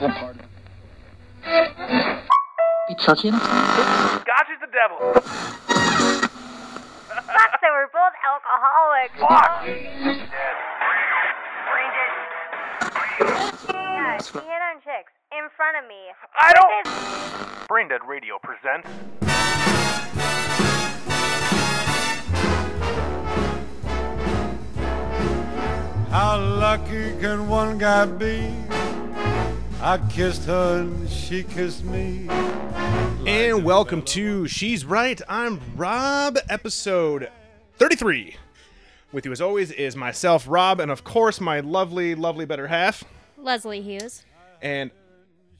equal partner. Be touching? Scotch is the devil. Fuck, they were both alcoholics. Fuck. Yeah, he hit on chicks in front of me. I don't. This- Brain Dead Radio presents. How lucky can one guy be? I kissed her and she kissed me. And welcome to She's Right. I'm Rob, episode 33. With you as always is myself, Rob, and of course my lovely, lovely better half. Leslie Hughes. And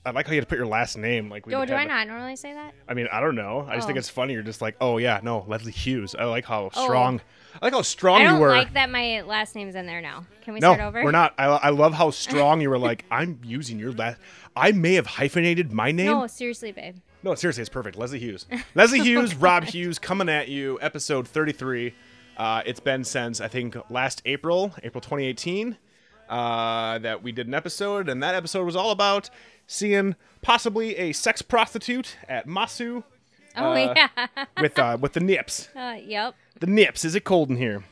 I like how you had to put your last name. Like we Oh, do I not normally say that? I mean, I don't know. I just think Oh. it's funny. You're just like, oh yeah, no, Leslie Hughes. I like how Oh. strong. I like how strong I don't you were. like that my last name's in there now. Can we no, start over? we're not. I, I love how strong you were. Like, I'm using your last. I may have hyphenated my name. No, seriously, babe. No, seriously, it's perfect. Leslie Hughes. Leslie Hughes, Rob Hughes coming at you, episode 33. Uh, it's been since, I think, last April, April 2018, uh, that we did an episode, and that episode was all about seeing possibly a sex prostitute at Masu Oh, Uh, yeah. with uh, with the nips. Uh, yep. The nips. Is it cold in here?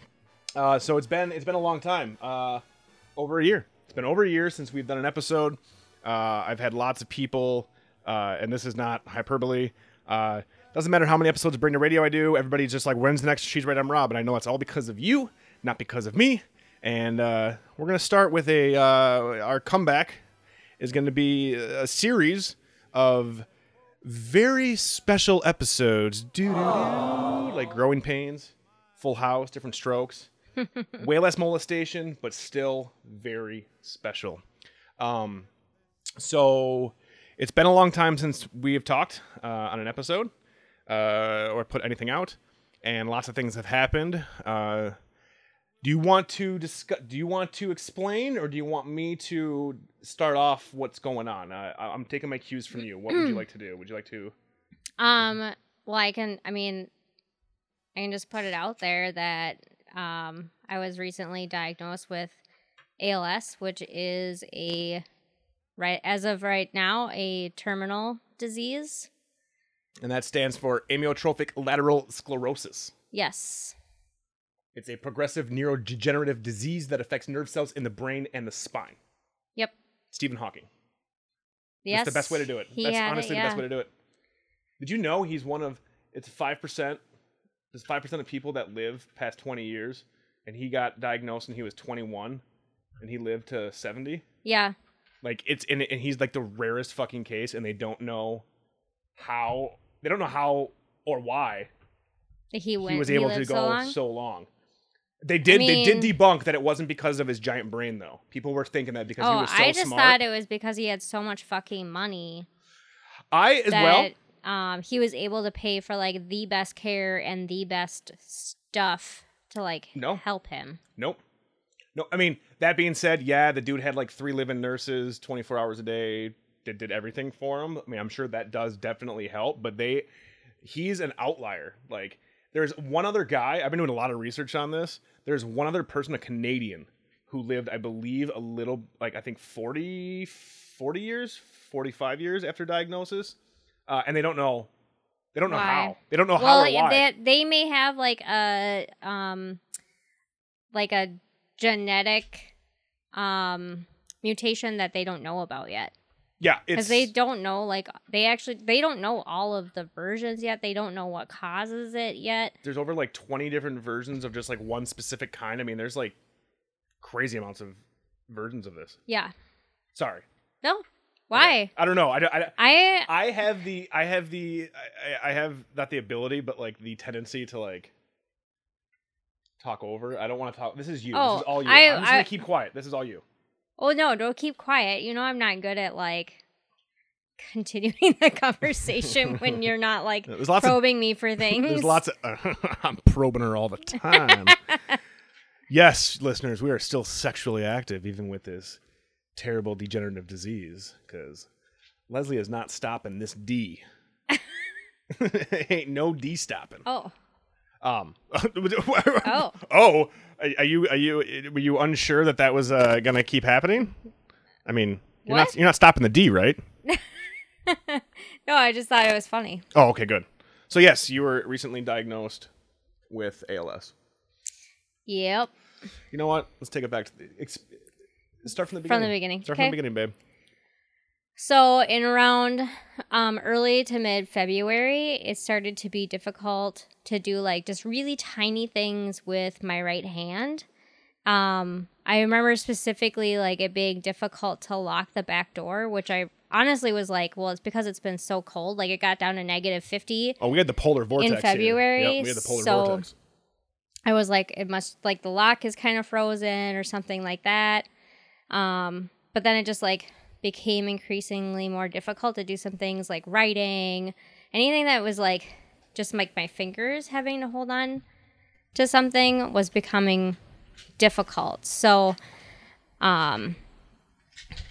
Uh, so it's been it's been a long time. Uh, over a year. It's been over a year since we've done an episode. Uh, I've had lots of people, uh, and this is not hyperbole. Uh, doesn't matter how many episodes of Brain Dead Radio I do. Everybody's just like, "When's the next She's Right, I'm Rob," and I know it's all because of you, not because of me. And uh, we're gonna start with a uh, our comeback is going to be a series of very special episodes. Doo doo doo. Like Growing Pains, Full House, Different Strokes. Way less molestation, but still very special. Um, so it's been a long time since we have talked uh, on an episode uh, or put anything out, and lots of things have happened. Do you want to discuss? Do you want to explain, or do you want me to start off what's going on? Uh, I- I'm taking my cues from you. What would you like to do? Would you like to? Um, well, I can, I mean, I can just put it out there that um, I was recently diagnosed with ALS, which is a, right, as of right now, a terminal disease. And that stands for amyotrophic lateral sclerosis. Yes. It's a progressive neurodegenerative disease that affects nerve cells in the brain and the spine. Yep. Stephen Hawking. Yes. That's the best way to do it. He That's honestly it, the best way to do it. Did you know he's one of it's five percent there's five percent of people that live past twenty years and he got diagnosed when he was twenty one and he lived to seventy? Yeah. Like it's and, and he's like the rarest fucking case and they don't know how they don't know how or why he went. he was able to go so long. so long. They did. they did debunk that it wasn't because of his giant brain, though. People were thinking that because he oh, was so smart. I just smart. thought it was because he had so much fucking money I as well. um he was able to pay for like the best care and the best stuff to like No. help him. Nope. No, I mean that being said, yeah, the dude had like three living nurses, twenty four hours a day, did did everything for him. I mean, I'm sure that does definitely help, but they, he's an outlier. Like, there's one other guy. I've been doing a lot of research on this. There's one other person, a Canadian, who lived, I believe, a little, like I think 40, 40 years, 45 years after diagnosis, uh, and they don't know. They don't know Why? how. They don't know how well, or why. they they may have like a um like a genetic um mutation that they don't know about yet. Yeah, Because they don't know like they actually they don't know all of the versions yet. They don't know what causes it yet. there's over like 20 different versions of just like one specific kind. I mean, there's like crazy amounts of versions of this. Yeah. Sorry. No. Why? I don't know. I, don't- I, I I have the I have the I, I have not the ability, but like the tendency to like talk over. I don't want to talk. This is you. Oh, this is all you. I- I'm just gonna keep quiet. This is all you. Oh no, don't keep quiet. You know I'm not good at like continuing the conversation when you're not like lots of- probing me for things. There's lots of. I'm probing her all the time. yes, listeners, we are still sexually active even with this terrible degenerative disease because Leslie is not stopping this D. Ain't no D stopping. Oh. Um. Oh. Oh. Are you? Are you? Were you unsure that that was uh, gonna keep happening? I mean, You're What? not you're not stopping the D, right? no, I just thought it was funny. Oh, okay, good. So yes, you were recently diagnosed with ALS. Yep. You know what? Let's take it back to the ex- start from the beginning. From the beginning. Start from the beginning, babe. So in around um, early to mid February, it started to be difficult to do like just really tiny things with my right hand. Um, I remember specifically like it being difficult to lock the back door, which I honestly was like, well, it's because it's been so cold. Like it got down to negative fifty. Oh, we had the polar vortex in February, Yep, we had the polar so- vortex. I was like, it must like the lock is kind of frozen or something like that. Um, but then it just like became increasingly more difficult to do some things like writing, anything that was like just like my fingers having to hold on to something was becoming difficult. So, um,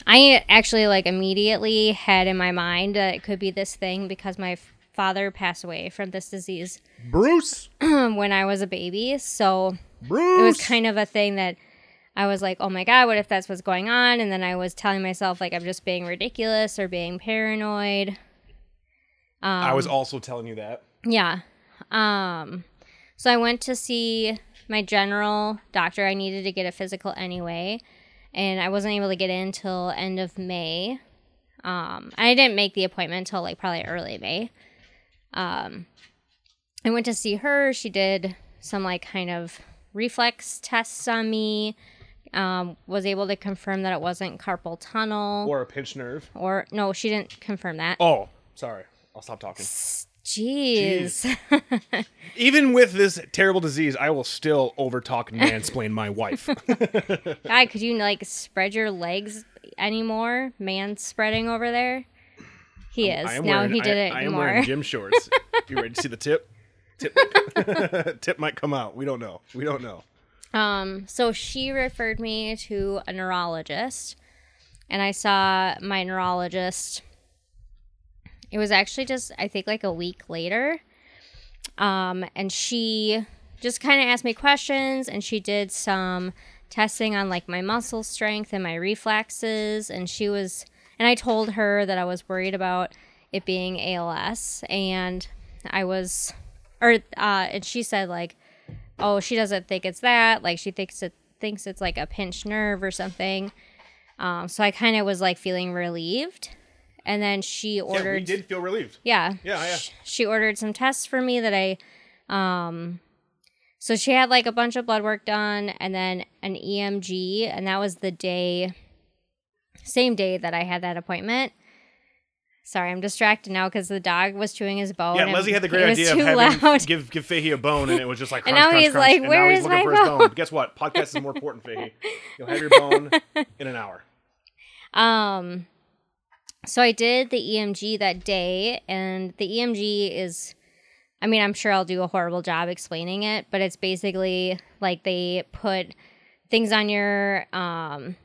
I actually like immediately had in my mind that it could be this thing because my father passed away from this disease Bruce. when I was a baby. So Bruce. it was kind of a thing that I was like, oh my God, what if that's what's going on? And then I was telling myself, like, I'm just being ridiculous or being paranoid. Um, I was also telling you that. yeah. Um, so I went to see my general doctor. I needed to get a physical anyway, and I wasn't able to get in till end of May. Um, I didn't make the appointment until like probably early May. Um, I went to see her. She did some like kind of reflex tests on me. Um, was able to confirm that it wasn't carpal tunnel Or a pinched nerve. or no, she didn't confirm that. Oh, sorry. I'll stop talking. Jeez. Even with this terrible disease, I will still overtalk and mansplain my wife. Guy, could you like spread your legs anymore? Man spreading over there. He is. I now wearing, he did I, it I am more. wearing gym shorts. you ready to see the tip? Tip, tip might come out. We don't know. We don't know. Um, so she referred me to a neurologist, and I saw my neurologist. It was actually just I think like a week later, um, and she just kind of asked me questions, and she did some testing on like my muscle strength and my reflexes, and she was, and I told her that I was worried about it being ALS, and I was, or uh, and she said like oh she doesn't think it's that like she thinks it thinks it's like a pinched nerve or something um, so i kind of was like feeling relieved and then she ordered. Yeah, we did feel relieved. yeah Yeah, yeah. sh- she ordered some tests for me that i um so she had like a bunch of blood work done and then an emg and that was the day same day that i had that appointment sorry i'm distracted now because the dog was chewing his bone Yeah, and Leslie had the great idea of having loud. give give Fahey a bone, and it was just like And crunch, now crunch, he's crunch, like, and "Where is my bone?" bone. Guess what? Podcast is more important, Fahey. You'll have your bone in an hour. Um, so I did the EMG that day, and the EMG is, I mean, I'm sure I'll do a horrible job explaining it, but it's basically like they put things on your, um,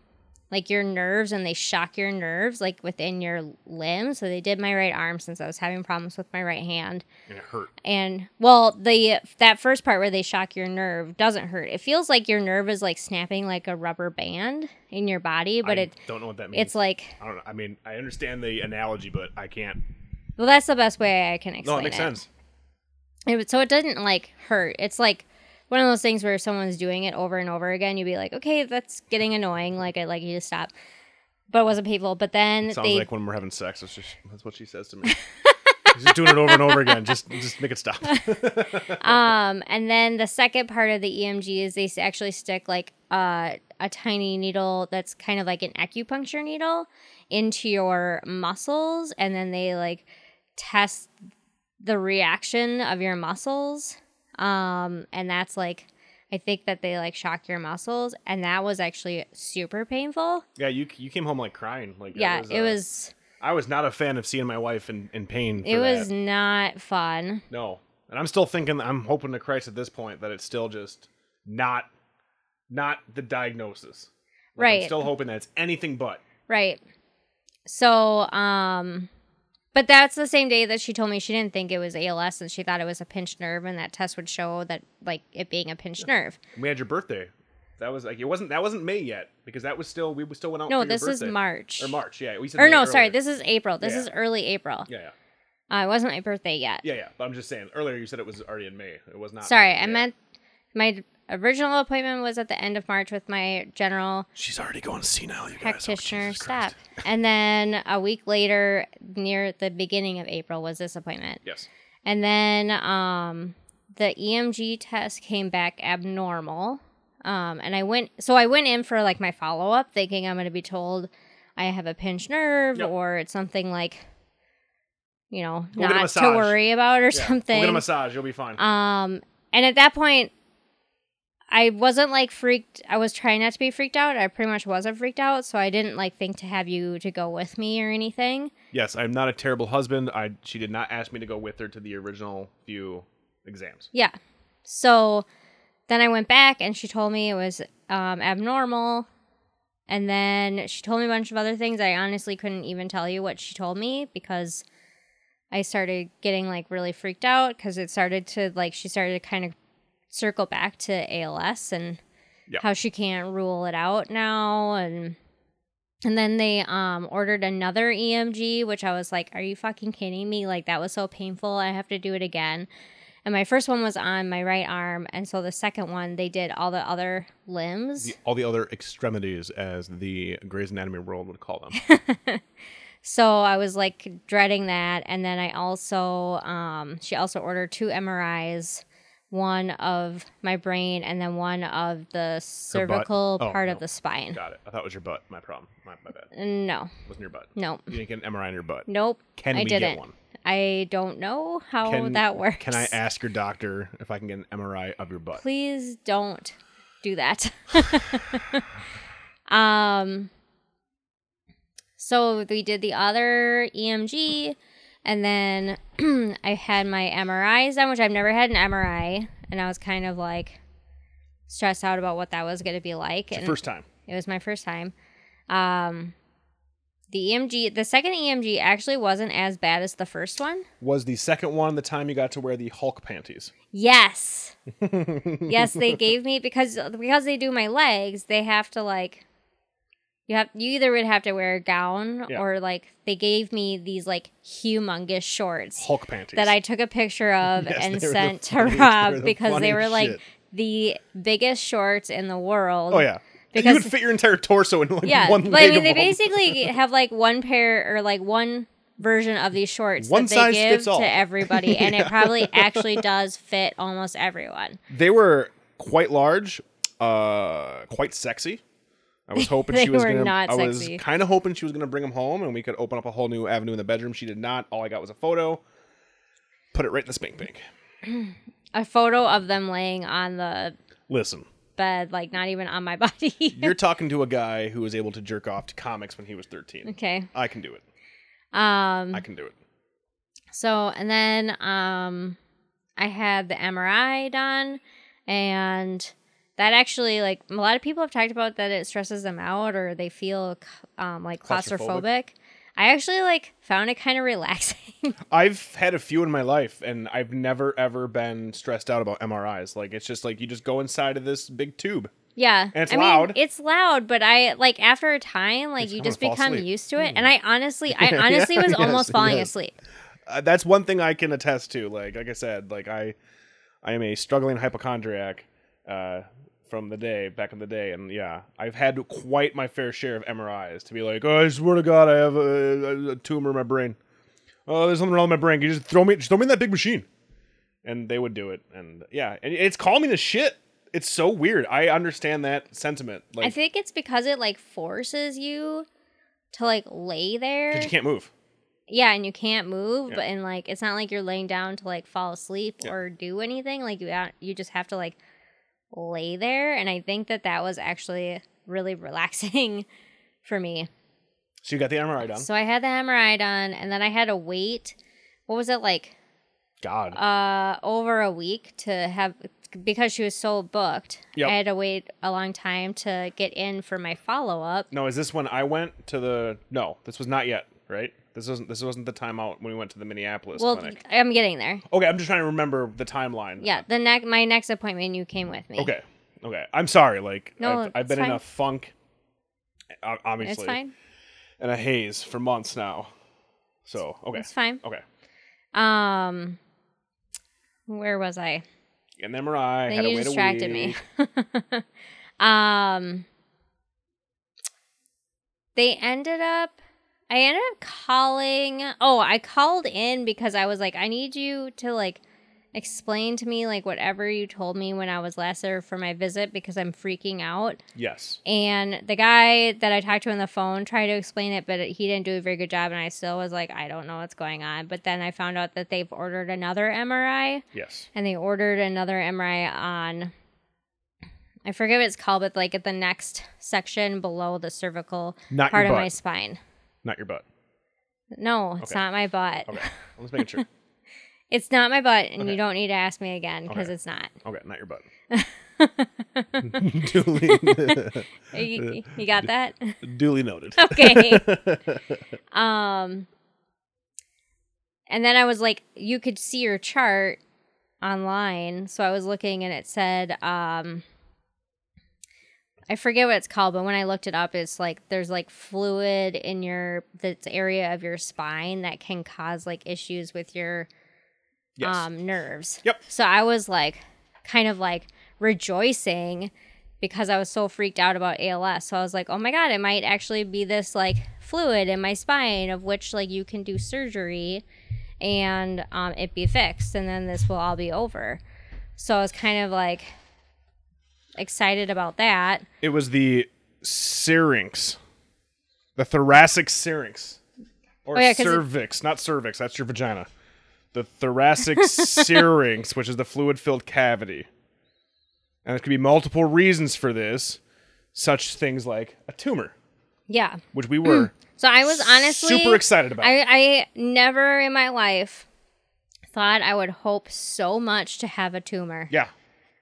like your nerves and they shock your nerves like within your limb. So they did my right arm since I was having problems with my right hand. And it hurt. And well, the that first part where they shock your nerve doesn't hurt. It feels like your nerve is like snapping like a rubber band in your body, but I it don't know what that means. it's like I don't know. I mean, I understand the analogy, but I can't. Well, that's the best way I can explain No, it makes sense. It, so it doesn't like hurt. It's like one of those things where someone's doing it over and over again. You'd be like, okay, that's getting annoying. Like I'd like you to stop. But it wasn't painful. But then Sounds they like when we're having sex. That's just that's what she says to me. Just doing it over and over again. Just just make it stop. um and then the second part of the EMG is they actually stick like uh, a tiny needle that's kind of like an acupuncture needle into your muscles and then they like test the reaction of your muscles um and that's like I think that they like shock your muscles and that was actually super painful. yeah, you you came home like crying. Like Yeah, was, it uh, was I was not a fan of seeing my wife in, in pain. For it was that. not fun. no, and I'm still thinking. I'm hoping to Christ at this point that it's still just not not the diagnosis. Like, I'm Right. still hoping that it's anything but. Right. So, um, but that's the same day that she told me she didn't think it was ALS and she thought it was a pinched nerve, and that test would show that like it being a pinched nerve. We had your birthday That was like it wasn't that wasn't May yet because that was still we still went out. No, this is. March. or March. Yeah, we said Or May no, sorry, this is April. This Yeah. is early April. Yeah, yeah, Uh, it wasn't my birthday yet. yeah, yeah. But I'm just saying. Earlier you said it was already in May. It was not. Sorry. I meant my original appointment was at the end of March with my general She's already going senile. You guys. Oh, practitioner. Jesus Stop. Christ. And then a week later, near the beginning of April, was this appointment. Yes. And then um, the EMG test came back abnormal. Um, and I went, so I went in for like my follow up, thinking I'm going to be told I have a pinched nerve Yep. or it's something like, you know, get a not to massage. worry about or Yeah. something. We'll get a massage. You'll be fine. Um, and at that point, I wasn't like freaked. I was trying not to be freaked out. I pretty much wasn't freaked out, so I didn't like think to have you to go with me or anything. yes, I'm not a terrible husband. I she did not ask me to go with her to the original few exams. Yeah. So then I went back and she told me it was um, abnormal. And then she told me a bunch of other things. I honestly couldn't even tell you what she told me because I started getting like really freaked out because it started to like she started to kind of circle back to ALS and Yeah. how she can't rule it out now. And and then they um ordered another EMG which I was like are you fucking kidding me? Like that was so painful. I have to do it again. And my first one was on my right arm. And so the second one they did all the other limbs. The, all the other extremities, as the Grey's Anatomy world would call them. so I was like dreading that. And then I also um she also ordered two MRIs one of my brain and then one of the cervical Oh, part no. of the spine Got it. I thought it was your butt. My problem. My, my bad. no It wasn't your butt. no You didn't get an MRI on your butt. nope Can I we didn't get one? I don't know how Can that works Can I ask your doctor if I can get an MRI of your butt? please don't do that. um so we did the other EMG and then I had my MRIs done, which I've never had an MRI, and I was kind of like stressed out about what that was going to be like. It's and first time. it was my first time. Um, the EMG, the second EMG actually wasn't as bad as the first one. Was the second one the time you got to wear the Hulk panties? Yes. yes, they gave me because because they do my legs, they have to like you have you either would have to wear a gown Yeah. or like they gave me these like humongous shorts Hulk panties. that I took a picture of Yes, and they were the sent to Rob the because they were like shit. the biggest shorts in the world. Oh yeah. Because- you would fit your entire torso in like yeah, one leg I mean, they basically have like one pair or like one version of these shorts One that they give fits all. to everybody, and it probably actually does fit almost everyone. They were quite large, uh, quite sexy. I was hoping she was gonna. I was kind of hoping she was gonna bring them home, and we could open up a whole new avenue in the bedroom. She did not. All I got was a photo. Put it right in the spink bank. A photo of them laying on the Listen, bed, like not even on my body. you're talking to a guy who was able to jerk off to comics when he was 13. okay. I can do it. Um. I can do it. So and then um, I had the MRI done, and that actually like a lot of people have talked about that it stresses them out or they feel um like Claustrophobic? claustrophobic. I actually like found it kind of relaxing. I've had a few in my life, and I've never ever been stressed out about MRIs. Like it's just like you just go inside of this big tube. Yeah, And it's I loud. Mean, it's loud, but I like after a time, like Just you kinda just become asleep. used to it. And I honestly, I Yeah, honestly was yes, almost falling yes. asleep. Uh, that's one thing I can attest to. Like like I said, like I I am a struggling hypochondriac uh, from the day back in the day, and yeah, I've had quite my fair share of MRIs to be like, oh, I swear to God, I have a, a tumor in my brain. Oh, there's something wrong with my brain. Can you just throw me, just throw me in that big machine, and they would do it, and yeah, and it's calming as shit. It's so weird. I understand that sentiment. Like, I think it's because it like forces you to like lay there. 'cause you can't move. Yeah, and you can't move, Yeah. but and like it's not like you're laying down to like fall asleep Yeah. or do anything. Like you you just have to like lay there, and I think that that was actually really relaxing for me. So you got the MRI done. So I had the MRI done, and then I had to wait. What was it like? God. Uh, over a week to have because she was so booked. Yep. I had to wait a long time to get in for my follow up. No, is this when I went to the? No, this was not yet. Right. This wasn't. This wasn't the time out when we went to the Minneapolis Well, clinic. I'm getting there. Okay, I'm just trying to remember the timeline. Yeah, the next my next appointment, you came with me. Okay. Okay. I'm sorry. Like No, I've, I've been in a funk, obviously, It's fine. and a haze for months now. So okay. It's fine. Okay. Um, where was I? An MRI. Then you distracted me. um, they ended up. I ended up calling. Oh, I called in because I was like, I need you to like explain to me like whatever you told me when I was last there for my visit because I'm freaking out. Yes. And the guy that I talked to on the phone tried to explain it, but he didn't do a very good job. And I still was like, I don't know what's going on. But then I found out that they've ordered another MRI Yes. and they ordered another MRI on I forget what it's called, but like at the next section below the cervical Not part of butt. my spine. Not your butt. No, it's Okay. not my butt. Okay. I'm just making sure. It's not my butt, and Okay. you don't need to ask me again because Okay. it's not. Okay. Not your butt. duly, you, you got that? duly noted. Okay. Um, and then I was like, you could see your chart online. So I was looking and it said, um, I forget what it's called, but when I looked it up, it's like there's like fluid in your this area of your spine that can cause like issues with your yes. um nerves. Yep. So I was like kind of like rejoicing because I was so freaked out about ALS. So I was like, "Oh my god, it might actually be this like fluid in my spine of which like you can do surgery and um it be fixed and then this will all be over." So I was kind of like excited about that. It was the syrinx, the thoracic syrinx, or Oh, yeah, 'cause it- cervix, not cervix. That's your vagina. The thoracic syrinx, which is the fluid-filled cavity, and there could be multiple reasons for this, such things like a tumor, Yeah. which we were So I was honestly super excited about. I, I never in my life thought I would hope so much to have a tumor. yeah,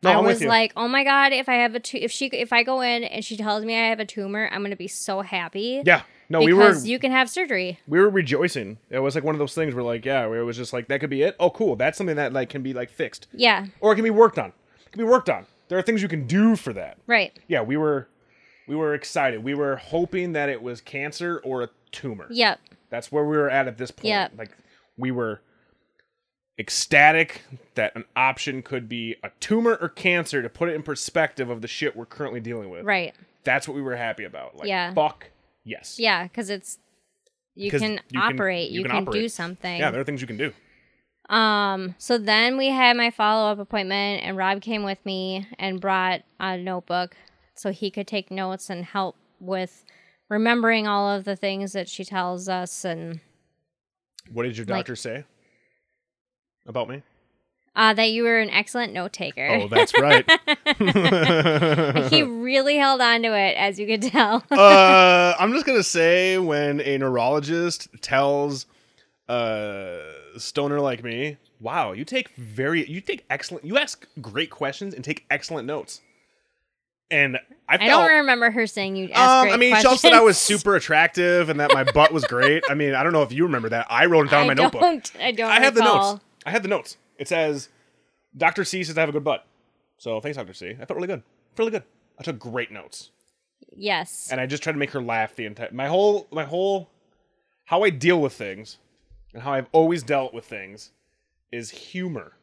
no, I I'm was like, oh my god, if I have a tu- if she if I go in and she tells me I have a tumor, I'm gonna be so happy. yeah, no, we were you can have surgery. we were rejoicing. It was like one of those things where like, yeah, where it was just like that could be it. Oh, cool, that's something that like can be like fixed. Yeah, or it can be worked on. It can be worked on. There are things you can do for that. right. Yeah, we were we were excited. We were hoping that it was cancer or a tumor. Yep. That's where we were at at this point. Yeah. Like we were ecstatic that an option could be a tumor or cancer to put it in perspective of the shit we're currently dealing with. Right. That's what we were happy about. Like Yeah. fuck yes. Yeah, because it's you can you can- operate. you You, can can, do something. Yeah, there are things you can do. Um, so then we had my follow up appointment, and Rob came with me and brought a notebook so he could take notes and help with remembering all of the things that she tells us. And What did your Like- doctor say about me? uh, that you were an excellent note taker. Oh, that's right. he really held on to it, as you could tell. uh, I'm just gonna say when a neurologist tells a stoner like me, "Wow, you take very, you take excellent, you ask great questions and take excellent notes." And I I don't remember her saying you'd um, I mean, she questions. also said I was super attractive and that my butt was great. I mean, I don't know if you remember that. I wrote it down in my notebook. don't, I don't. I have the notes. I had the notes. It says, "Doctor C says I have a good butt." So thanks, Doctor C. I felt really good. Really good. I took great notes Yes. and I just tried to make her laugh the entire my whole my whole how I deal with things and how I've always dealt with things is humor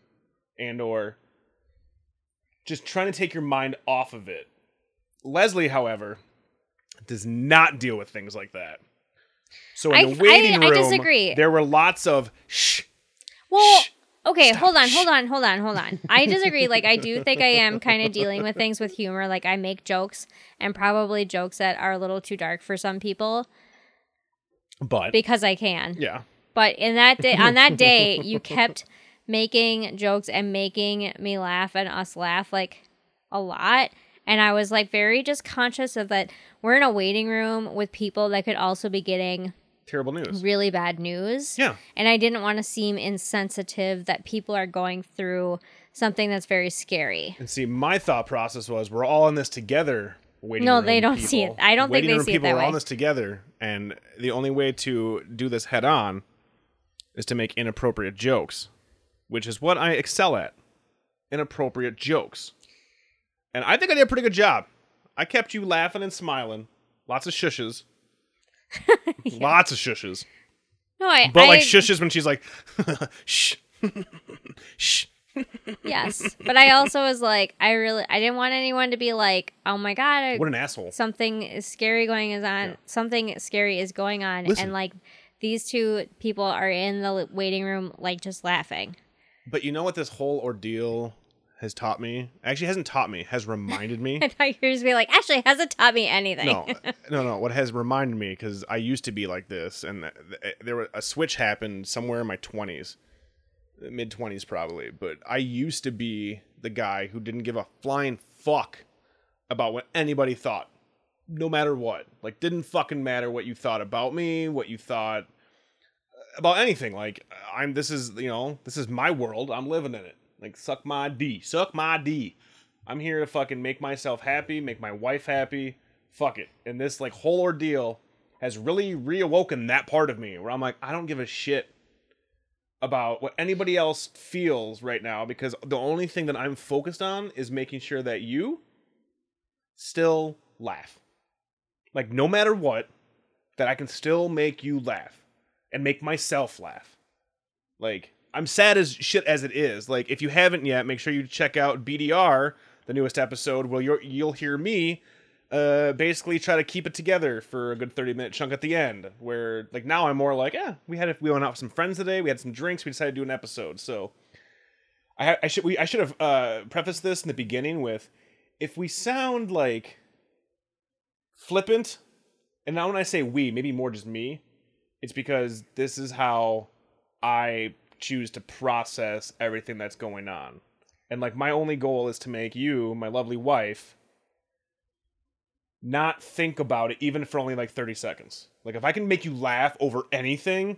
and or just trying to take your mind off of it. Leslie, however, does not deal with things like that. So in I- the waiting I- I room, disagree. there were lots of shh. Well, Shh. okay, Stop. hold on, hold on, hold on, hold on. I disagree. Like, I do think I am kind of dealing with things with humor. Like, I make jokes and probably jokes that are a little too dark for some people But because I can. yeah, But in that day, on that day, you kept making jokes and making me laugh and us laugh like a lot. And I was like very just conscious of that we're in a waiting room with people that could also be getting terrible news. really bad news. Yeah. And I didn't want to seem insensitive that people are going through something that's very scary. And see, my thought process was we're all in this together. Waiting No, they don't people. see it. I don't think Waiting they room see it that are all in this together, and the only way to do this head on is to make inappropriate jokes, which is what I excel at. Inappropriate jokes. And I think I did a pretty good job. I kept you laughing and smiling. Lots of shushes. Lots of shushes. No, I. But I, like shushes when she's like, shh, shh. Yes, but I also was like, I really, I didn't want anyone to be like, oh my god, I, What an asshole. something is scary going is on. Yeah. Something scary is going on, Listen. and like these two people are in the waiting room, like just laughing. But you know what this whole ordeal has taught me? Actually, hasn't taught me, has reminded me. I thought you were just be like, actually, hasn't taught me anything. no, uh, no, no. What has reminded me because I used to be like this, and th- th- eh, there was a switch happened somewhere in my twenties, mid twenties probably. But I used to be the guy who didn't give a flying fuck about what anybody thought, no matter what. Like, didn't fucking matter what you thought about me, what you thought uh, about anything. Like, I'm. This is you know, this is my world. I'm living in it. Like, suck my D, suck my D. I'm here to fucking make myself happy, make my wife happy. Fuck it. And this like whole ordeal has really reawoken that part of me where I'm like, I don't give a shit about what anybody else feels right now because the only thing that I'm focused on is making sure that you still laugh. Like no matter what, that I can still make you laugh and make myself laugh. Like I'm sad as shit as it is. Like if you haven't yet, make sure you check out BDR, the newest episode, where you'll you'll hear me uh basically try to keep it together for a good 30 minute chunk at the end where like now i'm more like yeah we had we went out with some friends today we had some drinks we decided to do an episode so i i should we i should have uh prefaced this in the beginning with if we sound like flippant and now when i say we maybe more just me it's because this is how i choose to process everything that's going on and like my only goal is to make you my lovely wife not think about it even for only like 30 seconds. Like if I can make you laugh over anything,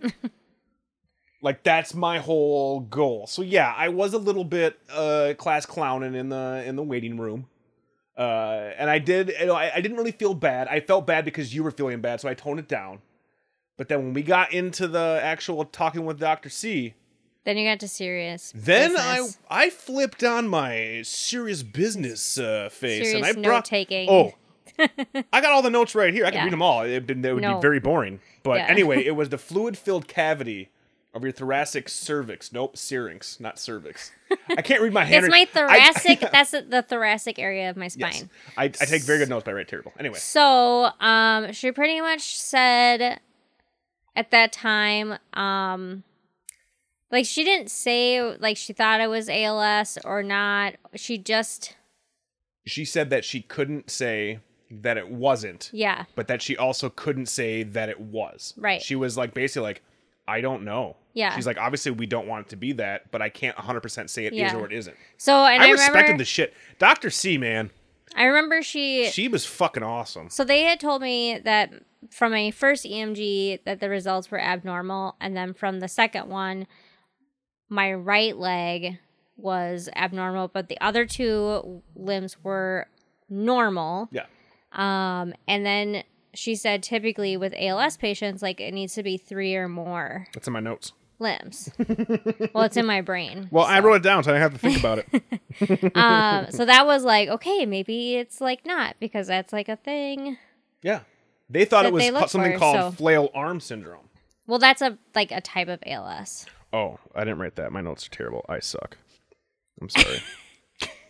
like that's my whole goal. So yeah, I was a little bit uh class clowning in the in the waiting room. Uh and I did you know I, I didn't really feel bad. I felt bad because you were feeling bad, so I toned it down. But then when we got into the actual talking with Dr. C, Then you got to serious. then business. I I flipped on my serious business uh, face and I Serious brought note-taking. Oh, I got all the notes right here. I can Yeah. read them all. It, that would No. be very boring. But Yeah. anyway, it was the fluid-filled cavity of your thoracic cervix. Nope, syrinx, not cervix. I can't read my handwriting. It's my I- thoracic. that's the thoracic area of my spine. Yes. I, I take very good notes, but I write terrible. Anyway, So, um, she pretty much said at that time, um, like she didn't say like she thought it was ALS or not. She just, she said that she couldn't say that it wasn't, yeah, but that she also couldn't say that it was. Right. She was like basically like, I don't know. Yeah. She's like, obviously we don't want it to be that, but I can't 100% say it is Yeah. or it isn't. So, and I, I, respected remember, the shit. Dr. C, man, I remember she, she was fucking awesome. So they had told me that from a first EMG that the results were abnormal, and then from the second one, my right leg was abnormal, but the other two limbs were normal. Yeah. Um, and then she said typically with ALS patients, like it needs to be three or more That's in my notes. limbs. well, it's in my brain. Well, I wrote it down, so I have to think about it. um, so that was like, okay, maybe it's like not because that's like a thing. yeah. They thought it was they ca- look something for, called so- flail arm syndrome. Well, that's a like a type of ALS. Oh, I didn't write that. My notes are terrible. I suck. I'm sorry.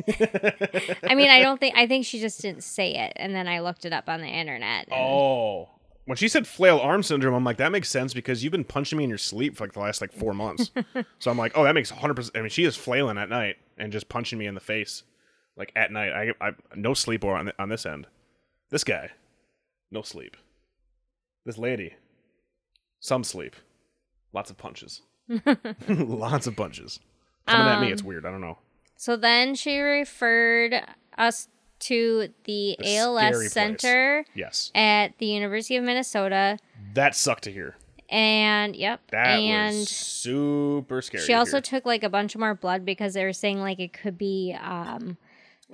I mean, I don't think I think she just didn't say it, and then I looked it up on the internet. and- oh. When she said flail arm syndrome, I'm like, that makes sense because you've been punching me in your sleep for like the last like four months. so I'm like, oh, that makes 100%. I mean, she is flailing at night and just punching me in the face, like at night. I, I no sleep or on, th- on this end. This guy, no sleep. This lady, some sleep. Lots of punches. Lots of punches. Coming at me, Um, it's weird. I don't know. So then she referred us to the, The scary ALS place. Center Yes. at the University of Minnesota, That sucked to hear. and yep, That and was super scary. she to also hear. took like a bunch of more blood because they were saying like it could be um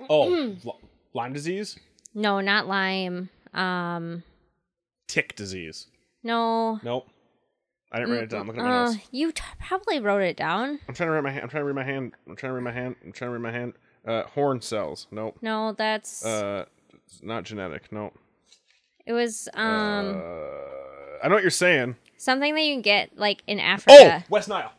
oh L- Lyme disease, no, not Lyme, um tick disease. no. Nope. I didn't write it down. I'm looking at my Uh, notes. you t- probably wrote it down. I'm trying to read my hand. I'm trying to read my hand. I'm trying to read my hand. I'm trying to read my hand. Uh, horn cells. Nope. No, that's Uh, it's not genetic. Nope. it was um Uh, I know what you're saying. something that you can get like in Africa. Oh, West Nile.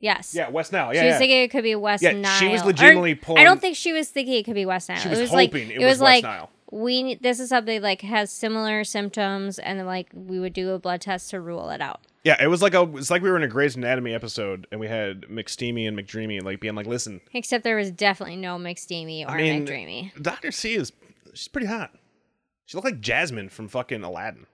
yes. Yeah, West Nile. Yeah, she was yeah. thinking it could be West Yeah, Nile. she was Or- legitimately I don't think she was thinking it could be West Nile. She was it was like hoping it it was was West like Nile. we need, this is something like has similar symptoms, and then like we would do a blood test to rule it out. Yeah, it was like a it's like we were in a Grey's Anatomy episode and we had McSteamy and McDreamy like being like, listen, Except there was definitely no McSteamy or I mean, McDreamy. Doctor C is she's pretty hot. She looked like Jasmine from fucking Aladdin.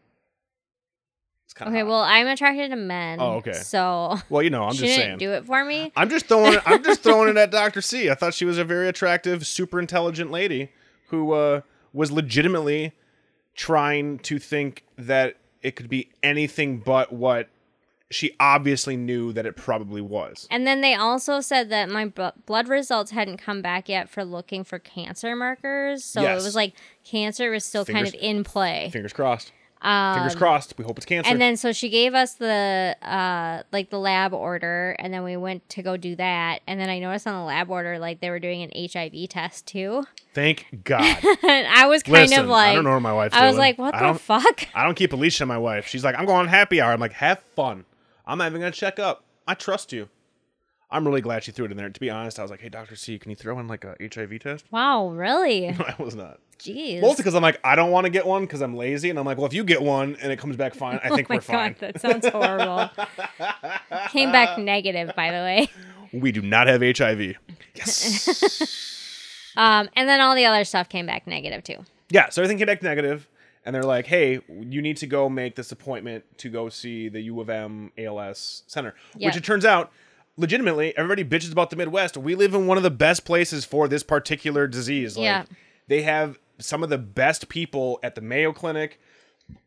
It's kind of Okay, well I'm attracted to men. Oh, okay. So well, you know, I'm she just didn't saying. do it for me. I'm just throwing it. I'm just throwing it at Doctor C. I thought she was a very attractive, super intelligent lady who uh, was legitimately trying to think that it could be anything but what she obviously knew that it probably was. And then they also said that my bu- blood results hadn't come back yet for looking for cancer markers. So Yes. it was like cancer was still kind of in play. Fingers crossed. Um, Fingers crossed. We hope it's cancer. And then so she gave us the uh like the lab order and then we went to go do that and then I noticed on the lab order like they were doing an HIV test too. Thank God. and I was kind Listen, of like I don't know what my wife's I was doing. like what I the fuck? I don't keep Alicia, my wife. She's like, I'm going on happy hour. I'm like, have fun. I'm not even gonna check up. I trust you. I'm really glad she threw it in there. To be honest, I was like, hey, Doctor C, can you throw in like a HIV test? Wow, really? I was not. Jeez. Mostly because I'm like, I don't want to get one because I'm lazy, and I'm like, well, if you get one and it comes back fine, I think oh my we're fine. god, that sounds horrible. Came back negative by the way. We do not have HIV. Yes. Um and then all the other stuff came back negative too. yeah. So everything came back negative, and they're like, hey, you need to go make this appointment to go see the U of M ALS Center, Yeah. which it turns out. Legitimately, everybody bitches about the Midwest. We live in one of the best places for this particular disease. Like, Yeah. they have some of the best people at the Mayo Clinic,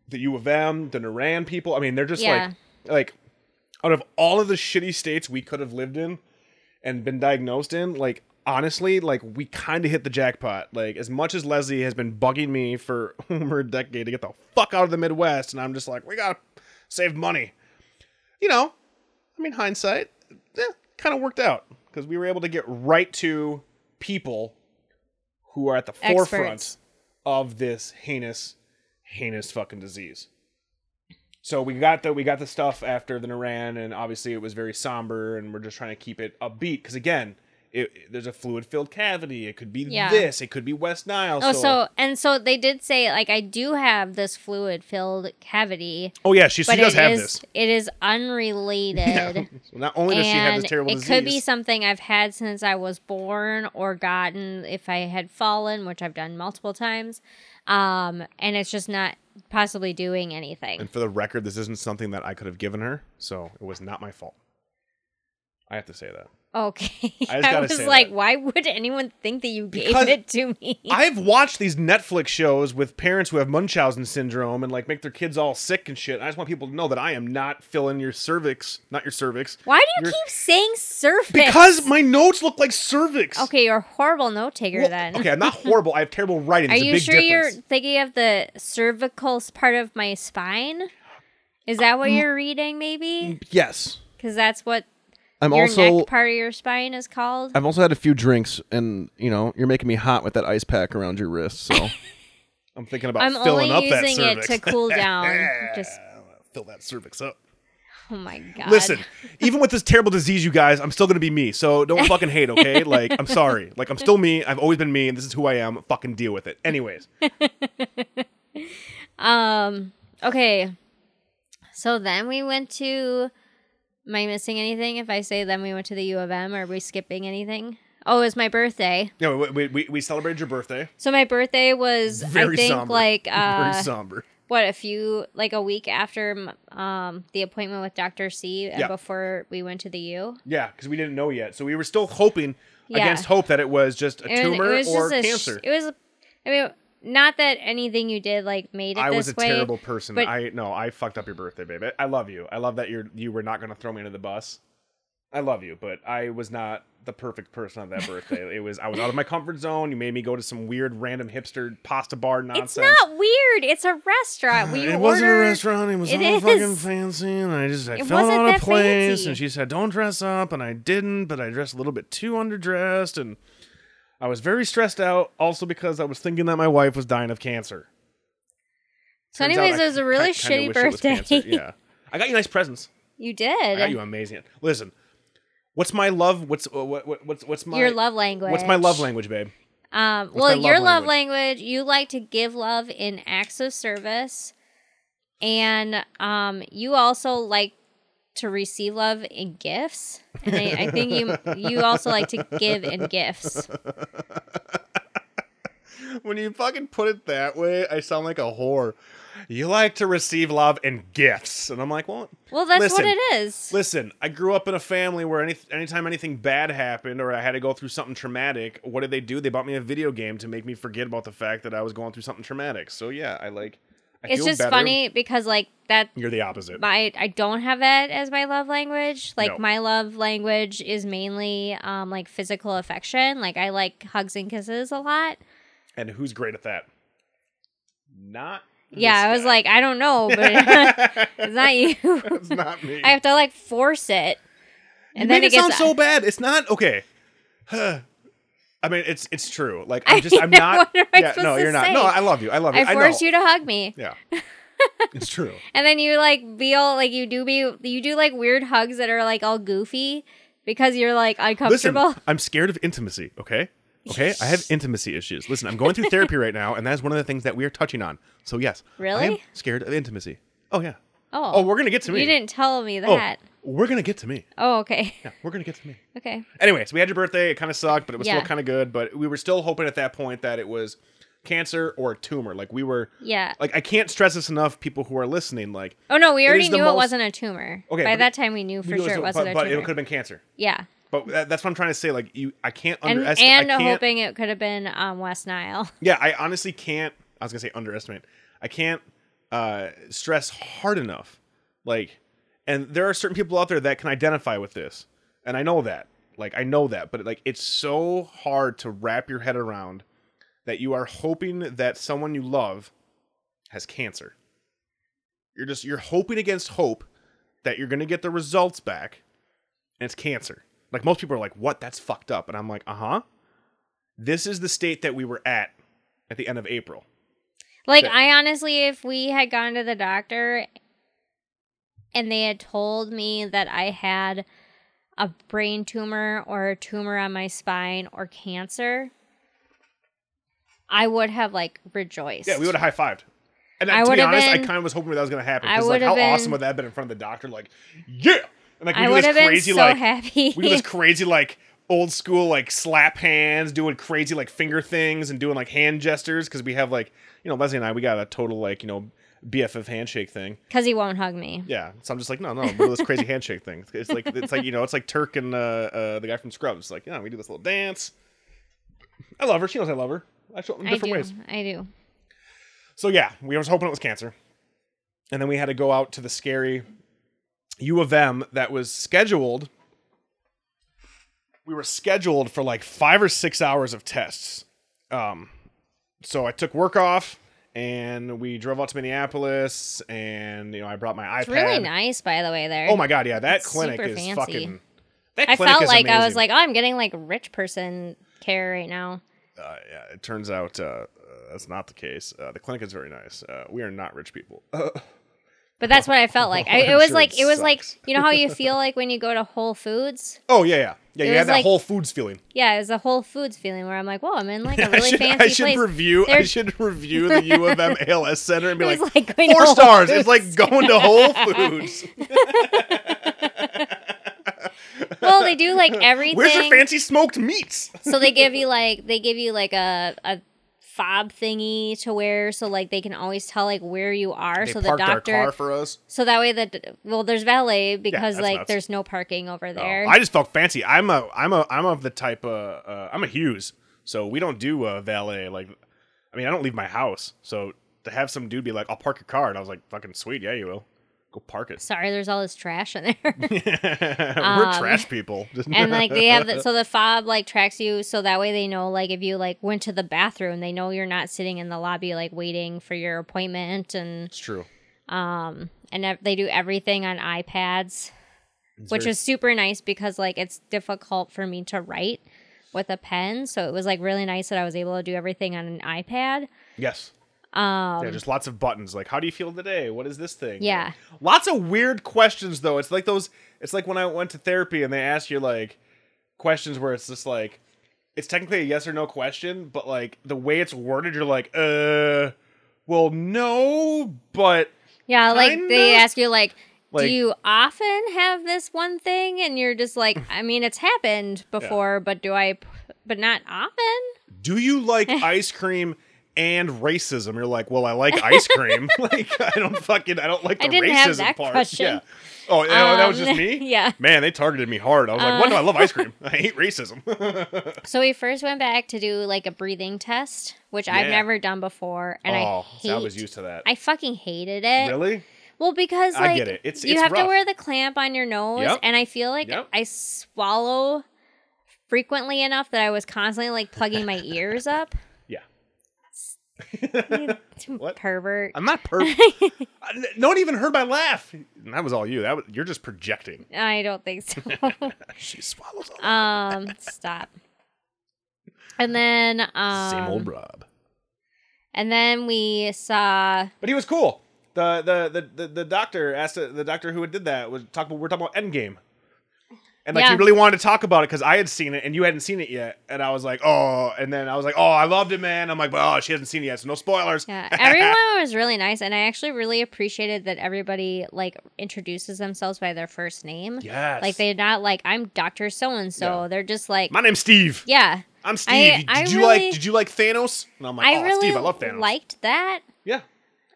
the U of M, the Naran people. I mean, they're just Yeah. like, like, out of all of the shitty states we could have lived in and been diagnosed in, like, honestly, like, we kind of hit the jackpot. Like, as much as Leslie has been bugging me for over a decade to get the fuck out of the Midwest, and I'm just like, we gotta save money. You know, I mean, hindsight, yeah, kind of worked out because we were able to get right to people who are at the forefront of this heinous, heinous fucking disease. So we got the we got the stuff after the Naran, and obviously it was very somber, and we're just trying to keep it upbeat because again, it, there's a fluid filled cavity. It could be Yeah. this. It could be West Nile. Oh, so and so they did say like I do have this fluid filled cavity, oh yeah, she, she does have is this. it is unrelated. So not only does she have this terrible it disease, could be something I've had since I was born or gotten if I had fallen, which I've done multiple times. Um, and it's just not possibly doing anything. And for the record, this isn't something that I could have given her, so it was not my fault. I have to say that. Okay. I I, was like, that. why would anyone think that you gave Because it to me? I've watched these Netflix shows with parents who have Munchausen syndrome and like make their kids all sick and shit. I just want people to know that I am not filling your cervix, not your cervix. why do you You're- keep saying cervix? Because my notes look like cervix. Okay, you're a horrible note taker Well, then. Okay, I'm not horrible. I have terrible writing. Are It's a you sure difference. you're thinking of the cervical part of my spine? Is that Um, what you're reading, maybe? Yes. Because that's what I'm your also neck part of your spine is called. I've also had a few drinks and you know, you're making me hot with that ice pack around your wrist, so I'm thinking about I'm filling only up that using it to cool down. Just fill that cervix up. oh my god. Listen, even with this terrible disease, you guys, I'm still gonna be me. So don't fucking hate, okay? Like, I'm sorry. Like, I'm still me. I've always been me, and this is who I am. Fucking deal with it. Anyways, Um. Okay. So then we went to. Am I missing anything? If I say then we went to the U of M, are we skipping anything? Oh, it was my birthday. yeah, we, we, we, celebrated your birthday. So my birthday was, Very I think, somber. like uh, Very somber. what a few like a week after um the appointment with Dr. C and Yeah. before we went to the U. Yeah, because we didn't know yet, so we were still hoping Yeah. against hope that it was just a And tumor it was or just a sh- cancer. it was I mean not that anything you did like made it I was a way. terrible person. but- I no, I fucked up your birthday, baby. I love you. I love that you're you were not gonna throw me under the bus. I love you, but I was not the perfect person on that birthday. it was I was out of my comfort zone. You made me go to some weird random hipster pasta bar nonsense. It's not weird. It's a restaurant. Uh, we it wasn't a restaurant. It was It all fucking is. fancy, and I just I It felt out of place. fancy. And she said, "Don't dress up," and I didn't, but I dressed a little bit too underdressed, and I was very stressed out, also because I was thinking that my wife was dying of cancer. So, Turns anyways, I it was a really shitty wish it was birthday. Yeah, I got you nice presents. you I did. got you amazing. Listen, what's my love? What's uh, what, what what's what's my Your love language. What's my love language, babe? Um, What's well, love your love language? language, you like to give love in acts of service, and um, you also like to receive love in gifts. And I, I think you you also like to give in gifts. When you fucking put it that way, I sound like a whore. You like to receive love and gifts, and I'm like, well, Well, that's Listen, what it is. Listen, I grew up in a family where any anytime anything bad happened or I had to go through something traumatic, what did they do? They bought me a video game to make me forget about the fact that I was going through something traumatic. So yeah, I like. I it's just better. funny because like that You're the opposite. my I don't have that as my love language. Like No. my love language is mainly um like physical affection. Like I like hugs and kisses a lot. and who's great at that? Not. Yeah, I was guy. like, I don't know, but it's not you. it's not me. I have to like force it. And you then it it sound gets so bad. It's not okay. I mean, it's it's true. Like I I'm just I'm not. what am I yeah, no, to you're not. say? No, I love you. I love you. I I, force know. you to hug me. Yeah, it's true. And then you like be all like you do be you do like weird hugs that are like all goofy because you're like uncomfortable. Listen. I'm scared of intimacy. Okay, okay. I have intimacy issues. Listen, I'm going through therapy right now, and that is one of the things that we are touching on. So yes, really, I am Really? scared of intimacy. Oh yeah. Oh. Oh, we're gonna get to me. You didn't tell me that. Oh, that. we're gonna get to me. Oh, okay. Yeah, we're gonna get to me. Okay. Anyway, so we had your birthday. It kind of sucked, but it was Yeah. still kind of good. But we were still hoping at that point that it was cancer or a tumor. Like we were. Yeah. Like I can't stress this enough. People who are listening, like Oh no, we already is the knew most- it wasn't a tumor. Okay, By but that time we knew for sure it was- wasn't but, a but tumor. it could have been cancer. yeah. But that, that's what I'm trying to say. Like you, I can't And underestimate. and I can't, hoping it could have been um, West Nile. Yeah, I honestly can't. I was gonna say underestimate. I can't uh, stress hard enough. Like, and there are certain people out there that can identify with this, and I know that. Like, I know that, but like, it's so hard to wrap your head around that you are hoping that someone you love has cancer. You're just you're hoping against hope that you're gonna get the results back, and it's cancer. Like most people are like, "What? That's fucked up," and I'm like, "Uh huh." This is the state that we were at at the end of April. Like That- I honestly, if we had gone to the doctor and they had told me that I had a brain tumor or a tumor on my spine or cancer, I would have like rejoiced. Yeah, we would have high fived. And I to be honest, I kind of was hoping that was going to happen. Because like, how been- awesome would that have been in front of the doctor? Like, yeah, and like we I do would this have been crazy so like happy. we do this crazy like old school like slap hands, doing crazy like finger things and doing like hand gestures because we have like you know Leslie and I we got a total like you know BFF handshake thing. Because he won't hug me. Yeah, so I'm just like, no, no, do this crazy handshake thing. It's like it's like you know, it's like Turk and uh, uh, the guy from Scrubs. Like, yeah, we do this little dance. I love her. She knows I love her. I show in different do. ways. I do. So yeah, we was hoping it was cancer, and then we had to go out to the scary U of M that was scheduled. We were scheduled for like five or six hours of tests. Um, so I took work off, and we drove out to Minneapolis, and you know I brought my iPad. It's really nice, by the way. There. Oh my god, yeah, that It's clinic super is fancy. fucking. That I felt like I was like, oh, I'm getting like rich person care right now. uh, yeah, it turns out uh, uh, that's not the case. Uh, the clinic is very nice. Uh, we are not rich people. But that's what I felt like. I, it was sure like it it was like you know how you feel like when you go to Whole Foods. oh yeah, yeah, yeah. It You had that like- Whole Foods feeling. Yeah, it was a Whole Foods feeling where I'm like, whoa, I'm in like a I really should, fancy I should place. review. I should review the U of M ALS Center and be like, like four stars. It's like going to Whole Foods. well, they do like everything. Where's your fancy smoked meats? so they give you like they give you like a a fob thingy to wear, so like they can always tell like where you are. They so the parked our doctor, car for us. so that way that well, there's valet because that's like nuts. there's no parking over Oh, there. I just felt fancy. I'm a I'm a I'm of the type uh, uh I'm a Hughes. So we don't do uh, valet like I mean I don't leave my house. So to have some dude be like I'll park your car and I was like fucking sweet. Yeah, you will. Go park it. Sorry, there's all this trash in there. We're Um, trash people. and like they have that so the fob like tracks you so that way they know like if you like went to the bathroom they know you're not sitting in the lobby like waiting for your appointment and it's true. um and they do everything on ipads It's which very- is super nice because like it's difficult for me to write with a pen, so it was like really nice that I was able to do everything on an iPad. Yes. Um, Yeah, just lots of buttons. Like, how do you feel today? What is this thing? Yeah. Lots of weird questions though. It's like those. It's like when I went to therapy and they ask you like questions where it's just like, it's technically a yes or no question, but like the way it's worded, you're like, uh, well, no, but yeah, like they ask you like, Like- do you often have this one thing? And you're just like, I mean, it's happened before, but do i But not often. do you like ice cream? And racism. You're like, well, I like ice cream. like, I don't fucking, I don't like the I didn't racism have that part. question. Yeah. Oh, yeah, that was just Um, me. yeah. Man, they targeted me hard. I was like, what? No, I love ice cream. I hate racism. So we first went back to do like a breathing test, which I've never done before, and I oh, hate. so I was used to that. I fucking hated it. really? Well, because I like it. It's- you it's have to wear the clamp on your nose, Yep. and I feel like Yep. I swallow frequently enough that I was constantly like plugging my ears up. What? Pervert. I'm not pervert. no one even heard my laugh. And that was all you. That was, you're just projecting. I don't think so. She swallows um, stop. And then um, Same old Rob. and then we saw But he was cool. The the the the, the doctor asked the, the doctor who did that was talk. About we're talking about Endgame. And like he Yeah. really wanted to talk about it because I had seen it and you hadn't seen it yet, and I was like, oh, and then I was like, oh, I loved it, man. I'm like, but oh, she hasn't seen it yet, so no spoilers. Yeah, everyone was really nice, and I actually really appreciated that everybody like introduces themselves by their first name. Yes. Like they're not like I'm Doctor So and So. They're just like My name's Steve. yeah. I'm Steve. did I you really- like? Did you like Thanos? And I'm like, I oh, really Steve, I love Thanos. liked that. yeah.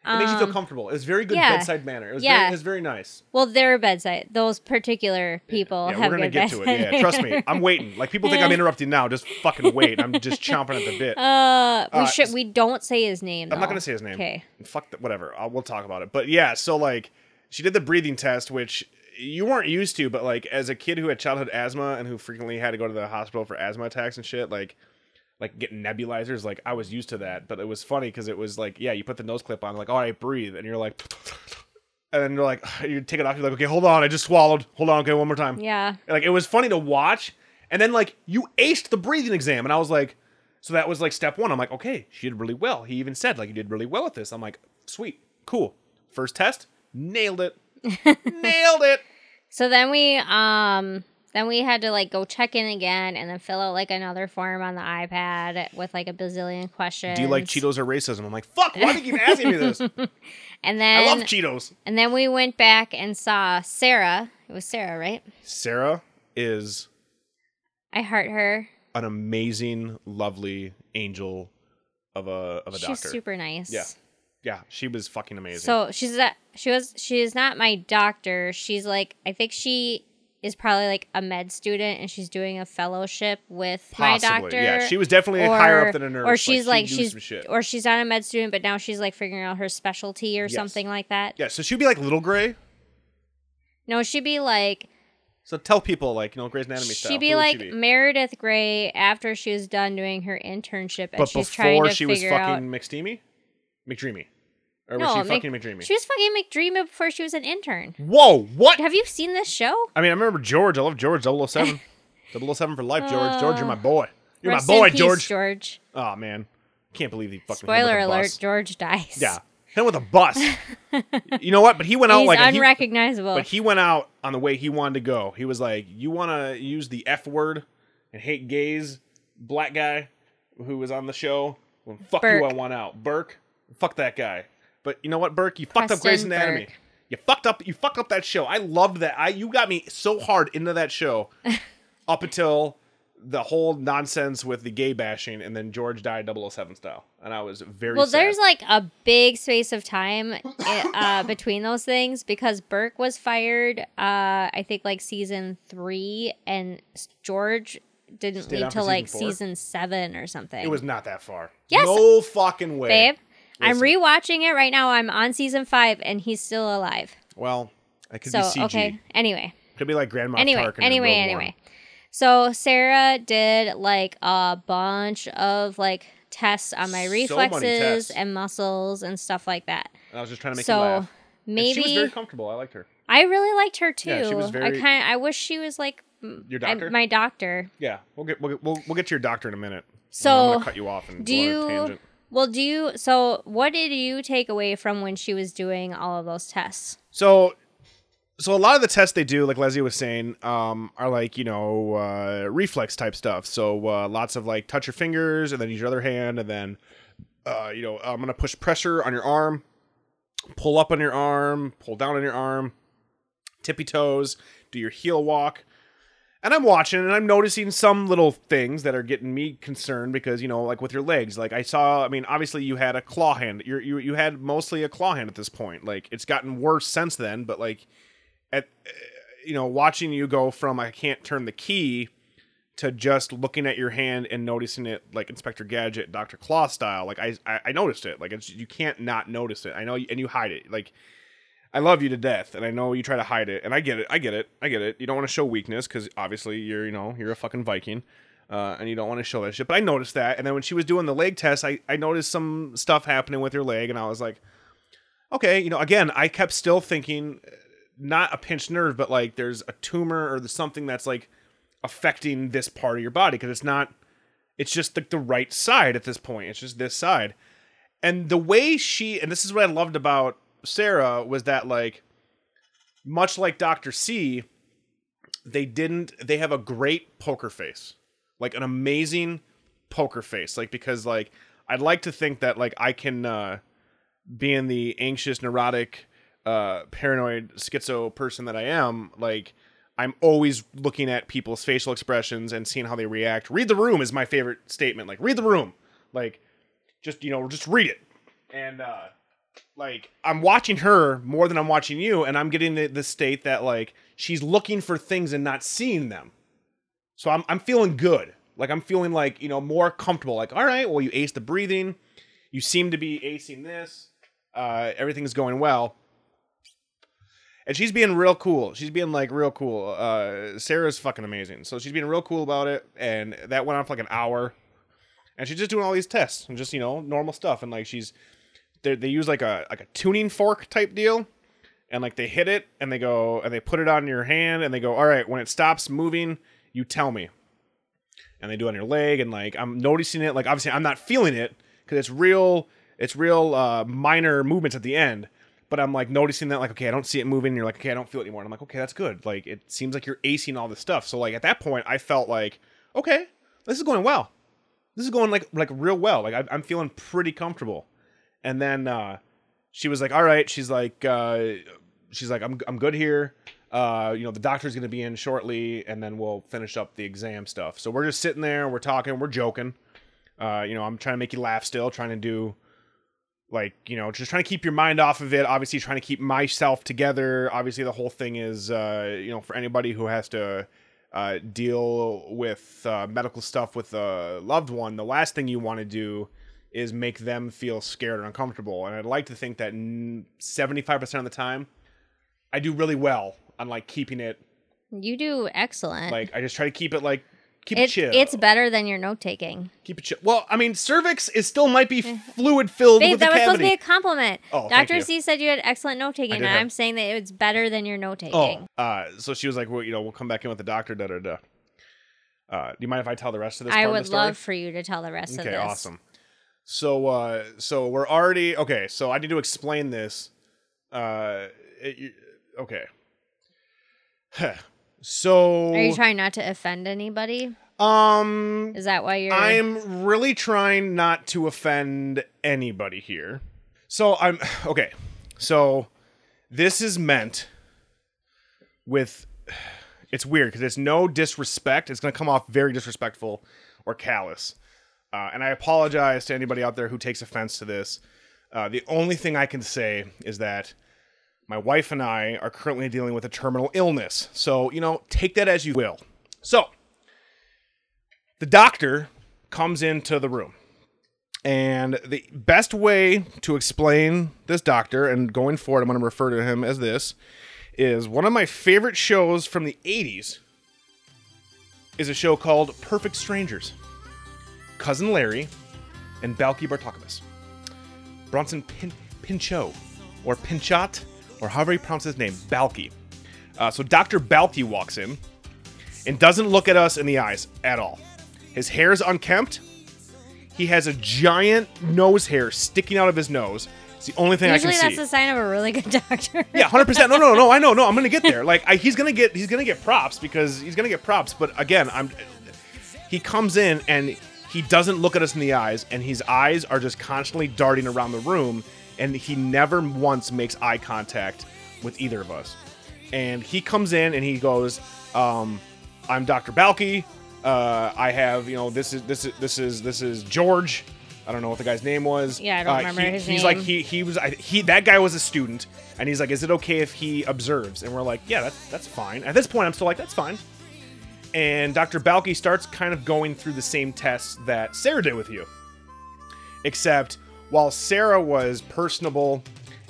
It makes you feel Um, comfortable. It was very good yeah. bedside manner. It was Yeah. very, it was very nice. Well, their bedside. Those particular people Yeah, have we're gonna get to it. Yeah, trust me. I'm waiting. Like people think I'm interrupting now. Just fucking wait. I'm just chomping at the bit. Uh, we Uh, should. We don't say his name. I'm not gonna say his name. Okay. Fuck that. Whatever. I'll, we'll talk about it. But yeah. So like, she did the breathing test, which you weren't used to, but like as a kid who had childhood asthma and who frequently had to go to the hospital for asthma attacks and shit, like. Like getting nebulizers, like I was used to that, but it was funny because it was like, yeah, you put the nose clip on, like, all right, breathe, and you're like, and then you're like, you take it off, you're like, okay, hold on, I just swallowed, hold on, okay, one more time, Yeah. like it was funny to watch. And then like you aced the breathing exam, and I was like, so that was like step one. I'm like, okay, she did really well. He even said like you did really well with this. I'm like, sweet, cool. First test, nailed it, nailed it. So then we um then we had to like go check in again and then fill out like another form on the iPad with like a bazillion questions. Do you like Cheetos or racism? I'm like, fuck, why do you keep asking me this? And then I love Cheetos. and then we went back and saw Sarah. It was Sarah, right? Sarah is I heart her. an amazing, lovely angel of a of a She's doctor. super nice. Yeah. yeah, she was fucking amazing. So she's that she was she is not my doctor. She's like I think she is probably like a med student and she's doing a fellowship with my doctor. yeah. She was definitely higher up than a nurse. Or she's she like, knew she's shit. or she's not a med student, but now she's like figuring out her specialty or Yes. something like that. yeah, so she'd be like Little Gray. No, she'd be like So tell people like you know Grey's Anatomy style. she'd be like she be? Meredith Grey after she was done doing her internship, and but she's trying before to she was figure out. fucking McSteamy, McDreamy, or was No, she Mc- fucking McDreamy? She was fucking McDreamy before she was an intern. Whoa, what? Have you seen this show? I mean, I remember George. I love George. 007. 007 for life, George. George, you're my uh, boy. You're my boy, peace, George. George. Oh man, can't believe he fucking Spoiler alert: bus. George dies. Yeah, hit with a bus. you know what? But he went out He's like he- unrecognizable. But he went out on the way he wanted to go. He was like, "You want to use the F word and hate gays, black guy who was on the show? Well, fuck you, I want out. Burke, fuck that guy. But you know what, Burke? You fucked up Grey's Preston Anatomy. Burke. You fucked up. You fucked up that show. I loved that. I you got me so hard into that show up until the whole nonsense with the gay bashing, and then George died 007 style, and I was very well, sad. there's like a big space of time uh, between those things because Burke was fired. Uh, I think like season three, and George didn't Stayed leave till like four? season seven or something. it was not that far. Yes. no fucking way, babe. I'm rewatching it right now. I'm on season five, and he's still alive. Well, it could So be CG. okay. Anyway, Could be like Grand Moff anyway, Tarkin. anyway, anyway. So Sarah did like a bunch of like tests on my reflexes tests. and muscles and stuff like that. And I was just trying to make so you laugh. And maybe she was very comfortable. I liked her. I really liked her too. Yeah, she was I very- kind I wish she was like Your I- doctor? my doctor. yeah, we'll get we'll, we'll we'll get to your doctor in a minute. I'm So gonna cut you off and do go on a you tangent. Well do you so what did you take away from when she was doing all of those tests? So, so a lot of the tests they do, like Leslie was saying, um, are like you know uh, reflex type stuff. So uh, lots of like touch your fingers and then use your other hand, and then uh, you know I'm gonna push pressure on your arm, pull up on your arm, pull down on your arm, tippy toes, do your heel walk. And I'm watching and I'm noticing some little things that are getting me concerned because, you know, like with your legs, like I saw, I mean, obviously you had a claw hand. You're, you you had mostly a claw hand at this point. Like it's gotten worse since then, but like at you know, watching you go from I can't turn the key to just looking at your hand and noticing it like Inspector Gadget, Dr. Claw style. Like I I, I noticed it. Like it's you can't not notice it. I know and you hide it. Like I love you to death, and I know you try to hide it, and I get it, I get it, I get it. You don't want to show weakness because obviously you're, you know, you're a fucking Viking, uh, and you don't want to show that shit. But I noticed that, and then when she was doing the leg test, I, I noticed some stuff happening with her leg, and I was like, okay, you know, again, I kept still thinking, uh, not a pinched nerve, but like there's a tumor or something that's like affecting this part of your body because it's not, it's just like the right side at this point. It's just this side, and the way she, and this is what I loved about Sarah was that like much like Dr. C, they didn't they have a great poker face. Like an amazing poker face. Like because like I'd like to think that like I can uh being the anxious, neurotic, uh paranoid schizo person that I am, like I'm always looking at people's facial expressions and seeing how they react. Read the room is my favorite statement. Like read the room. Like just you know, just read it. And uh like I'm watching her more than I'm watching you, and I'm getting the, the state that like she's looking for things and not seeing them. So I'm I'm feeling good. Like I'm feeling like you know more comfortable. Like all right, well you ace the breathing, you seem to be acing this. Uh, everything's going well. And she's being real cool. She's being like real cool. Uh, Sarah's fucking amazing. So she's being real cool about it, and that went on for like an hour. And she's just doing all these tests and just you know normal stuff. And like she's they they use like a like a tuning fork type deal. And like they hit it and they go and they put it on your hand and they go all right when it stops moving you tell me. And they do it on your leg and like i'm noticing it. Like obviously i'm not feeling it because it's real it's real uh minor movements at the end. But i'm like noticing that like okay i don't see it moving. And you're like okay i don't feel it anymore. And i'm like okay that's good. Like it seems like you're acing all this stuff. So like at that point i felt like okay this is going well. This is going like like real well. Like I, i'm feeling pretty comfortable and then uh, she was like, "All right." She's like, uh, "She's like, I'm I'm good here. Uh, you know, the doctor's gonna be in shortly, and then we'll finish up the exam stuff." So we're just sitting there, we're talking, we're joking. Uh, you know, I'm trying to make you laugh still, trying to do like you know, just trying to keep your mind off of it. Obviously, trying to keep myself together. Obviously, the whole thing is, uh, you know, for anybody who has to. Uh, deal with uh, medical stuff with a loved one. The last thing you want to do is make them feel scared or uncomfortable. And I'd like to think that seventy five percent of the time, I do really well on like keeping it. You do excellent. Like I just try to keep it like keep it, it, chill. it's better than your note taking. keep it chill. Well, I mean, cervix is still might be fluid filled Babe, with that was supposed to be a compliment. Oh, you. C said you had excellent note taking, and have- I'm saying that it's better than your note Oh, taking. uh, so she was like, "Well, you know, we'll come back in with the doctor." Da da da. Uh, do you mind if I tell the rest of this? I would of the story? love for you to tell the rest of this. Okay, awesome. So, uh, so we're already okay. So I need to explain this. Uh, it, okay. so, Are you trying not to offend anybody? um, Is that why you're? I'm really trying not to offend anybody here. So I'm okay. So this is meant with it's weird because it's no disrespect. It's going to come off very disrespectful or callous. Uh, and I apologize to anybody out there who takes offense to this. Uh, the only thing I can say is that my wife and I are currently dealing with a terminal illness. So, you know, take that as you will. So, the doctor comes into the room. And the best way to explain this doctor, and going forward, I'm going to refer to him as this, is one of my favorite shows from the 80s is a show called Perfect Strangers. Cousin Larry and Balki Bartokomous. Bronson Pin- Pinchot, or Pinchot, or however you pronounce his name, Balki. Uh, so Dr. Balki walks in, and doesn't look at us in the eyes at all. His hair is unkempt. He has a giant nose hair sticking out of his nose. It's the only thing Usually I can see. Usually, that's a sign of a really good doctor. Yeah, hundred percent. No, no, no. I know. No, I'm gonna get there. Like, I, he's gonna get, he's gonna get props because he's gonna get props. But again, I'm. He comes in and he doesn't look at us in the eyes, and his eyes are just constantly darting around the room, and he never once makes eye contact with either of us. And he comes in and he goes, um, "I'm Dr. Balki. Uh, I have, you know, this is this is this is this is George." I don't know what the guy's name was. Yeah, I don't Uh, remember he- his he's name. like he he was I- he that guy was a student, and he's like, "Is it okay if he observes?" And we're like, "Yeah, that's that's fine." At this point, I'm still like, "That's fine." And Dr. Balki starts kind of going through the same tests that Sarah did with you, except while Sarah was personable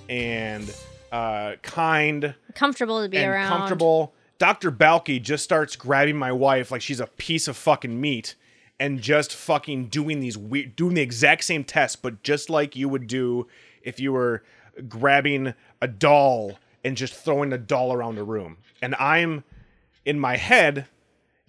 and uh, kind comfortable to be around. comfortable. Dr. Balki just starts grabbing my wife like she's a piece of fucking meat and just fucking doing these weird, doing the exact same test, but just like you would do if you were grabbing a doll and just throwing the doll around the room. And I'm in my head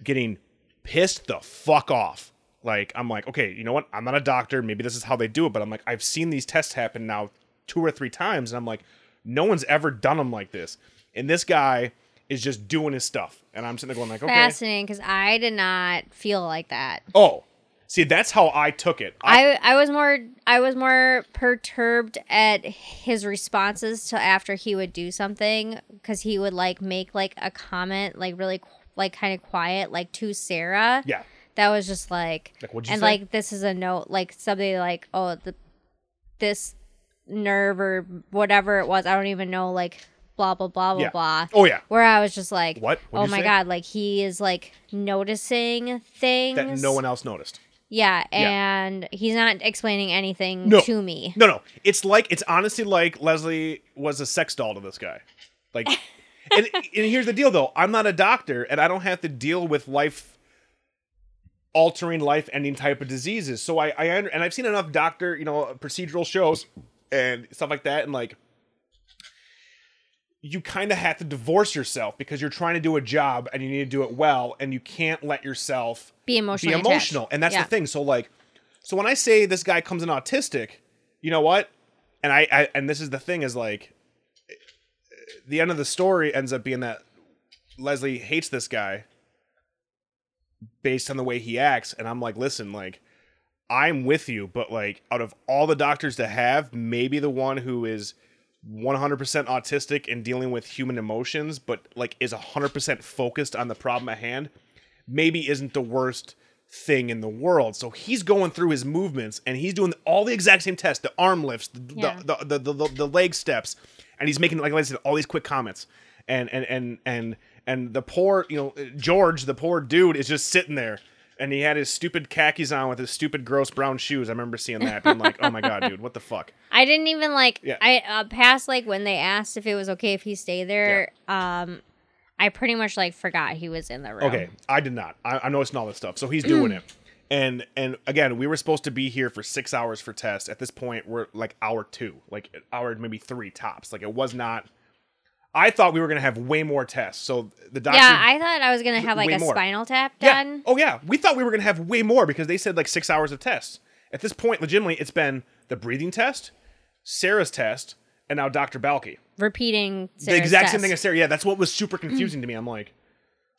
getting pissed the fuck off. Like, I'm like, okay, you know what? I'm not a doctor. Maybe this is how they do it, but I'm like, I've seen these tests happen now two or three times, and I'm like, no one's ever done them like this. And this guy is just doing his stuff. And I'm sitting there going, like, okay. Fascinating because I did not feel like that. Oh, see, that's how I took it. I, I I was more I was more perturbed at his responses to after he would do something because he would like make like a comment like really like kind of quiet like to Sarah. yeah. That was just like, Like, and say? like this is a note like something like oh the this nerve or whatever it was I don't even know like blah blah blah blah Yeah. blah. Oh, yeah. Where I was just like, What? Oh What'd you my say? god! Like he is like noticing things That no one else noticed. yeah, Yeah. and he's not explaining anything No. to me. No, no. It's like it's honestly like Leslie was a sex doll to this guy. Like and, and here's the deal though. I'm not a doctor and I don't have to deal with life altering life ending type of diseases. So I I under, and I've seen enough doctor, you know, procedural shows and stuff like that and like you kind of have to divorce yourself because you're trying to do a job and you need to do it well and you can't let yourself Be emotionally be attached. emotional and that's Yeah. the thing so like so when i say this guy comes in autistic you know what and I, I and this is the thing is like the end of the story ends up being that leslie hates this guy based on the way he acts and i'm like listen like i'm with you but like out of all the doctors to have maybe the one who is 100% autistic and dealing with human emotions but like is 100% focused on the problem at hand maybe isn't the worst thing in the world. So he's going through his movements and he's doing all the exact same tests, the arm lifts, the Yeah. the, the, the, the, the leg steps, and he's making like I said all these quick comments. And and and and and the poor, you know, George, the poor dude is just sitting there and he had his stupid khakis on with his stupid gross brown shoes. I remember seeing that being like, "Oh my god, dude, what the fuck?" I didn't even like. Yeah. I uh, past like when they asked if it was okay if he stayed there. Yeah. Um, I pretty much like forgot he was in the room. Okay, I did not. I, I'm noticing all this stuff. So he's doing it, and and again, we were supposed to be here for six hours for test. At this point, we're like hour two, like hour maybe three tops. Like it was not. I thought we were gonna have way more tests. So the doctor. Yeah, I thought I was gonna have like a more. spinal tap Yeah. done. Oh yeah, we thought we were gonna have way more because they said like six hours of tests. At this point, legitimately, it's been the breathing test, Sarah's test, and now Dr. Balki Repeating the Sarah's exact same thing as Sarah. Yeah, that's what was super confusing to me. I'm like,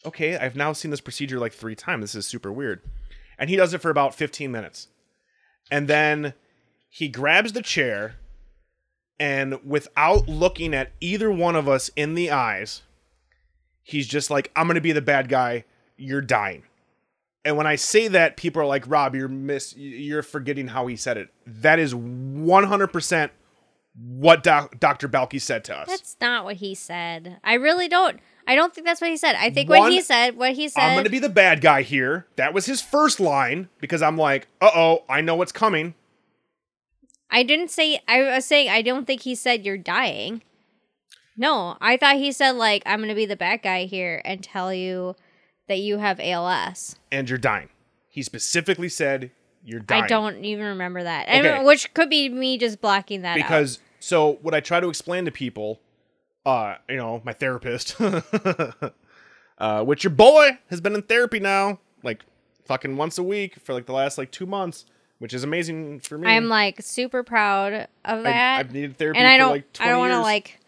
okay, I've now seen this procedure like three times. This is super weird. And he does it for about 15 minutes. And then he grabs the chair and without looking at either one of us in the eyes, he's just like, I'm going to be the bad guy. You're dying. And when I say that, people are like, Rob, you're miss, you're forgetting how he said it. That is 100% what Dr. Balki said to us. That's not what he said. I really don't. I don't think that's what he said. I think what he said, what he said. I'm going to be the bad guy here. That was his first line because I'm like, uh oh, I know what's coming. I didn't say. I was saying I don't think he said you're dying. No, I thought he said like I'm gonna be the bad guy here and tell you that you have ALS. And you're dying. He specifically said, you're dying. I don't even remember that, Okay. which could be me just blocking that out. Because, so what I try to explain to people, uh, you know, my therapist, uh, which your boy has been in therapy now, like fucking once a week for like the last like two months, which is amazing for me. I'm like super proud of that. I've needed therapy and I don't like 20 I don't want to like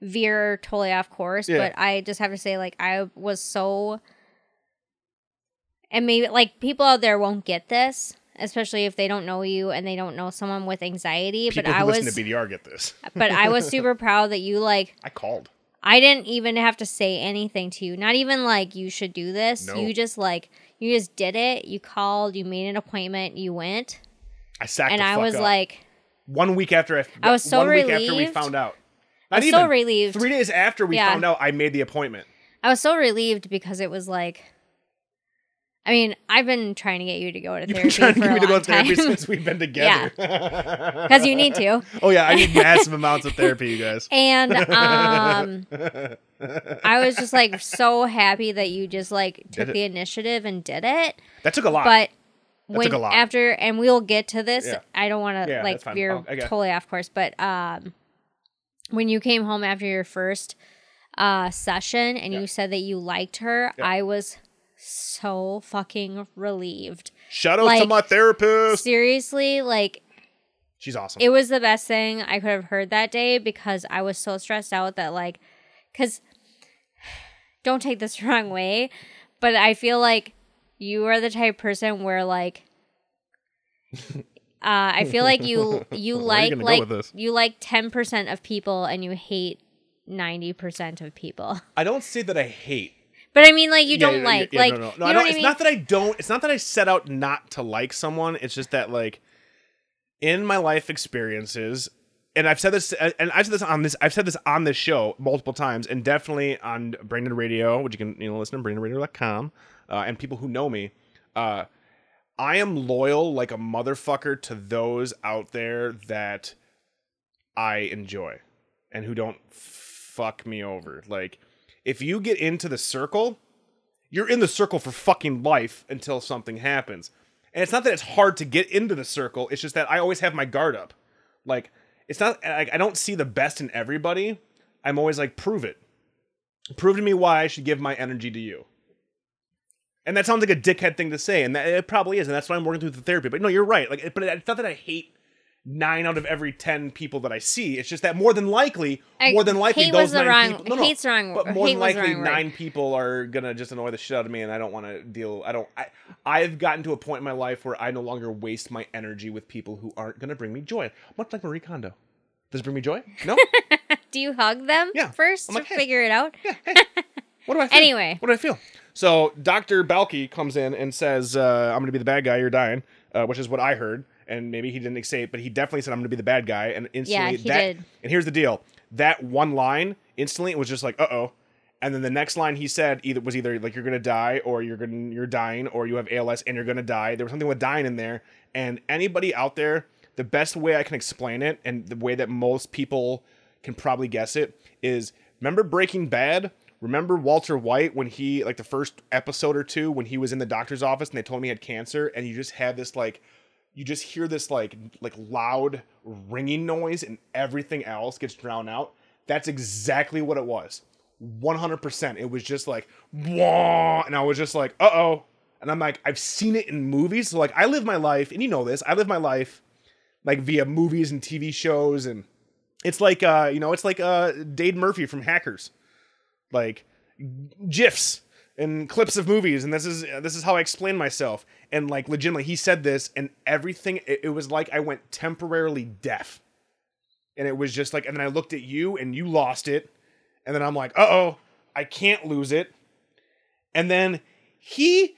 veer totally off course, Yeah. but I just have to say like I was so and maybe like people out there won't get this, especially if they don't know you and they don't know someone with anxiety, People but I listen was to BDR get this. but I was super proud that you like I called. I didn't even have to say anything to you. Not even like you should do this. No. You just like you just did it. You called, you made an appointment, you went. I sacked and I was up. like one week after I, I was so one week after we found out. I Not was so relieved. Three days after we Yeah. found out, I made the appointment. I was so relieved because it was like I mean, I've been trying to get you to go to You've therapy been trying to get me to go to therapy time. since we've been together. Yeah, Because you need to. Oh yeah, I need massive amounts of therapy, you guys. And um I was just like so happy that you just like took the initiative and did it. That took a lot. But That when took a lot. after and we'll get to this, Yeah. I don't want to Yeah, like veer Oh, totally off course, but um when you came home after your first uh session and Yeah. you said that you liked her. I was so fucking relieved. Shout out to my therapist. Seriously, like She's awesome. it was the best thing I could have heard that day because I was so stressed out that like cuz don't take this the wrong way, but I feel like you are the type of person where like uh, I feel like you you Where are you like like this? you like 10% of people and you hate 90% of people. I don't say that I hate. But I mean like you Yeah, don't yeah, like yeah, like no, no, no. you No, don't, what I it's mean? not that I don't. It's not that I set out not to like someone. It's just that like in my life experiences, and I've said this, and I've said this on this, I've said this on this show multiple times, and definitely on Brain Dead Radio, which you can you know listen to BrainDeadRadio.com, uh, and people who know me. Uh, I am loyal like a motherfucker to those out there that I enjoy and who don't fuck me over. Like, if you get into the circle, you're in the circle for fucking life until something happens. And it's not that it's hard to get into the circle, it's just that I always have my guard up. Like, it's not, like, I don't see the best in everybody. I'm always like, prove it. Prove to me why I should give my energy to you. And that sounds like a dickhead thing to say, and that, it probably is, and that's why I'm working through the therapy. But no, you're right. Like, but it's not that I hate nine out of every ten people that I see. It's just that more than likely, I- more than likely, those nine wrong- people. No, no, hate's wrong- But more than likely, wrong word. nine people are gonna just annoy the shit out of me, and I don't want to deal. I don't. I I've gotten to a point in my life where I no longer waste my energy with people who aren't gonna bring me joy. Much like Marie Kondo. Does it bring me joy? No. Do you hug them Yeah. first I'm to like, hey. figure it out? Yeah. Hey, What do I feel? Anyway. what do I feel? So Doctor Balki comes in and says, uh, "I'm going to be the bad guy. You're dying," uh, which is what I heard. And maybe he didn't say it, but he definitely said, "I'm going to be the bad guy." And instantly, he that, did. And here's the deal: that one line instantly was just like, "Uh oh." And then the next line he said either was either like you're gonna die or you're gonna you're dying or you have ALS and you're gonna die. There was something with dying in there. And anybody out there, the best way I can explain it and the way that most people can probably guess it is remember Breaking Bad? Remember Walter White when he like the first episode or two when he was in the doctor's office and they told him he had cancer and you just had this like you just hear this like like loud ringing noise and everything else gets drowned out. That's exactly what it was. 100%. It was just like, and I was just like, uh oh. And I'm like, I've seen it in movies. So, like, I live my life, and you know this, I live my life like via movies and TV shows. And it's like, uh, you know, it's like uh, Dade Murphy from Hackers. Like, GIFs and clips of movies. And this is this is how I explain myself. And like, legitimately, he said this, and everything, it, it was like I went temporarily deaf. And it was just like, and then I looked at you, and you lost it. And then I'm like, uh oh, I can't lose it. And then he,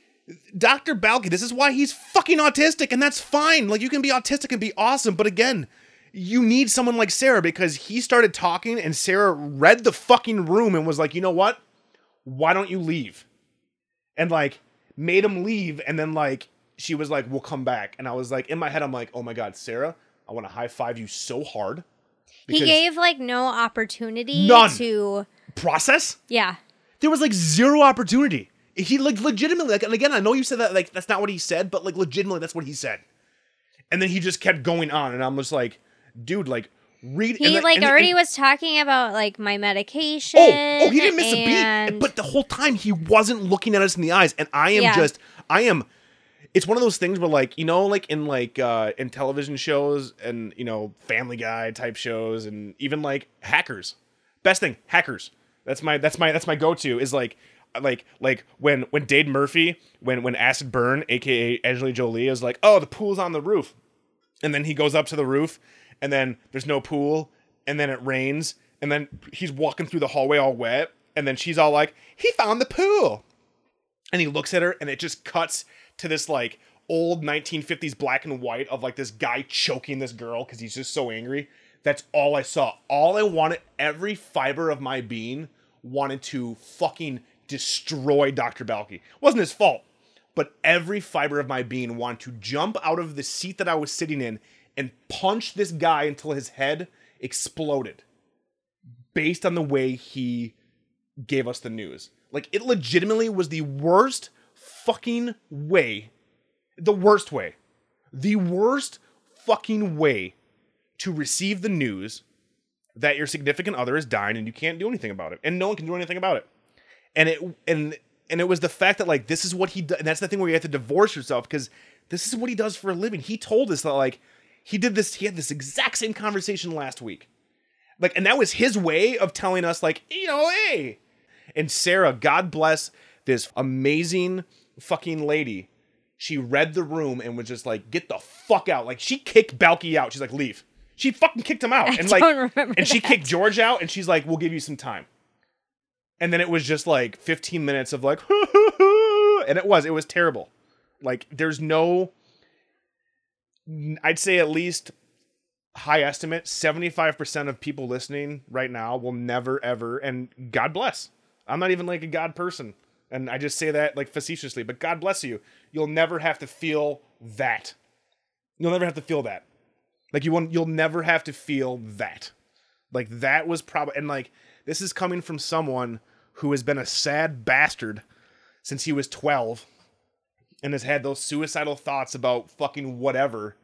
Dr. Balki, this is why he's fucking autistic, and that's fine. Like, you can be autistic and be awesome, but again, you need someone like Sarah because he started talking, and Sarah read the fucking room and was like, you know what? Why don't you leave? And like, made him leave, and then like, she was like, we'll come back. And I was like, in my head, I'm like, oh my God, Sarah, I want to high five you so hard. He gave like no opportunity None. to process yeah. there was like zero opportunity. He like legitimately like, and again, I know you said that like that's not what he said, but like legitimately that's what he said. And then he just kept going on, and I'm just like, dude, like, Read. He and like and the- already and- was talking about like my medication. Oh, oh, he didn't miss a beat. But the whole time he wasn't looking at us in the eyes, and I am Yeah. just, I am. It's one of those things where, like, you know, like in like uh in television shows and you know Family Guy type shows, and even like Hackers. Best thing, Hackers. That's my that's my that's my go to is like. Like like when when Dade Murphy when when Acid Burn aka Angelina Jolie is like oh the pool's on the roof and then he goes up to the roof and then there's no pool and then it rains and then he's walking through the hallway all wet and then she's all like he found the pool. And he looks at her and it just cuts to this like old 1950s black and white of like this guy choking this girl because he's just so angry. That's all i saw. All i wanted every fiber of my being wanted to fucking destroy dr balki. Wasn't his fault but every fiber of my being wanted to jump out of the seat that I was sitting in and punch this guy until his head exploded based on the way he gave us the news. Like, it legitimately was the worst fucking way. The worst way. The worst fucking way to receive the news that your significant other is dying and you can't do anything about it. And no one can do anything about it and it and and it was the fact that like this is what he does and that's the thing where you have to divorce yourself because this is what he does for a living he told us that like he did this he had this exact same conversation last week. Like and that was his way of telling us like you know hey. And sarah god bless this amazing fucking lady. She read the room and was just like get the fuck out. Like she kicked balki out. She's like leave. She fucking kicked him out. I and like and she kicked george out and she's like we'll give you some time. And then it was just like 15 minutes of like and it was it was terrible. Like there's no i'd say at least high estimate 75% of people listening right now will never ever and god bless. I'm not even like a god person and i just say that like facetiously but god bless you. You'll never have to feel that. You'll never have to feel that. Like you won't you'll never have to feel that. Like that was probably and like this is coming from someone who has been a sad bastard since he was 12 and has had those suicidal thoughts about fucking whatever,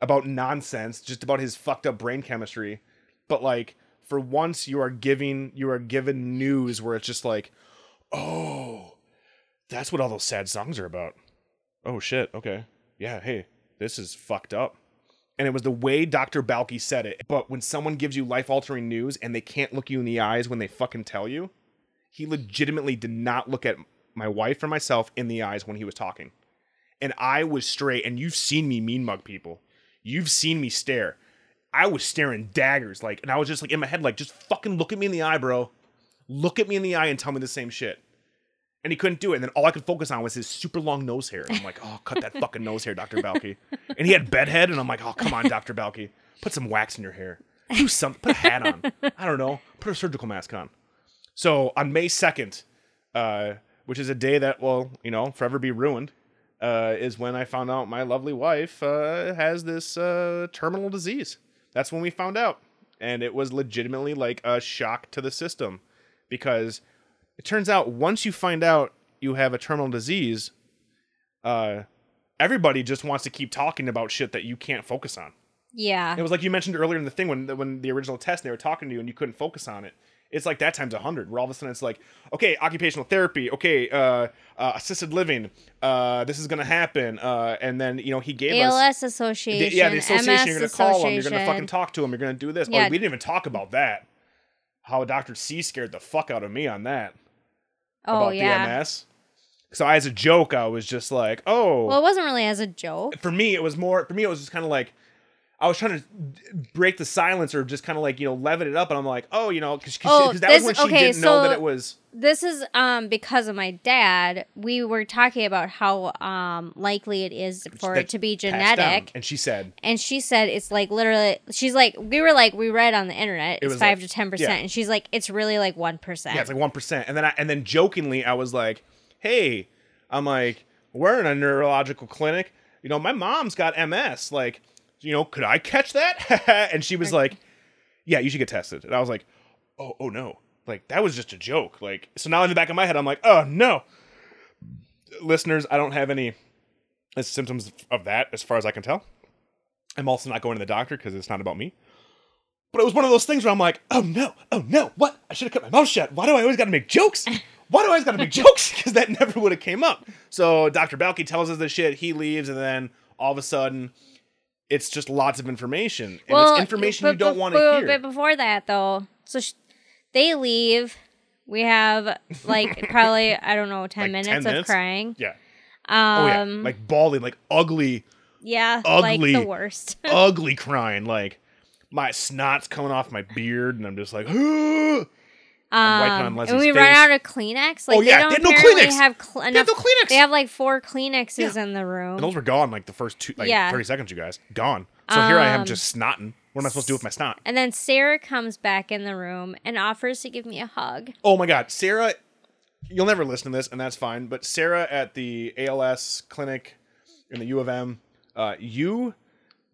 about nonsense, just about his fucked up brain chemistry. But like for once you are giving you are given news where it's just like, "Oh, that's what all those sad songs are about." Oh shit, okay. Yeah, hey, this is fucked up and it was the way Dr. Balki said it. But when someone gives you life altering news and they can't look you in the eyes when they fucking tell you, he legitimately did not look at my wife or myself in the eyes when he was talking. And I was straight, and you've seen me mean mug people. You've seen me stare. I was staring daggers, like, and I was just like in my head, like, just fucking look at me in the eye, bro. Look at me in the eye and tell me the same shit. And he couldn't do it. And then all I could focus on was his super long nose hair. And I'm like, oh, cut that fucking nose hair, Dr. Balki. And he had bedhead, and I'm like, oh, come on, Dr. Balki. Put some wax in your hair. Do something. Put a hat on. I don't know. Put a surgical mask on. So on May 2nd, uh, which is a day that will, you know, forever be ruined, uh, is when I found out my lovely wife uh, has this uh, terminal disease. That's when we found out. And it was legitimately like a shock to the system because it turns out once you find out you have a terminal disease, uh, everybody just wants to keep talking about shit that you can't focus on. Yeah. It was like you mentioned earlier in the thing when when the original test they were talking to you and you couldn't focus on it. It's like that times a hundred. Where all of a sudden it's like, okay, occupational therapy, okay, uh, uh, assisted living, uh, this is gonna happen, uh, and then you know he gave us ALS Association. the- yeah the association. MS you're gonna call them. You're gonna fucking talk to them. You're gonna do this. Yeah. Oh, we didn't even talk about that. How Doctor C scared the fuck out of me on that Oh about yeah. the MS. So as a joke, I was just like, oh, Well, it wasn't really as a joke. for me it was more for me it was just kind of like I was trying to break the silence or just kind of like you know leaven it up, and I'm like, oh, you know, because Oh, that this- was when she okay, didn't know that it was. This is um because of my dad. We were talking about how um likely it is for it to be genetic. And she said, And she said it's like literally. She's like, we were like, we read on the internet, It it's was five like- to ten percent, yeah. and she's like, it's really like one percent. yeah, it's like one percent, and then I and then jokingly I was like, hey, I'm like, we're in a neurological clinic. You know, my mom's got MS. Like, you know, could I catch that? and she was like, yeah, you should get tested. And I was like, oh, oh no. Like that was just a joke. Like so now in the back of my head, I'm like, oh no. Listeners, I don't have any uh, symptoms of that as far as I can tell. I'm also not going to the doctor because it's not about me. But it was one of those things where I'm like, oh no, oh no, what? I should have kept my mouth shut. Why do I always got to make jokes? Why do I always got to make jokes? Because that never would have came up. So Dr. Balky tells us this shit. He leaves, and then all of a sudden, it's just lots of information, and it's information you don't want to but- hear. But before that, though, so sh- they leave. We have like probably I don't know ten Like 10 minutes, minutes? of crying. yeah. Um, Oh yeah. Like bawling, like ugly, yeah, ugly- like the worst. ugly crying. Like my snot's coming off my beard, and I'm just like, Um, and we run out of Kleenex. Like Oh, yeah, they don't they had no Kleenex. have cl- They enough. have no Kleenex. They have like four Kleenexes Yeah. in the room. And those were gone like the first two, like Yeah. 30 seconds, you guys. Gone. So here I am Um, just snotting. What am I supposed to do with my snot? And then Sarah comes back in the room and offers to give me a hug. Oh my God. Sarah, you'll never listen to this, and that's fine. But Sarah at the ALS clinic in the U of M, uh, you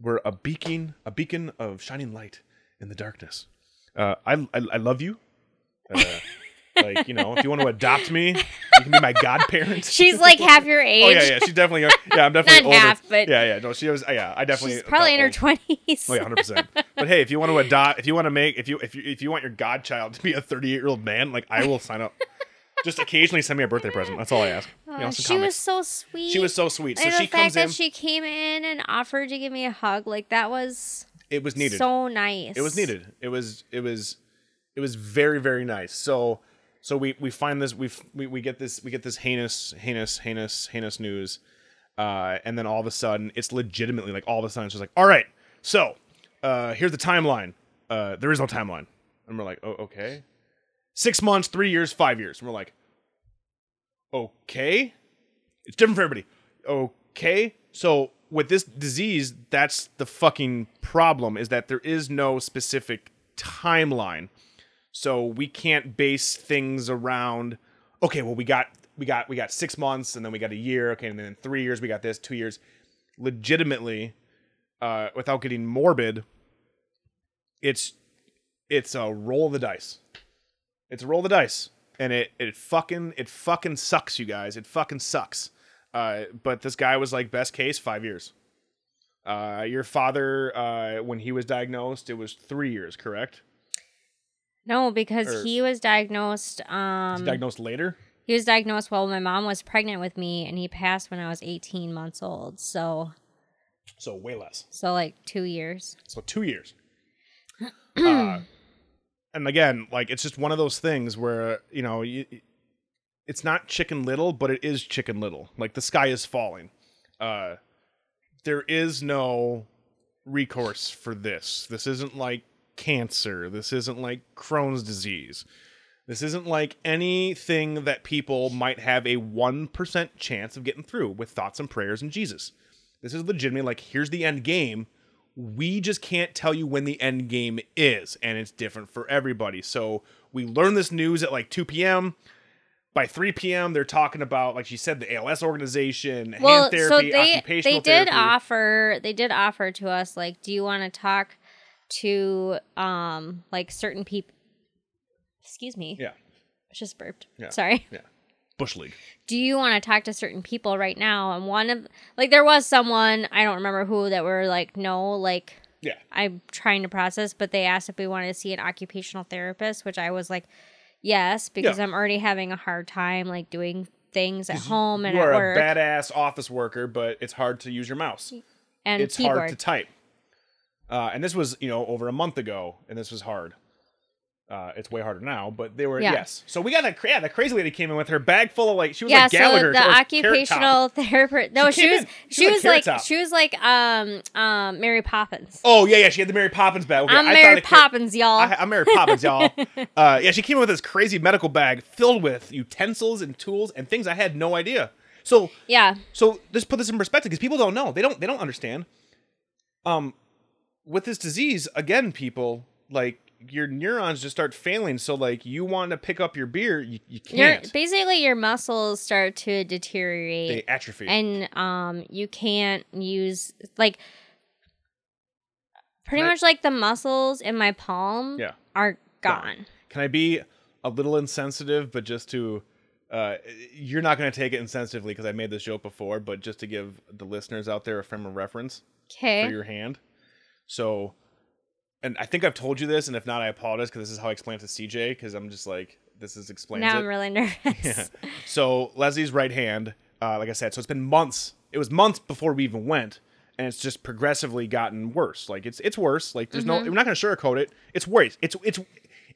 were a beacon, a beacon of shining light in the darkness. Uh, I, I, I love you. Uh, like, you know, if you want to adopt me, you can be my godparent. She's like half your age. Oh yeah, yeah. She's definitely. Yeah, I'm definitely Not older. half, but- yeah, yeah. No, she was. Yeah, I definitely. She's probably in her twenties. Oh yeah, hundred percent. But hey, if you want to adopt, if you want to make, if you if you if you want your godchild to be a 38 year old man, like I will sign up. Just occasionally send me a birthday present. That's all I ask. You know, she was so sweet. She was so sweet. So and she the fact comes that in. she came in and offered to give me a hug, like that was it was needed. so nice. It was needed. It was it was it was very very nice. So so we we find this we we we get this we get this heinous heinous heinous heinous news, uh, and then all of a sudden it's legitimately like all of a sudden it's just like all right, so uh, here's the timeline. Uh, there is no timeline, and we're like oh okay, six months, three years, five years, and we're like okay, it's different for everybody. Okay, so with this disease, that's the fucking problem is that there is no specific timeline. So we can't base things around okay, well we got we got we got 6 months and then we got a year, okay, and then 3 years we got this, 2 years. Legitimately uh without getting morbid, it's it's a roll of the dice. It's a roll of the dice. And it it fucking it fucking sucks, you guys. It fucking sucks. Uh, but this guy was like best case five years. Uh, your father, uh, when he was diagnosed, it was three years, correct? No, because Or- he was diagnosed. Was Um, he diagnosed later. he was diagnosed while my mom was pregnant with me, and he passed when I was 18 months old. So, So way less. so like two years. So two years. uh, and again, like it's just one of those things where you know you, it's not Chicken Little, but it is Chicken Little. Like the sky is falling. Uh, there is no recourse for this. This isn't like cancer. This isn't like Crohn's disease. This isn't like anything that people might have a 1% chance of getting through with thoughts and prayers and Jesus. This is legitimately like, here's the end game. We just can't tell you when the end game is, and it's different for everybody. So we learn this news at like 2 p.m. By 3 p.m., they're talking about, like she said, the ALS organization, Well, hand therapy, so they occupational they did therapy. offer they did offer to us like, do you want to talk to um like certain people? Excuse me. Yeah, I just burped. Yeah. Sorry. yeah. Bush League. do you want to talk to certain people right now? And one of like there was someone I don't remember who that were like no like Yeah. I'm trying to process, but they asked if we wanted to see an occupational therapist, which I was like yes because Yeah. I'm already having a hard time like doing things at home and you are at work a badass office worker, but it's hard to use your mouse. and it's keyboard. hard to type. Uh, and this was, you know, over a month ago, and this was hard. Uh, it's way harder now, but they were Yeah. yes. So we got that. Yeah, that crazy lady came in with her bag full of like she was yeah, like Gallagher. so the occupational therapist. No, She she, was she she was Carrot like she was like um um Mary Poppins. Oh yeah, yeah. She had the Mary Poppins bag. Okay, I'm I Mary thought it ca- Poppins, y'all. I, I'm Mary Poppins, y'all. Uh, yeah, she came in with this crazy medical bag filled with utensils and tools and things I had no idea. So yeah, So just put this in perspective because people don't know. They don't. They don't understand. Um, with this disease, again, people like your neurons just start failing. So like you want to pick up your beer, you, you can't. basically your muscles start to deteriorate. they atrophy. and um you can't use like pretty Can I- much like the muscles in my palm Yeah. are Gone. gone. Can I be a little insensitive, but just to. Uh, you're not going to take it insensitively because I made this joke before, but just to give the listeners out there a frame of reference. Okay. for your hand. So and I think I've told you this, and if not, I apologize because this is how I explain it to CJ because I'm just like this is explains now it. I'm really nervous. Yeah. So Leslie's right hand, uh, like I said, so it's been months. It was months before we even went, and it's just progressively gotten worse. Like it's it's worse. Like there's Mm-hmm. no, we're not gonna sugarcoat it. It's worse. It's it's,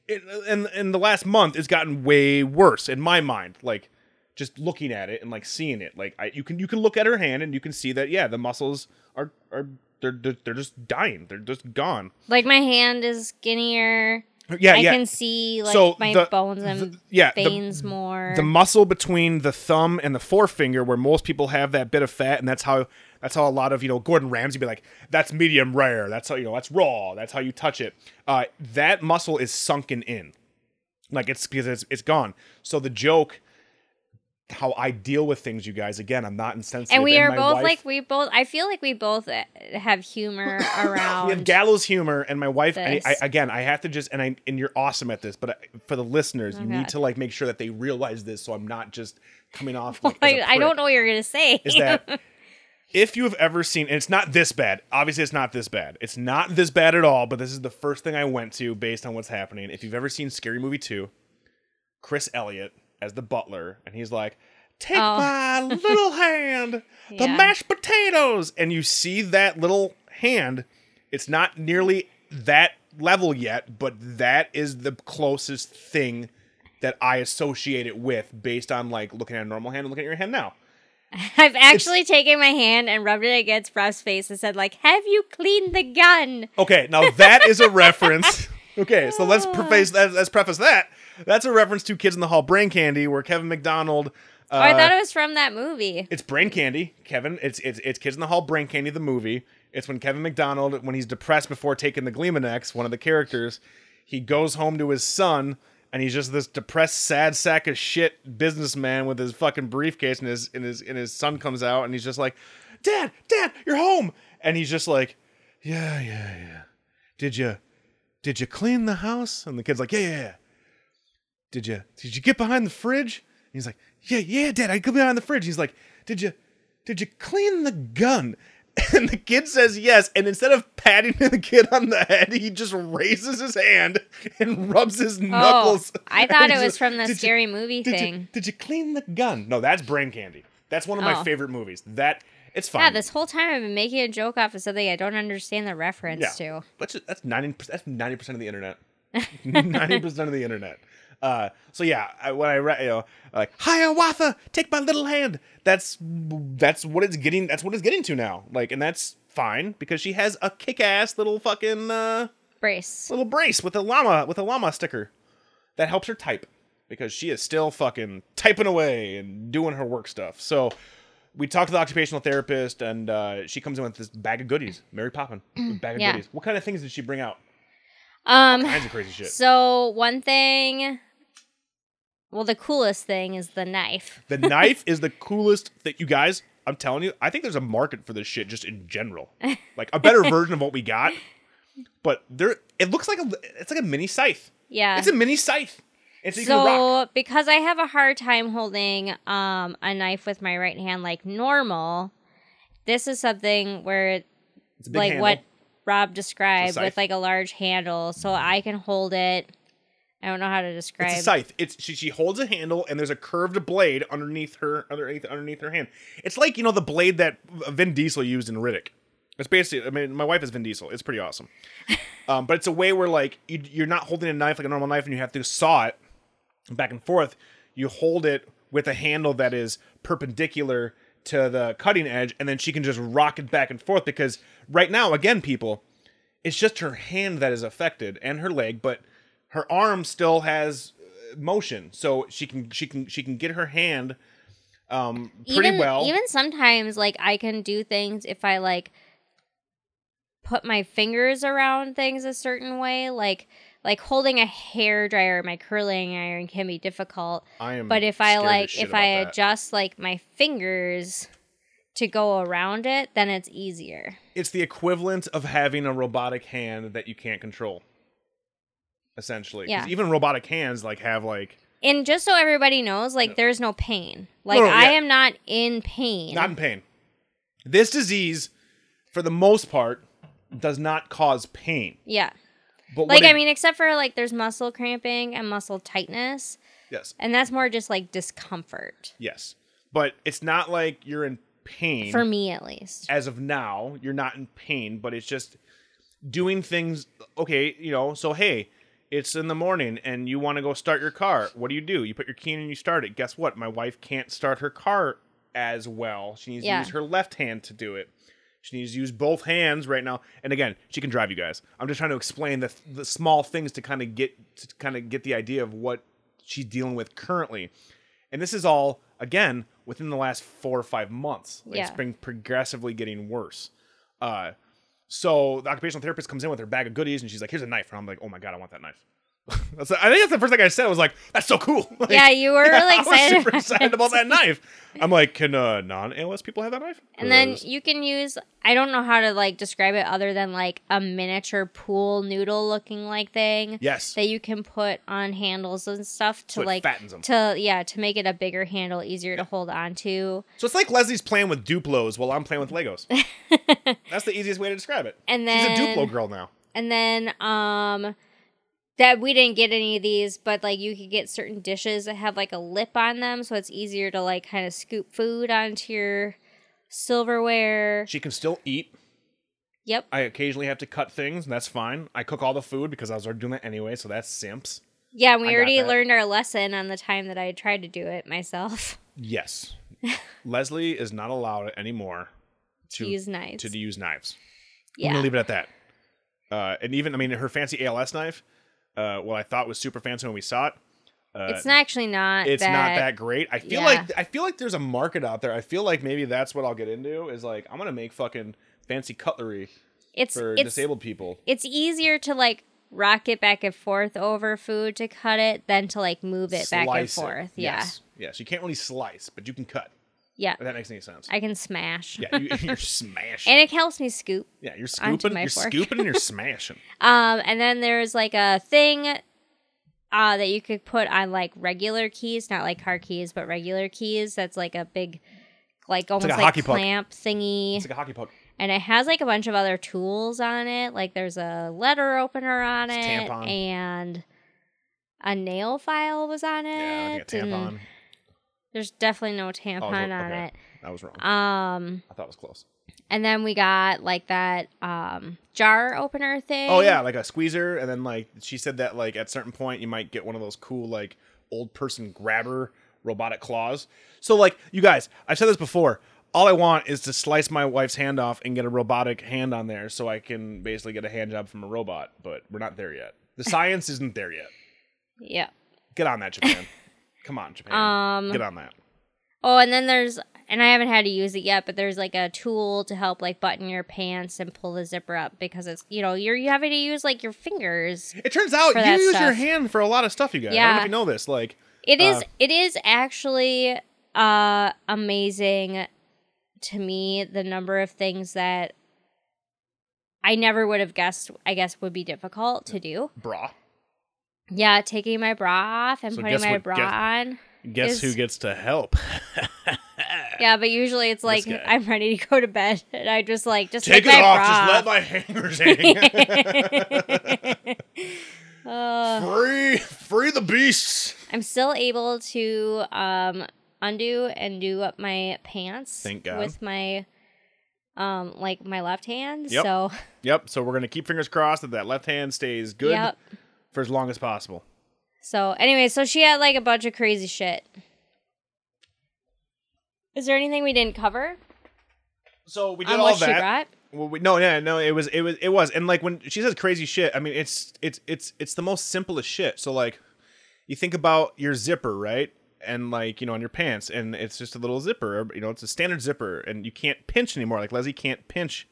it, in in the last month, it's gotten way worse in my mind. Like just looking at it and like seeing it, like I, you can you can look at her hand and you can see that yeah, the muscles are are they're they're, they're just dying. They're just gone. like my hand is skinnier. Yeah, I yeah. can see like So my the- bones and the- yeah, the- veins more. the muscle between the thumb and the forefinger where most people have that bit of fat and that's how that's how a lot of you know gordon ramsay be like that's medium rare that's how you know that's raw that's how you touch it uh, that muscle is sunken in like it's because it's, it's gone so the joke how i deal with things you guys again i'm not insensitive and we are my both wife- like we both. I feel like we both uh, have humor around. we have gallows humor and my wife I. I, again i have to just and i and you're awesome at this but I, for the listeners you need Oh, to like make sure that they realize this so i'm not just coming off like, as I don't know what you're gonna say. is that if you have ever seen and it's not this bad obviously it's not this bad it's not this bad at all but this is the first thing i went to based on what's happening if you've ever seen scary movie 2 chris elliott as the butler and he's like take Oh. my little hand the Yeah. mashed potatoes and you see that little hand it's not nearly that level yet but that is the closest thing that i associate it with based on like looking at a normal hand and looking at your hand now I've actually taken my hand and rubbed it against Ruff's face and said, like, "Have you cleaned the gun?" Okay, now that is a reference. Okay, so let's preface. Let's preface that. That's a reference to Kids in the Hall Brain Candy, where Kevin McDonald. Uh, oh, I thought it was from that movie. it's Brain Candy, Kevin. It's it's it's Kids in the Hall Brain Candy, the movie. It's when Kevin McDonald, when he's depressed before taking the Gleemonex, one of the characters, he goes home to his son, and he's just this depressed, sad sack of shit businessman with his fucking briefcase, and his and his and his son comes out, and he's just like, "Dad, Dad, you're home," and he's just like, "Yeah, yeah, yeah. Did you did you clean the house?" And the kid's like, "Yeah, yeah, yeah." Did you did you get behind the fridge? And he's like, "Yeah, yeah, Dad, I got behind the fridge." He's like, "Did you did you clean the gun?" And the kid says yes, and instead of patting the kid on the head, he just raises his hand and rubs his oh, knuckles. Oh, I thought it was like, from the "Did you- scary movie did you- thing. did you clean the gun? No, that's brain candy. That's one of my Oh. favorite movies. That it's fine. Yeah, this whole time I've been making a joke off of something I don't understand the reference Yeah. to. Let's just, that's ninety. That's ninety percent of the internet. Ninety percent of the internet. Uh, so yeah, I, when I read, you know, like Hiawatha, take my little hand. That's that's what it's getting. That's what it's getting to now. Like, and that's fine because she has a kick-ass little fucking uh, Brace. little brace with a llama with a llama sticker that helps her type because she is still fucking typing away and doing her work stuff. So we talked to the occupational therapist and uh, she comes in with this bag of goodies. Mary Poppin, bag of Yeah. goodies. What kind of things did she bring out? Um, Kinds of crazy shit. so one thing, well, the coolest thing is the knife. The knife is the coolest that you guys. I'm telling you, I think there's a market for this shit just in general. Like a better version of what we got, but there it looks like a it's like a mini scythe. Yeah. It's a mini scythe. It's you can so because I have a hard time holding um a knife with my right hand like normal, this is something where It's a big like handle. what Rob described with like a large handle, so I can hold it. I don't know how to describe. It's a scythe. It's she, she holds a handle and there's a curved blade underneath her underneath underneath her hand. It's like you know the blade that Vin Diesel used in Riddick. It's basically. I mean, my wife is Vin Diesel. It's pretty awesome. um, but it's a way where like you, you're not holding a knife like a normal knife and you have to saw it back and forth. You hold it with a handle that is perpendicular to the cutting edge, and then she can just rock it back and forth. Because right now, again, people, it's just her hand that is affected and her leg, but her arm still has uh, motion, so she can she can she can get her hand um pretty even, well. Even sometimes, like I can do things if I like put my fingers around things a certain way, like like holding a hair dryer, my curling iron can be difficult. I am But if I like, if I that. adjust like my fingers to go around it, then it's easier. it's the equivalent of having a robotic hand that you can't control. Essentially. Yeah. even robotic hands like have like And just so everybody knows, like there's no pain. Like no, I yeah. am not in pain. not in pain. This disease, for the most part, does not cause pain. yeah. But Like I mean, except for like there's muscle cramping and muscle tightness, yes, and that's more just like discomfort yes, but it's not like you're in pain for me at least. as of now. You're not in pain, but it's just doing things. Okay, you know. So hey, it's in the morning and you want to go start your car. What do you do? You put your key in and you start it. Guess what? My wife can't start her car as well. She needs Yeah. to use her left hand to do it. She needs to use both hands right now. And again, she can drive you guys. I'm just trying to explain the the small things to kind of get to kind of get the idea of what she's dealing with currently. And this is all again within the last four or five months. Like, It's Yeah. been progressively getting worse. Uh, so the occupational therapist comes in with her bag of goodies, and she's like, "Here's a knife," and I'm like, "Oh my god, I want that knife." that's, I think that's the first thing I said. I was like, "That's so cool." Like, yeah, you were yeah, really I was excited. super about excited about that knife. I'm like, can uh, non-ALS people have that knife? And then you can use I don't know how to like describe it other than like a miniature pool noodle looking like thing yes, that you can put on handles and stuff to So like fattens 'em. to yeah, to make it a bigger handle, easier to hold on to. so it's like Leslie's playing with Duplos while I'm playing with Legos. that's the easiest way to describe it. And then she's a Duplo girl now. And then um that we didn't get any of these, but like you could get certain dishes that have like a lip on them, so it's easier to like kind of scoop food onto your silverware. She can still eat. Yep. I occasionally have to cut things, and that's fine. I cook all the food because I was already doing that anyway, so that's simps. Yeah, and we I already learned our lesson on the time that I tried to do it myself. Yes. Leslie is not allowed anymore To use knives. to use knives. I'm yeah. gonna leave it at that. Uh, and even I mean her fancy ALS knife, uh, what I thought was super fancy when we saw it. Uh, it's not actually not it's that, not that great. I feel yeah. like I feel like there's a market out there. I feel like maybe that's what I'll get into is like I'm gonna make fucking fancy cutlery it's for it's disabled people. it's easier to like rock it back and forth over food to cut it than to like move it back and Slice it. forth. Yeah. Yes. Yes. You can't really slice, but you can cut. Yeah. If that makes any sense. I can smash. yeah, you, you're smashing. and it helps me scoop. yeah, you're scooping. You're fork. scooping and you're smashing. Um, and then there's like a thing uh, that you could put on like regular keys, not like car keys, but regular keys. That's like a big, like almost like a like, hockey puck. clamp thingy. It's like a hockey puck. and it has like a bunch of other tools on it. Like there's a letter opener on It's it, tampon. and a nail file was on it. Yeah, I think a and tampon. There's definitely no Oh, is tampon on it. I was wrong. Um, I thought it was close. and then we got like that um jar opener thing. Oh yeah, like a squeezer, and then like she said that like at certain point you might get one of those cool like old person grabber robotic claws. So like you guys, I've said this before. All I want is to slice my wife's hand off and get a robotic hand on there, so I can basically get a hand job from a robot. But we're not there yet. The science isn't there yet. Yeah. Get on that, Japan. Come on, Japan. Um, get on that. Oh, and then there's and I haven't had to use it yet, but there's like a tool to help like button your pants and pull the zipper up because it's you know you're you having to use like your fingers. It turns out you use your hand for a lot of stuff, you guys. Yeah. I don't know if you know this. Like, It is Uh, it is actually uh amazing to me the number of things that I never would have guessed I guess would be difficult to do. bra. Yeah, taking my bra off and So putting my what- bra guess- on. Guess Is- who gets to help? Yeah, but usually it's like. I'm ready to go to bed and I just like just Take take it off. bra Just let my hangers hang. Uh, free, free the beasts. I'm still able to um undo and do up my pants Thank God. with my um like my left hand. Yep. So Yep. So we're gonna keep fingers crossed that that left hand stays good yep. For as long as possible. So anyway, so she had like a bunch of crazy shit. Is there anything we didn't cover So we did on all what she that. brought? Well, we, no, yeah, no, it was, it was, it was, and like when she says crazy shit, I mean, it's, it's, it's, it's the most simplest shit. So like, you think about your zipper, right? And like, you know, on your pants, and it's just a little zipper, or, you know, it's a standard zipper, and you can't pinch anymore. Like Leslie can't pinch;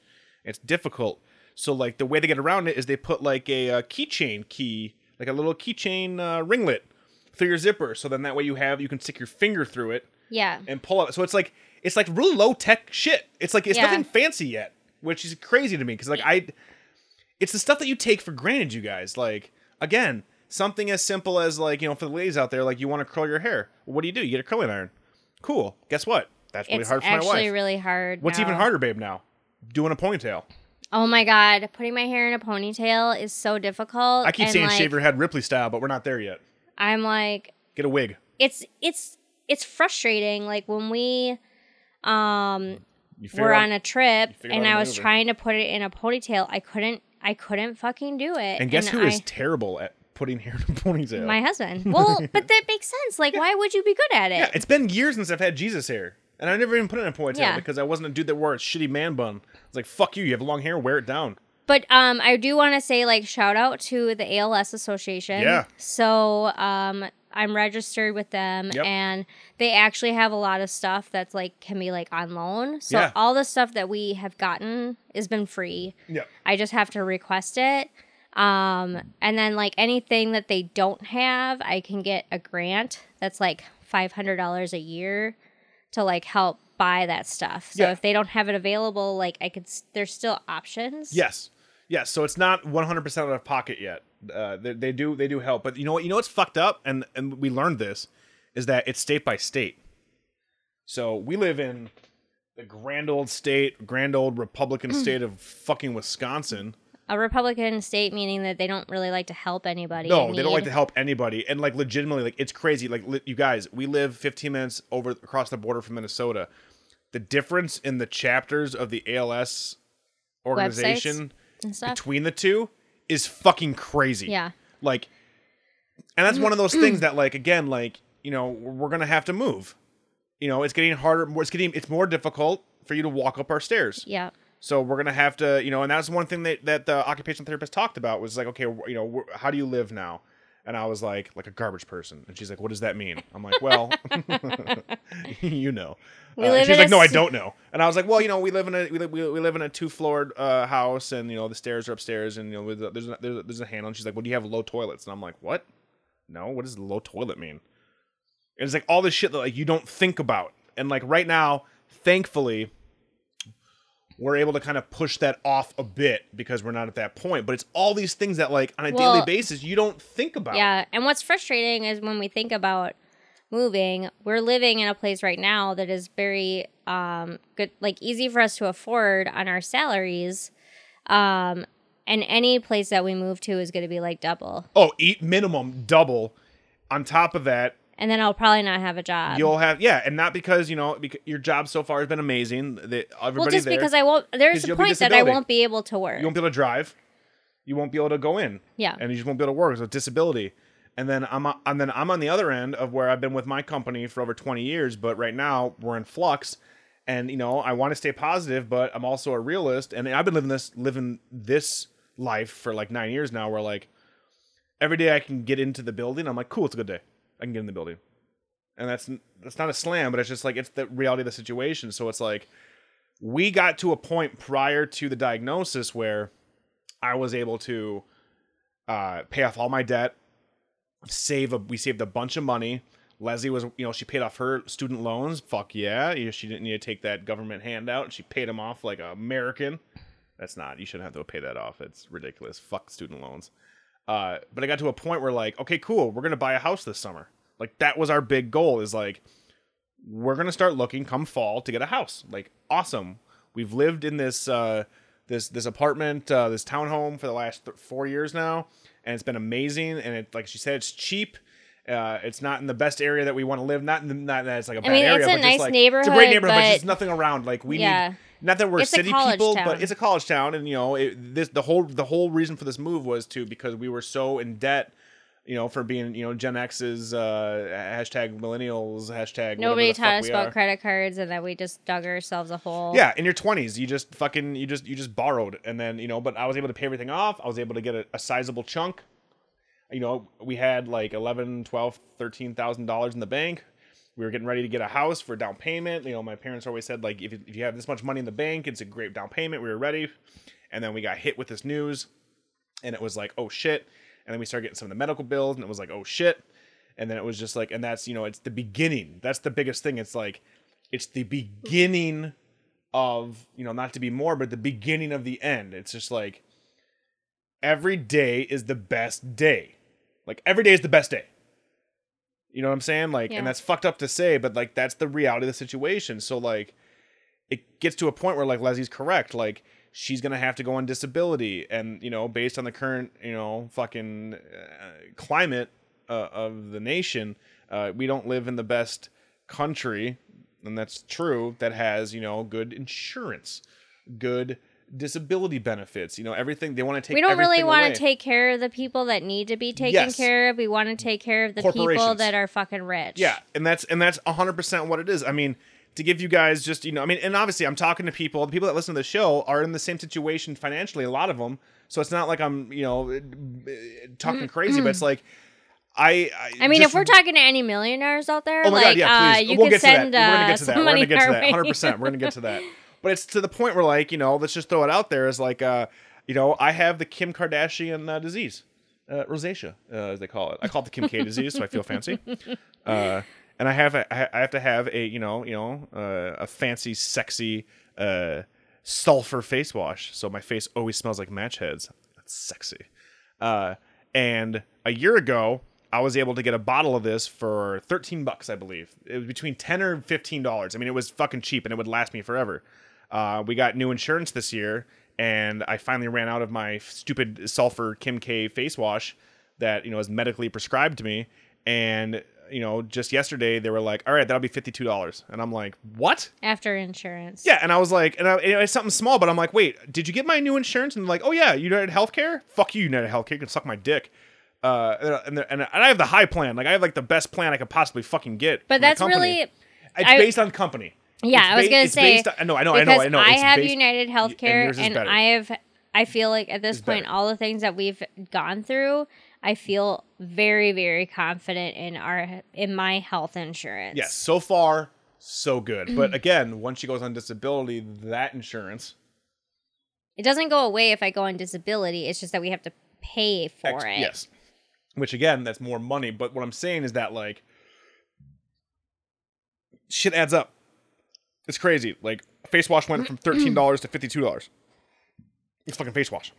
it's difficult. So like, the way they get around it is they put like a, uh keychain key, like a little keychain uh, ringlet through your zipper. So then that way you have, you can stick your finger through it Yeah. and pull up. So it's like it's like really low tech shit. It's like it's Yeah. nothing fancy yet, which is crazy to me because like I, it's the stuff that you take for granted. You guys like again something as simple as like you know for the ladies out there like you want to curl your hair. What do you do? You get a curling iron. Cool. Guess what? That's really It's hard for my wife. It's actually really hard. What's now. even harder, babe? Now doing a ponytail. Oh my god, putting my hair in a ponytail is so difficult. I keep and, saying like, shave your head Ripley style, but we're not there yet. I'm like, Get a wig. it's it's it's frustrating. Like when we um were out- on a trip and I was trying to put it in a ponytail, I couldn't. I couldn't fucking do it. and guess who is I, terrible at putting hair in a ponytail? my husband. Well, but that makes sense. Like, why would you be good at it? yeah, it's been years since I've had Jesus hair. And I never even put it in a ponytail Yeah. because I wasn't a dude that wore a shitty man bun. It's like, fuck you, you have long hair, wear it down. But um, I do want to say like shout out to the ALS Association. Yeah. So um, I'm registered with them, Yep. and they actually have a lot of stuff that's like can be like on loan. So Yeah. all the stuff that we have gotten has been free. Yeah. I just have to request it. Um, and then like anything that they don't have, I can get a grant that's like five hundred dollars a year to like help buy that stuff. So Yeah. if they don't have it available, like I could, there's still options. Yes. Yes. So it's not 100% out of pocket yet. Uh, they, they do they do help, but you know what? You know what's fucked up, and and we learned this is that it's state by state. So we live in the grand old state, grand old Republican state of fucking Wisconsin. A Republican state, meaning that they don't really like to help anybody. No, they don't like to help anybody, and like legitimately, like it's crazy. Like li- you guys, we live 15 minutes over across the border from Minnesota. The difference in the chapters of the ALS organization between the two is fucking crazy. Yeah. Like, and that's one of those things that, like, again, like, you know, we're gonna have to move. You know, it's getting harder. It's getting, it's more difficult for you to walk up our stairs. Yeah. So we're gonna have to, you know, and that's one thing that that the occupational therapist talked about was like, okay, you know, how do you live now? And I was like, like a garbage person. And she's like, what does that mean? I'm like, well, you know. We Uh, she's like, no, I don't know. And I was like, well, you know, we live in a we live, we, we live in a two floored uh, house, and you know the stairs are upstairs, and you know there's a, there's a, there's a handle. And she's like, well, do you have low toilets? And I'm like, what? No, what does low toilet mean? And it's like all this shit that like you don't think about. And like right now, thankfully, we're able to kind of push that off a bit because we're not at that point. But it's all these things that like on a daily basis you don't think about. Yeah. And what's frustrating is when we think about moving, we're living in a place right now that is very um good like easy for us to afford on our salaries. Um and any place that we move to is going to be like double. Oh, eat minimum double. On top of that, And then I'll probably not have a job. you'll have yeah, and not because you know because your job so far has been amazing. That everybody well, just there, because I won't There's a point that I won't be able to work. you won't be able to drive, you won't be able to go in. Yeah. and you just won't be able to work. It's a disability. And then I'm and then I'm on the other end of where I've been with my company for over 20 years, but right now we're in flux. And you know, I want to stay positive, but I'm also a realist, and I've been living this living this life for like nine years now, where like every day I can get into the building, I'm like, cool, it's a good day. I can get in the building, and that's that's not a slam, but it's just like it's the reality of the situation. So it's like we got to a point prior to the diagnosis where I was able to uh, pay off all my debt, save a we saved a bunch of money. Leslie was, you know, she paid off her student loans. Fuck yeah, she didn't need to take that government handout. She paid them off like an American. That's not. You shouldn't have to pay that off. It's ridiculous. Fuck student loans. Uh, but I got to a point where like, okay, cool, we're gonna buy a house this summer. Like that was our big goal. Is like, we're gonna start looking come fall to get a house. Like, awesome. We've lived in this uh, this this apartment, uh, this townhome for the last th- four years now, and it's been amazing. And it, like she said, it's cheap. Uh, it's not in the best area that we want to live. Not in the, not that it's like a bad mean, area, it's a but nice like, It's a great neighborhood, but, but- just nothing around. Like we Yeah. need. Not that we're It's city people, town. but it's a college town, and you know, it, this the whole the whole reason for this move was to because we were so in debt, you know, for being you know Gen X's uh, hashtag millennials hashtag. Nobody whatever the fuck taught us we about are. credit cards and that we just dug ourselves a hole. Yeah, in your twenties, you just fucking you just you just borrowed, and then you know. But I was able to pay everything off. I was able to get a, a sizable chunk. You know, we had like eleven, twelve, thirteen thousand dollars in the bank. We were getting ready to get a house for down payment. You know, my parents always said like, if if you have this much money in the bank, it's a great down payment. We were ready, and then we got hit with this news, and it was like, oh shit. And then we started getting some of the medical bills, and it was like, oh shit. And then it was just like, and that's you know, it's the beginning. That's the biggest thing. It's like, it's the beginning of you know not to be more but the beginning of the end it's just like every day is the best day like every day is the best day you know what i'm saying like Yeah. and that's fucked up to say but like that's the reality of the situation so like it gets to a point where like leslie's correct like she's gonna have to go on disability, and you know, based on the current you know fucking uh, climate uh, of the nation, uh, we don't live in the best country, and that's true. That has you know good insurance, good disability benefits. You know, everything they want to take. we don't really want to take care of the people that need to be taken Yes. care of. We want to take care of the people that are fucking rich. Yeah, and that's and that's hundred percent what it is. I mean, to give you guys just you know, I mean, and obviously I'm talking to people. The people that listen to the show are in the same situation financially. A lot of them. So it's not like I'm you know talking crazy, but it's like I. I mean, just- if we're talking to any millionaires out there, Oh my like god, yeah, uh, please. you we'll could send that. We're gonna uh, get to that. We're gonna get to that. 100%. We're gonna get to that. But it's to the point where, like, you know, let's just throw it out there as like, uh, you know, I have the Kim Kardashian uh, disease, uh, rosacea, uh, as they call it. I call it the Kim K disease, so I feel fancy. Uh, and I have, a, I have to have a, you know, you know, uh, a fancy, sexy, uh, sulfur face wash, so my face always smells like match heads. That's sexy. Uh, and a year ago, I was able to get a bottle of this for 13 bucks, I believe. It was between 10 or 15 dollars. I mean, it was fucking cheap and it would last me forever. Uh, we got new insurance this year, and I finally ran out of my stupid sulfur Kim K face wash that you know is medically prescribed to me. And you know, just yesterday they were like, "All right, that'll be fifty-two dollars," and I'm like, "What?" after insurance. Yeah, and I was like, and, I, and it's something small, but I'm like, wait, did you get my new insurance? And they're like, oh yeah, United Healthcare. Fuck you, United Healthcare. You can suck my dick. Uh, and, and, and I have the high plan. Like I have like the best plan I could possibly fucking get. But that's really it's I- based on company. Yeah, I was ba- gonna it's say based on- I know, I know, I know, I. It's have based- United and Healthcare, is and. I have. I feel like at this It's point, better. all the things that we've gone through, I feel very, very confident in our in my health insurance. Yes, so far so good. But again, once she goes on disability, that insurance it doesn't go away if I go on disability. It's just that we have to pay for Ex- it. Yes. Which again, that's more money. But what I'm saying is that like shit adds up. It's crazy. Like face wash went from mm-hmm. thirteen dollars to fifty two dollars. It's fucking face wash.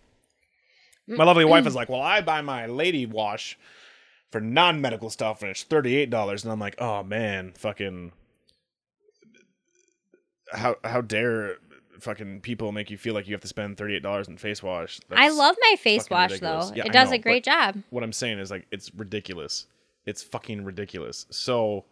My lovely wife is like, "Well, I buy my lady wash for non medical stuff, and it's thirty eight dollars." And I'm like, "Oh man, fucking how how dare fucking people make you feel like you have to spend thirty eight dollars in face wash?" I That's- love my face fucking wash ridiculous. though. Yeah, it I does know, a great but- job. what I'm saying is like it's ridiculous. It's fucking ridiculous. So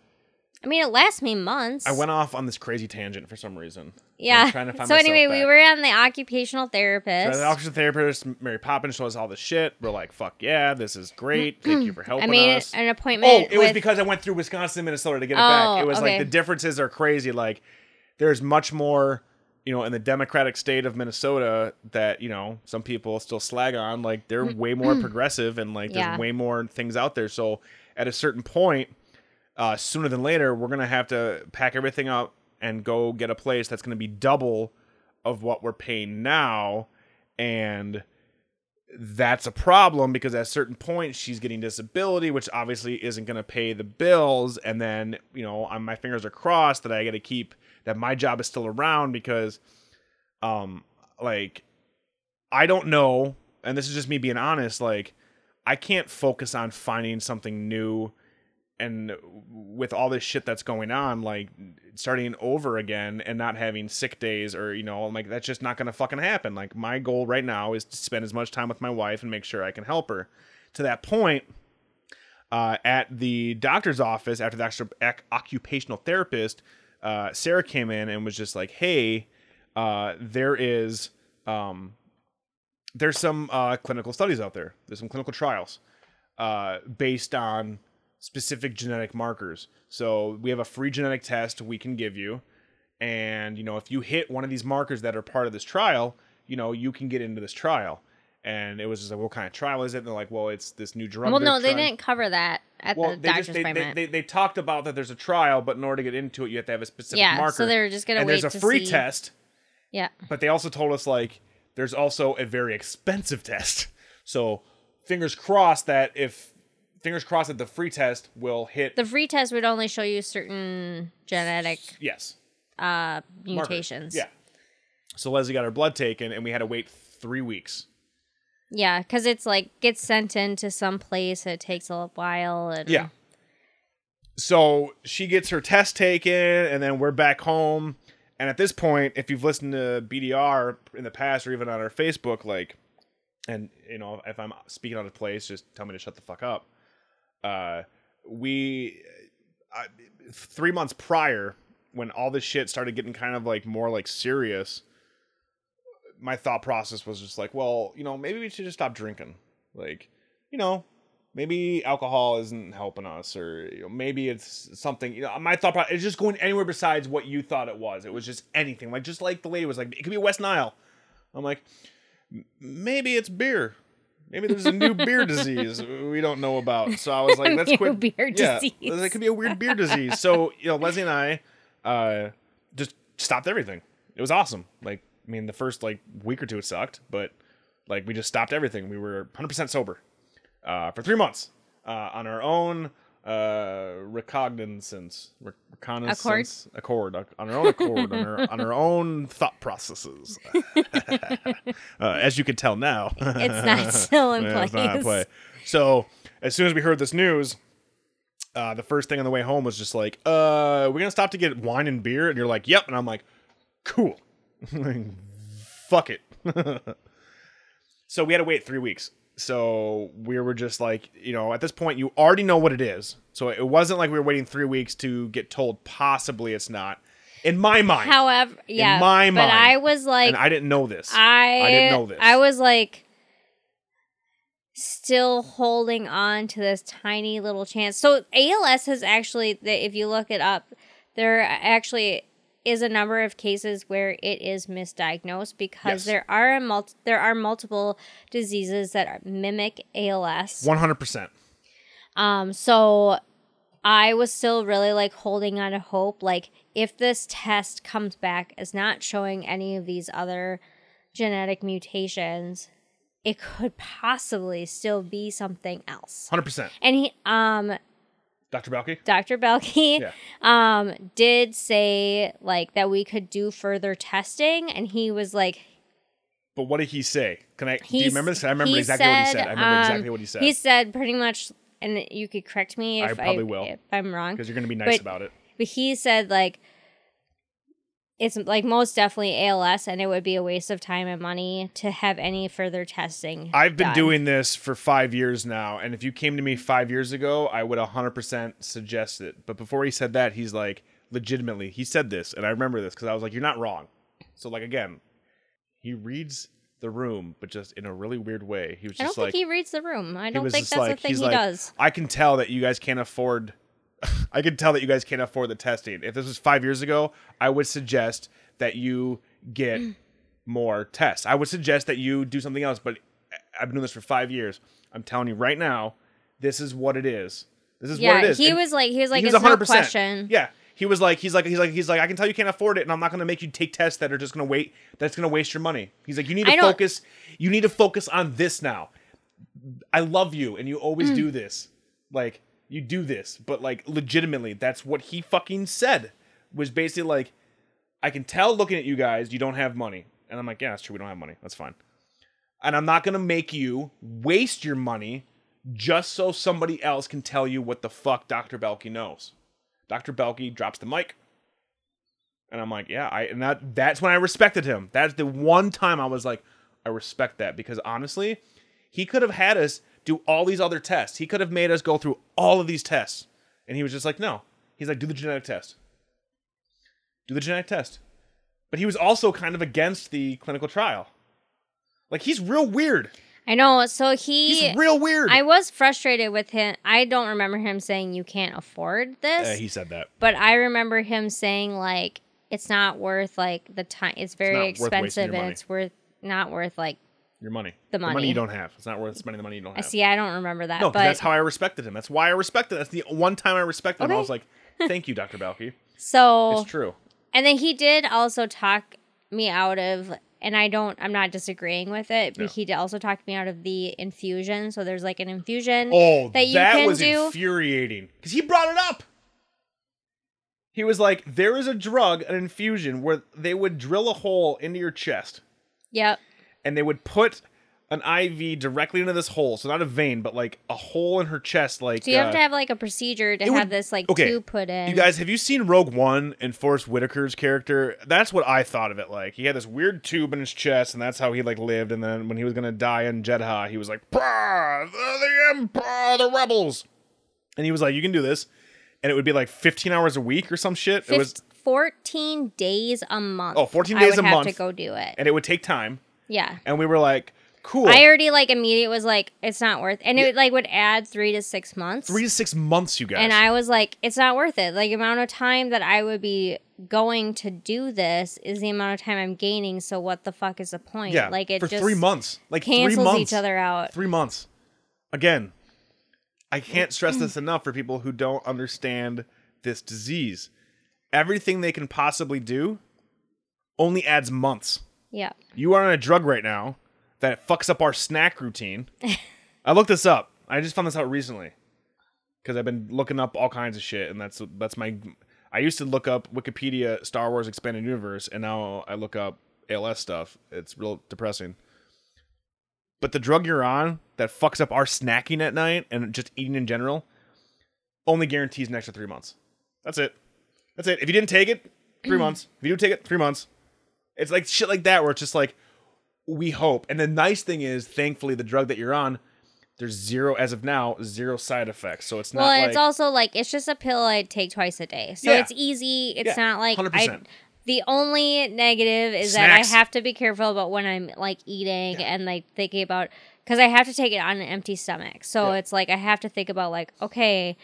I mean, it lasts me months. I went off on this crazy tangent for some reason. Yeah. Trying to find so anyway, we were on the occupational So therapist. the occupational therapist, Mary Poppins, shows us all the shit. We're like, "Fuck yeah, this is great. Thank you for helping I made us." an appointment. oh, it was because I went through Wisconsin, Minnesota to get it Oh, back. It was okay. like the differences are crazy. Like there's much more, you know, in the Democratic state of Minnesota that you know some people still slag on. Like they're way more progressive, and like there's Mm. Yeah. way more things out there. So at a certain point, uh, sooner than later, we're gonna have to pack everything up and go get a place that's gonna be double of what we're paying now, and that's a problem because at a certain point she's getting disability, which obviously isn't going to pay the bills, and then you know, I'm, my fingers are crossed that I got to keep that my job is still around because, um, like, I don't know, and this is just me being honest, like, I can't focus on finding something new and with all this shit that's going on like starting over again and not having sick days or you know like that's just not gonna fucking happen. Like my goal right now is to spend as much time with my wife and make sure i can help her. To that point uh, at the doctor's office after the ac- occupational therapist uh, sarah came in and was just like hey uh, there is um, there's some uh, clinical studies out there. There's some clinical trials uh, based on specific genetic markers. So we have a free genetic test we can give you, and you know if you hit one of these markers that are part of this trial, you know you can get into this trial. And it was just like, what kind of trial is it? And they're like, well, it's this new drug. well, they're no, they didn't cover that at Well, the they doctor's just they, they, appointment. they, they talked about that there's a trial, but in order to get into it, you have to have a specific yeah, marker. so they were just gonna and wait there's a to free see. test, Yeah, but they also told us like there's also a very expensive test. So fingers crossed that if fingers crossed that the free test will hit the free test would only show you certain genetic yes uh, markers. mutations. Yeah. So Leslie got her blood taken, and we had to wait three weeks. yeah, because it's like gets sent into some place. It takes a while, and Yeah. So she gets her test taken, and then we're back home, And at this point, if you've listened to BDR in the past or even on our Facebook, like, and you know, if I'm speaking out of place, just tell me to shut the fuck up. Uh, we uh, three months prior, when all this shit started getting kind of like more like serious, my thought process was just like, well, you know, maybe we should just stop drinking. Like, you know, maybe alcohol isn't helping us, or you know, maybe it's something. You know, my thought process is just going anywhere besides what you thought it was. It was just anything, like just like the lady was like, it could be West Nile. I'm like, maybe it's beer. Maybe there's a new beer disease we don't know about. So I was like, let's quit. beer yeah, disease. it could be a weird beer disease. So you know, Leslie and I uh, just stopped everything. It was awesome. Like, I mean, the first like week or two it sucked, but like we just stopped everything. We were 100% sober uh, for three months uh, on our own uh, recognizance, re- reconnaissance, accord, uh, on her own accord, on her on our own thought processes. uh, as you can tell now, It's not still in yeah, place. play. So as soon as we heard this news, uh, the first thing on the way home was just like, uh, we're gonna stop to get wine and beer, and you're like, yep, and I'm like, cool, fuck it. so we had to wait three weeks. So we were just like, you know, at this point, you already know what it is. So it wasn't like we were waiting three weeks to get told possibly it's not. In my mind, However, yeah, In my but mind, I was like, and I didn't know this. I didn't know this. I was like still holding on to this tiny little chance. So ALS has actually if you look it up, there actually is a number of cases where it is misdiagnosed because Yes. there are a mul- there are multiple diseases that are, mimic ALS. One hundred percent. Um, so I was still really like holding on to hope. Like, if this test comes back as not showing any of these other genetic mutations, it could possibly still be something else. Hundred percent. And he, um, Dr. Balky? Dr. Belke, Yeah. um, did say like that we could do further testing, and he was like, But what did he say? Can I do you remember this? I remember exactly what he said, said. I remember um, exactly what he said. he said pretty much, and you could correct me if I probably will. if I'm wrong. Because you're gonna be nice but- about it. But he said like it's like most definitely ALS, and it would be a waste of time and money to have any further testing. I've been done. doing this for five years now, and if you came to me five years ago, I would 100% suggest it. But before he said that, he's like, legitimately, he said this, and I remember this because I was like, you're not wrong. So, like, again, he reads the room, but just in a really weird way. He was I don't just think like, he reads the room. I don't think that's like, the thing he like, does. I can tell that you guys can't afford. I can tell that you guys can't afford the testing. If this was five years ago, I would suggest that you get more tests. I would suggest that you do something else. But I've been doing this for five years. I'm telling you right now, this is what it is. This is Yeah, what it is. Yeah, he And was like, he was like, he was it's 100%. question. Yeah. He was like, he's like, he's like, he's like, I can tell you can't afford it, and I'm not gonna make you take tests that are just gonna wait. That's gonna waste your money. He's like, you need to focus. You need to focus on this now. I love you, and you always Mm. do this. Like you do this, but like legitimately, that's what he fucking said. Was basically like, I can tell looking at you guys, you don't have money, and I'm like, yeah, that's true. We don't have money. That's fine. And I'm not gonna make you waste your money just so somebody else can tell you what the fuck Dr. Belky knows. Dr. Belky drops the mic. And I'm like, yeah, I and that that's when I respected him. That's the one time I was like, I respect that because honestly, he could have had us do all these other tests. He could have made us go through all of these tests. And he was just like, no. He's like, do the genetic test. Do the genetic test. But he was also kind of against the clinical trial. Like he's real weird. I know. So he, He's real weird. I was frustrated with him. I don't remember him saying you can't afford this, Uh, he said that. but I remember him saying like it's not worth like the time. It's very not worth wasting expensive your and money. it's worth not worth like. Your money. The money money. you don't have. It's not worth spending the money you don't have. I see. I don't remember that, No, but that's how I respected him. That's why I respected. That's the one time I respected him. I was like, "Thank you, Doctor Balky." so It's true. And then he did also talk me out of, and I don't, I'm not disagreeing with it, but No. he did also talk me out of the infusion. So there's like an infusion Oh, that that, you can was do. infuriating because he brought it up. He was like, "There is a drug, an infusion, where they would drill a hole into your chest, yep. And they would put an IV directly into this hole. So not a vein, but like a hole in her chest. Like So you have uh, to have like a procedure to have would- this like okay, tube put in. You guys, have you seen Rogue One and Forest Whitaker's character? That's what I thought of it like. He had this weird tube in his chest, and that's how he like lived. And then when he was gonna die in Jedha, he was like, "Prah, the, Empire, the rebels," and he was like, "You can do this," and it would be like 15 hours a week or some shit. It was, 14 days a month. Oh, 14 I days would a have month. to go do it. and it would take time. Yeah. And we were like, "Cool." I already like immediate was like it's not worth and it like would add 3 to 6 months. Three to six months, you guys. and I was like it's not worth it. Like amount of time that I would be going to do this is the amount of time I'm gaining, so what the fuck is the point? yeah, like it for just three months, like three months. each other out. three months. Again, I can't stress this enough for people who don't understand this disease. Everything they can possibly do only adds months. Yeah. You are on a drug right now that fucks up our snack routine. I looked this up. I just found this out recently because I've been looking up all kinds of shit, and that's that's my. I used to look up Wikipedia Star Wars Expanded Universe, and now I look up ALS stuff. It's real depressing. But the drug you're on that fucks up our snacking at night and just eating in general only guarantees an extra three months. That's it. That's it. If you didn't take it, three months. If you do take it, three months. It's like shit like that where it's just like we hope. And the nice thing is, thankfully, the drug that you're on, there's zero as of now, zero side effects. So it's not Well, like it's also like it's just a pill I take twice a day, so Yeah. it's easy. It's Yeah, not like I. 100%. The only negative is Snacks. that I have to be careful about when I'm like eating and like thinking about because I have to take it on an empty stomach. So Yeah. it's like I have to think about like okay,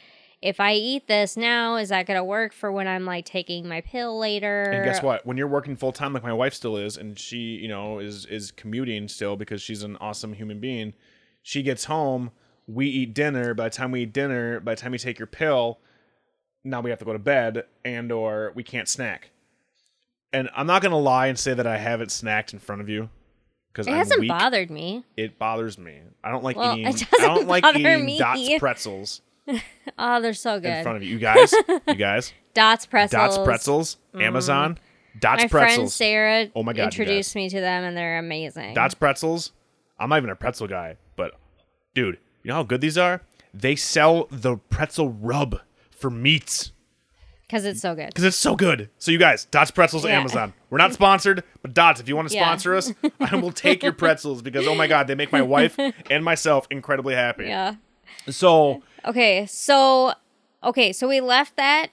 if I eat this now, is that gonna work for when I'm like taking my pill later? And guess what? When you're working full time, like my wife still is, and she, you know, is is commuting still because she's an awesome human being. She gets home, we eat dinner. By the time we eat dinner, by the time you take your pill, now we have to go to bed, and or we can't snack. And I'm not gonna lie and say that I haven't snacked in front of you because It I'm hasn't weak. bothered me. It bothers me. I don't like Well, eating. I don't like eating me. Dots pretzels Oh, they're so good. in front of you. You guys, you guys, Dots pretzels. Dots pretzels, mm. Amazon, Dots My friend pretzels. Sarah Oh my God, you introduced me to them, and they're amazing. Dots pretzels. I'm not even a pretzel guy, but dude, you know how good these are? They sell the pretzel rub for meats because it's so good. because it's so good. So you guys, Dots pretzels, Yeah. Amazon. We're not sponsored, but Dots, if you want to Yeah. sponsor us, I will take your pretzels because oh my god, they make my wife and myself incredibly happy. Yeah. So Okay, so okay, so we left that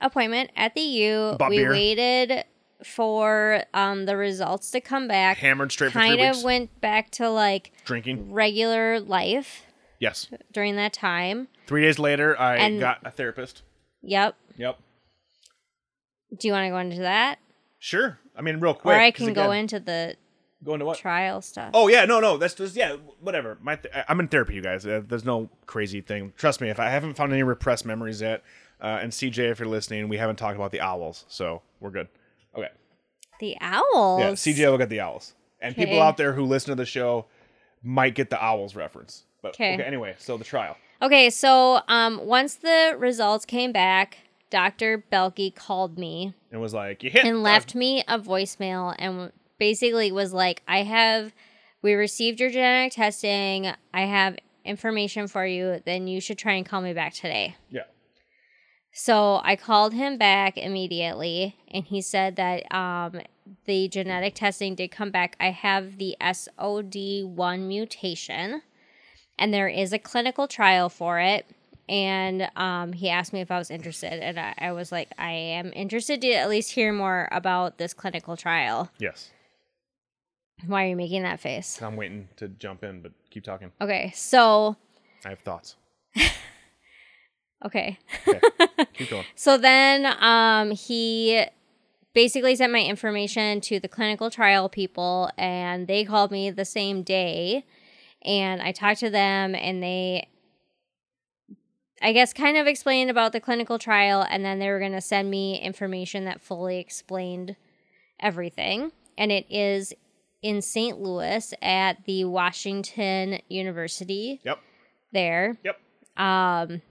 appointment at the U. Mm-hmm. Bought we beer. waited for um the results to come back. hammered straight for kind of weeks. went back to like Drinking. regular life Yes. during that time. Three days later, I And- got a therapist. Yep. Yep. Do you want to go into that, Sure. I mean, real quick. or I can go into the Go into what? trial stuff? Oh yeah, no, no, that's just yeah, whatever. My th- I'm in therapy, you guys. Uh, there's no crazy thing. Trust me, if I haven't found any repressed memories yet, uh, and CJ, if you're listening, we haven't talked about the owls, so we're good. Okay, the owls. yeah, CJ will get the owls, and people out there who listen to the show might get the owls reference. But okay, 'Kay. anyway, so the trial. Okay, so um, once the results came back, Dr. Balki called me and was like you hit and left me a voicemail and basically was like, I have, we received your genetic testing. I have information for you. Then you should try and call me back today. Yeah, So I called him back immediately and he said that um, the genetic testing did come back. I have the SOD1 mutation and there is a clinical trial for it. And um, he asked me if I was interested. And I, I was like, I am interested to at least hear more about this clinical trial. yes. Why are you making that face? I'm waiting to jump in, but keep talking. Okay, so, I have thoughts. okay. Okay, keep going. So then um, he basically sent my information to the clinical trial people, and they called me the same day. And I talked to them, and they, I guess, kind of explained about the clinical trial, and then they were going to send me information that fully explained everything. And it is in St. Louis at the Washington University Yep. there. Yep. Um,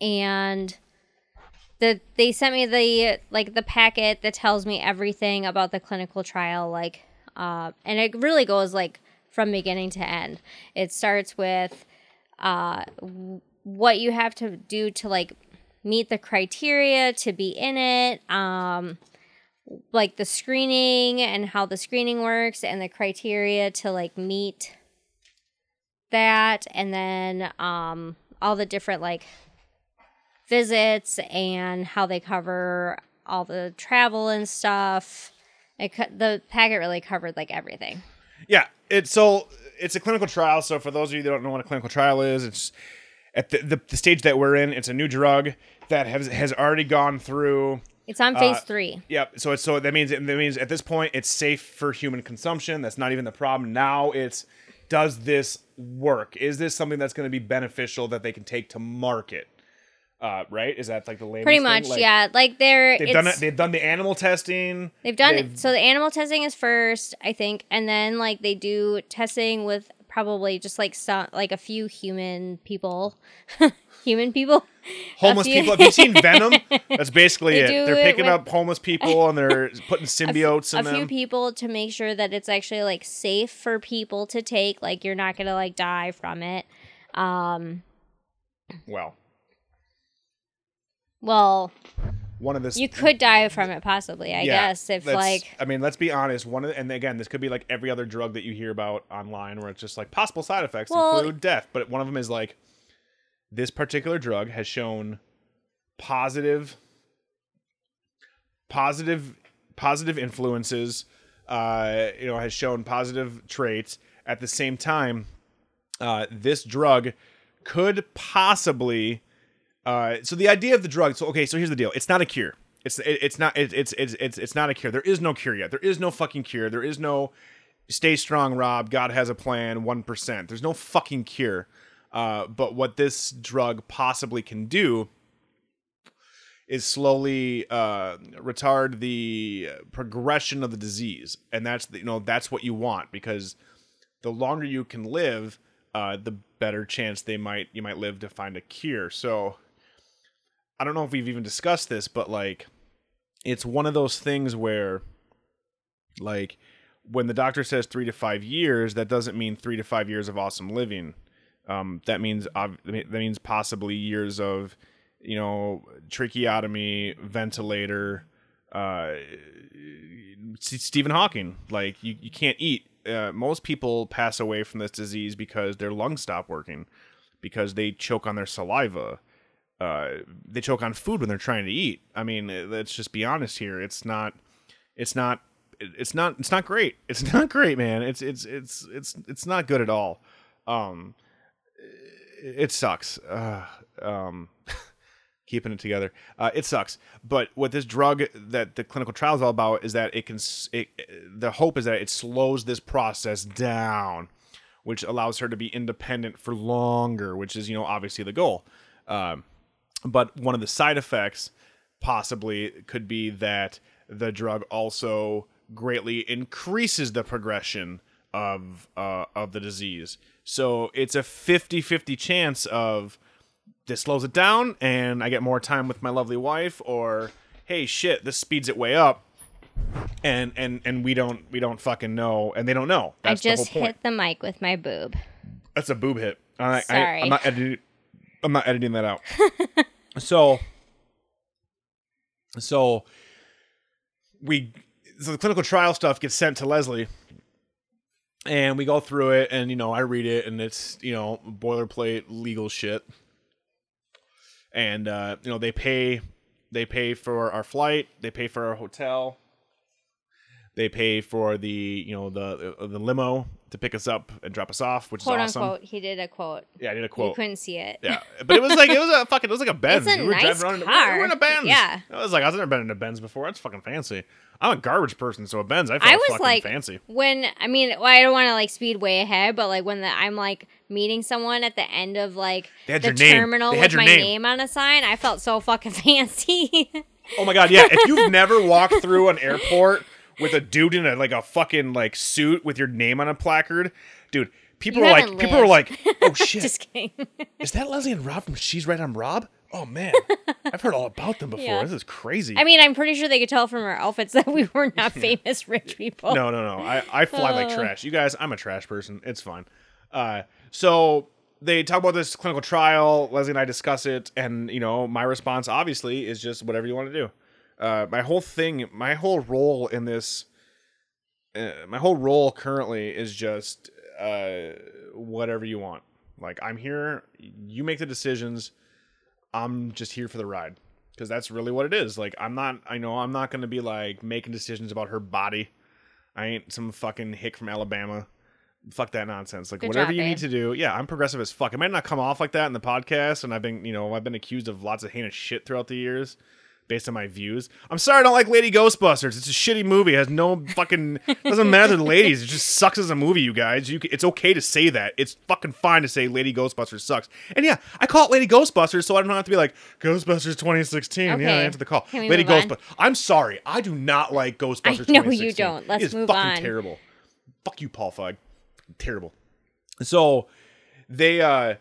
and the they sent me the like the packet that tells me everything about the clinical trial, like uh, and it really goes like from beginning to end. It starts with uh, what you have to do to like meet the criteria to be in it. Um, like the screening and how the screening works and the criteria to like meet that and then um all the different like visits and how they cover all the travel and stuff it co- the packet really covered like everything Yeah, it's so it's a clinical trial. So for those of you that don't know what a clinical trial is, it's at the, the, the stage that we're in. It's a new drug that has has already gone through. It's on phase Uh, three Yep. So it's so that means that means at this point it's safe for human consumption. That's not even the problem. Now it's does this work? Is this something that's going to be beneficial that they can take to market? Uh, right? Is that like the latest pretty much Like, yeah like they're They've done it. They've done the animal testing. They've done They've- it. So the animal testing is first, I think, and then like they do testing with probably just like some like a few human people, human people, homeless few- people. Have you seen Venom? That's basically They it. They're it picking with- up homeless people and they're putting symbiotes a in few them. people to make sure that it's actually like safe for people to take. Like you're not gonna like die from it. Um, well, well, one of this. you could die from it possibly. I Yeah, guess if like I mean, let's be honest. One of the, and again, this could be like every other drug that you hear about online, where it's just like possible side effects Well- include death. But one of them is like this particular drug has shown positive, positive, positive influences. Uh, you know, has shown positive traits. At the same time, uh, this drug could possibly uh, so the idea of the drug. So okay, so here's the deal. It's not a cure. It's it, it's not it, it's it's it's it's not a cure. There is no cure yet. There is no fucking cure. There is no stay strong, Rob. God has a plan. One percent. There's no fucking cure. Uh, but what this drug possibly can do is slowly uh, retard the progression of the disease, and that's the, you know that's what you want because the longer you can live, uh, the better chance they might you might live to find a cure. So I don't know if we've even discussed this, but like it's one of those things where like when the doctor says three to five years, that doesn't mean three to five years of awesome living. Um, that means that means possibly years of you know tracheotomy, ventilator. Uh, Stephen Hawking, like you, you can't eat. Uh, most people pass away from this disease because their lungs stop working, because they choke on their saliva. Uh, they choke on food when they're trying to eat. I mean, uh, let's just be honest here. It's not. It's not. It's not. It's not great. It's not great, man. It's it's it's it's it's not good at all. Um, it, sucks. Uh, um, keeping it together. Uh, it sucks. But what this drug that the clinical trial is all about is that it can. It, the hope is that it slows this process down, which allows her to be independent for longer, which is you know obviously the goal. Um, but one of the side effects possibly could be that the drug also greatly increases the progression of uh, of the disease. So it's a 50-50 chance of this slows it down and I get more time with my lovely wife or hey shit this speeds it way up and and and we don't we don't fucking know and they don't know. I just the whole point. hit the mic with my boob. that's a boob hit. I, I, Sorry. I'm not editing I'm not editing that out. So so we so the clinical trial stuff gets sent to Leslie and we go through it and you know I read it and it's you know boilerplate legal shit. And uh you know they pay they pay for our flight they pay for our hotel they pay for the you know the the limo to pick us up and drop us off which Quote is awesome unquote. He did a quote. yeah I did a You quote couldn't see it. yeah, but it was like it was a fucking it was like a Benz. It's a we were nice driving around. in- we were- car. We were in a Benz. Yeah. I was like, I've never been in a Benz before. That's fucking fancy. I'm a garbage person, so a Benz, I felt I was fucking like, fancy. when I mean, well, I don't want to like speed way ahead, but like when the, I'm like meeting someone at the end of like the terminal with my name. name. on a sign, I felt so fucking fancy. Oh my god, yeah. If you've never walked through an airport with a dude in a like a fucking like suit with your name on a placard, dude, people You are like, haven't people are like, oh shit, Just kidding. is that Leslie and Rob from She's Right, I'm Rob? Oh man, I've heard all about them before. Yeah. This is crazy. I mean, I'm pretty sure they could tell from our outfits that we were not famous rich people. no, no, no. I, I fly like Uh. trash. You guys, I'm a trash person. It's fine. Uh, so they talk about this clinical trial. Leslie and I discuss it, and you know, my response obviously is just whatever you want to do. Uh, my whole thing, my whole role in this, uh, my whole role currently is just uh, whatever you want. Like I'm here, you make the decisions. I'm just here for the ride because that's really what it is. Like I'm not, I know I'm not going to be like making decisions about her body. I ain't some fucking hick from Alabama. Fuck that nonsense. Like Good whatever job, you babe. need to do. Yeah, I'm progressive as fuck. It might not come off like that in the podcast, and I've been, you know, I've been accused of lots of heinous shit throughout the years based on my views. I'm sorry I don't like Lady Ghostbusters. It's a shitty movie. It has no fucking doesn't matter the ladies. It just sucks as a movie, you guys. You it's okay to say that. It's fucking fine to say Lady Ghostbusters sucks. And yeah, I call it Lady Ghostbusters so I don't have to be like Ghostbusters 2016. Yeah, I Okay. answer the call. Lady? Ghostbusters. I'm sorry. I do not like Ghostbusters I know you don't. Let's it is move fucking on. terrible. Fuck you, Paul Feig. Terrible. So they uh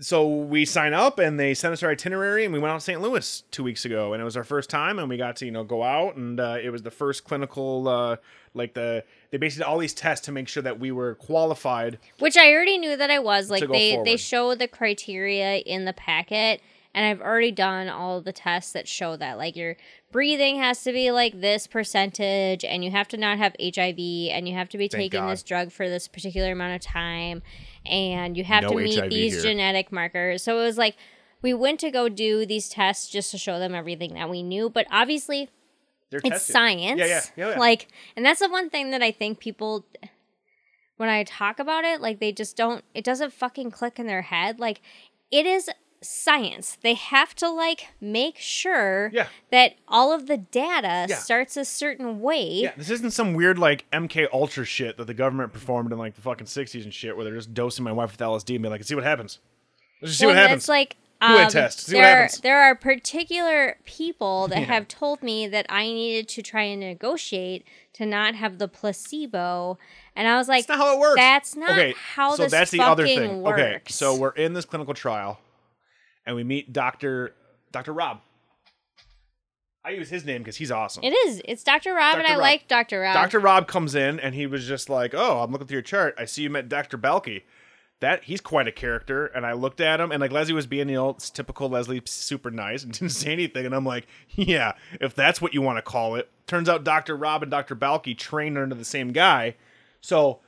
so we sign up and they sent us our itinerary and we went out to St. Louis two weeks ago and it was our first time and we got to you know go out and uh, it was the first clinical uh, like the they basically did all these tests to make sure that we were qualified Which I already knew that I was. Like they they show the criteria in the packet and I've already done all the tests that show that. Like your breathing has to be like this percentage and you have to not have HIV and you have to be Thank taking God. this drug for this particular amount of time and you have No to meet HIV these here. genetic markers. So it was like we went to go do these tests just to show them everything that we knew, but obviously they're it's tested. science. yeah yeah yeah, yeah. Like, and that's the one thing that I think people, when I talk about it, like they just don't, it doesn't fucking click in their head. Like, it is science. They have to like make sure Yeah. that all of the data Yeah. starts a certain way. yeah, this isn't some weird like MK Ultra shit that the government performed in like the fucking sixties and shit, where they're just dosing my wife with LSD and be like, see what happens." Let's just see what happens. It's like um, test? See what there, happens. there are particular people that have told me that I needed to try and negotiate to not have the placebo, and I was like, That's not how it works. That's not okay, how so this that's the other thing. works. Okay, so we're in this clinical trial, and we meet Doctor Doctor Rob. I use his name because he's awesome. It is. It's Dr. Rob, and I Rob. like Dr. Rob. Dr. Rob comes in and he was just like, "Oh, I'm looking through your chart. I see you met Dr. Balki. That he's quite a character." And I looked at him and like Leslie was being, you know, it's typical Leslie, super nice and didn't say anything. And I'm like, "Yeah, if that's what you want to call it." Turns out Dr. Rob and Dr. Balki trained under the same guy, so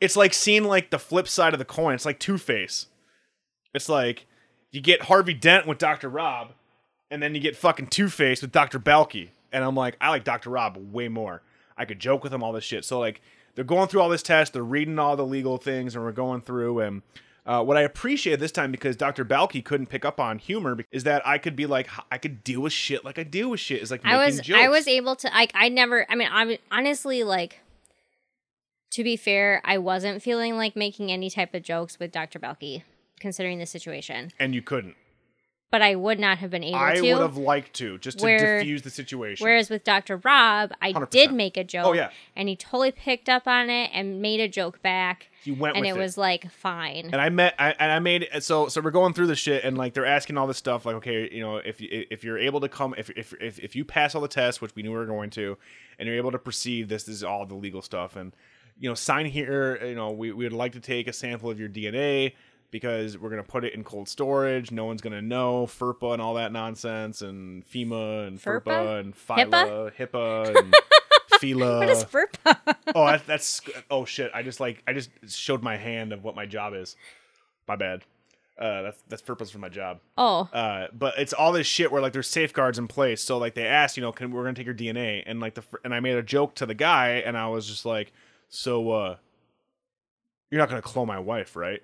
it's like seeing like the flip side of the coin. It's like Two Face. It's like you get Harvey Dent with Dr. Rob, and then you get fucking Two Face with Dr. Balki. And I'm like, I like Dr. Rob way more. I could joke with him all this shit. So like they're going through all this test, they're reading all the legal things, and we're going through and uh, what I appreciate this time because Dr. Balki couldn't pick up on humor is that I could be like I could deal with shit like I deal with shit is like making I was jokes. I was able to like I never I mean I'm honestly like to be fair, I wasn't feeling like making any type of jokes with Dr. Balki considering the situation. and you couldn't. But I would not have been able I to. I would have liked to just to Where- diffuse the situation. Whereas with Dr. Rob, I 100%. did make a joke. Oh, yeah. And he totally picked up on it and made a joke back. you went And with it was like fine. and I met I, and I made so so we're going through the shit and like they're asking all this stuff like okay you know if you if you're able to come if if if, if you pass all the tests which we knew we were going to and you're able to proceed this is all the legal stuff and you know sign here you know we we would like to take a sample of your DNA because we're gonna put it in cold storage no one's gonna know FERPA and all that nonsense and FEMA and FERPA, FERPA? and FILA HIPAA HIPAA and FILA what is FERPA? oh, that's, that's oh shit. I just like I just showed my hand of what my job is. My bad. Uh, that's that's purpose for my job. oh. Uh, but it's all this shit where like there's safeguards in place. So like they asked, you know, can we're gonna take your DNA and like the and I made a joke to the guy and I was just like, so uh, you're not gonna clone my wife, right?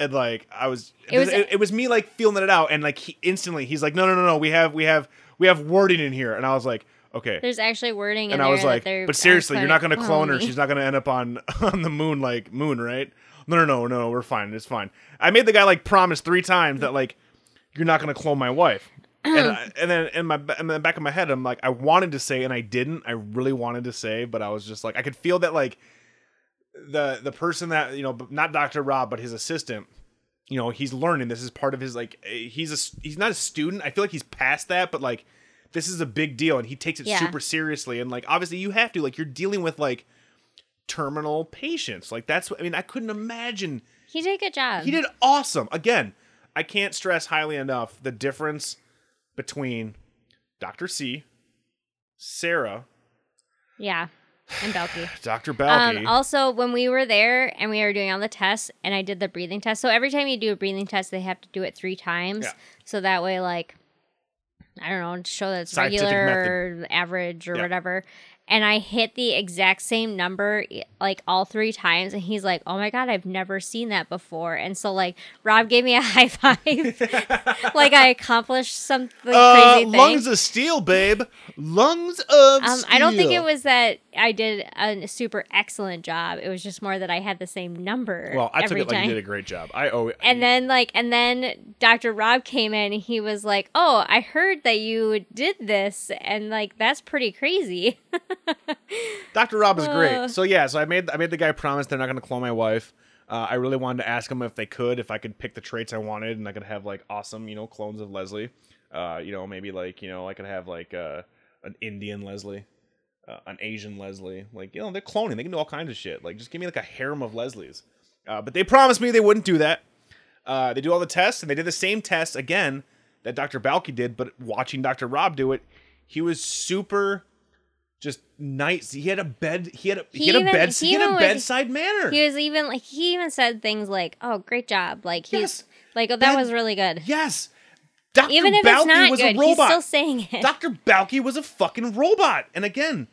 And like I was, It it was- was, it, was me like feeling it out, and like he instantly he's like, no, no, no, no, we have, we have, we have wording in here, and I was like, okay, There's actually wording and I was like, but seriously, you're not going to gonna clone her. She's not going to end up on on the moon like moon, right? No, no, no, no. We're fine. It's fine. I made the guy like promise three times that like you're not going to clone my wife. and, I, and then in my in the back of my head, I'm like, I wanted to say and I didn't. I really wanted to say, but I was just like, I could feel that like the the person that you know, not Doctor Rob, but his assistant you know he's learning. This is part of his like eh, he's a he's not a student. I feel like he's past that, but like this is a big deal, and he takes it Yeah. super seriously. And like obviously you have to like you're dealing with like terminal patients. Like that's what I mean. I couldn't imagine. He did a good job. He did awesome. Again, I can't stress highly enough the difference between Dr. C, Sarah, Yeah. And Balki. Dr. Balki. Um, also, when we were there and we were doing all the tests, and I did the breathing test. So every time you do a breathing test, they have to do it three times. Yeah. So that way, like, I don't know, to show that it's Scientific regular or average or Yeah. whatever. And I hit the exact same number like all three times, and he's like, "Oh my god, I've never seen that before." And so like Rob gave me a high five, like I accomplished something uh, crazy thing. lungs of steel, babe. Lungs of Um, steel. I don't think it was that I did a super excellent job. It was just more that I had the same number. Well, I took it like time. you did a great job. I owe it. And then like and then Dr. Rob came in and he was like, "Oh, I heard that you did this and like that's pretty crazy." Dr. Rob is Uh. great. So yeah, so I made I made the guy promise they're not going to clone my wife. Uh, I really wanted to ask him if they could, if I could pick the traits I wanted, and I could have like awesome, you know, clones of Leslie. Uh, you know, maybe like you know, I could have like uh, an Indian Leslie, uh, an Asian Leslie. Like you know, they're cloning. They can do all kinds of shit. Like just give me like a harem of Leslies. Uh, but they promised me they wouldn't do that. Uh, they do all the tests, and they did the same test again that Dr. Balki did. But watching Dr. Rob do it, he was super just nice. He had a bed. He had a he, He had a even- bed. he He, had a was- bedside manner. he was even like he even said things like, "Oh, great job." Like he's Yes. like, "Oh, that Bed- was really good." yes, Dr. Even if Balki it's not was good, a he's robot. still saying it. Dr. Balki was a fucking robot. And again,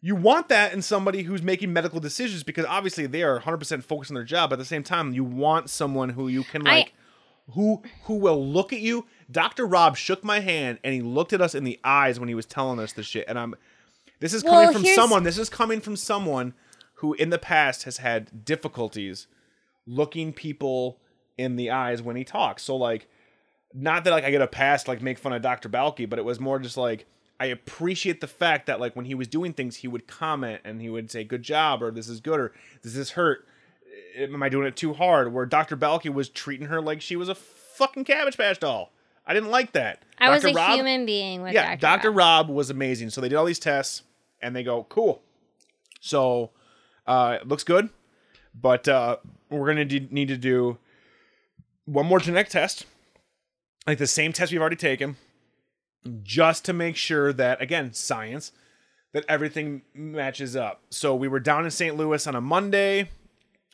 you want that in somebody who's making medical decisions because obviously they are 100% focused on their job. But at the same time, you want someone who you can I- like who who will look at you. Dr. Rob shook my hand and he looked at us in the eyes when he was telling us this shit. And I'm this is coming Well, from here's- someone. This is coming from someone who in the past has had difficulties looking people in the eyes when he talks. So like not that like I get a pass to, like make fun of Dr. Balki, but it was more just like I appreciate the fact that like when he was doing things, he would comment and he would say "good job" or "this is good" or "does this hurt?" Am I doing it too hard? Where Dr. Balki was treating her like she was a fucking Cabbage Patch doll. I didn't like that. I was a Rob- human being with yeah, Dr. Dr. Rob. Rob was amazing. So they did all these tests and they go, cool. So uh, it looks good, but uh, we're going to need to do one more genetic test, like the same test we've already taken, just to make sure that, again, science, that everything matches up. So we were down in St. Louis on a Monday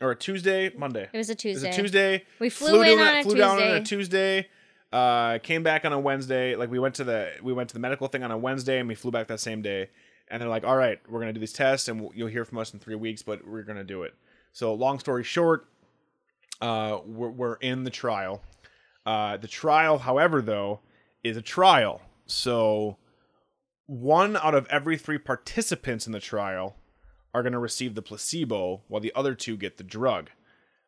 or a Tuesday, Monday. It was a It Tuesday. was a Tuesday. We flew in down- on a flew down on a Tuesday. Tuesday. Uh, came back on a Wednesday. Like we went to the we went to the medical thing on a Wednesday, and we flew back that same day. And they're like, "All right, we're gonna do these tests, and we'll- you'll hear from us in three weeks, but we're gonna do it." So, long story short, uh, we're, we're in the trial. Uh, the trial, however, though, is a trial. So, one out of every three participants in the trial are going to receive the placebo, while the other two get the drug.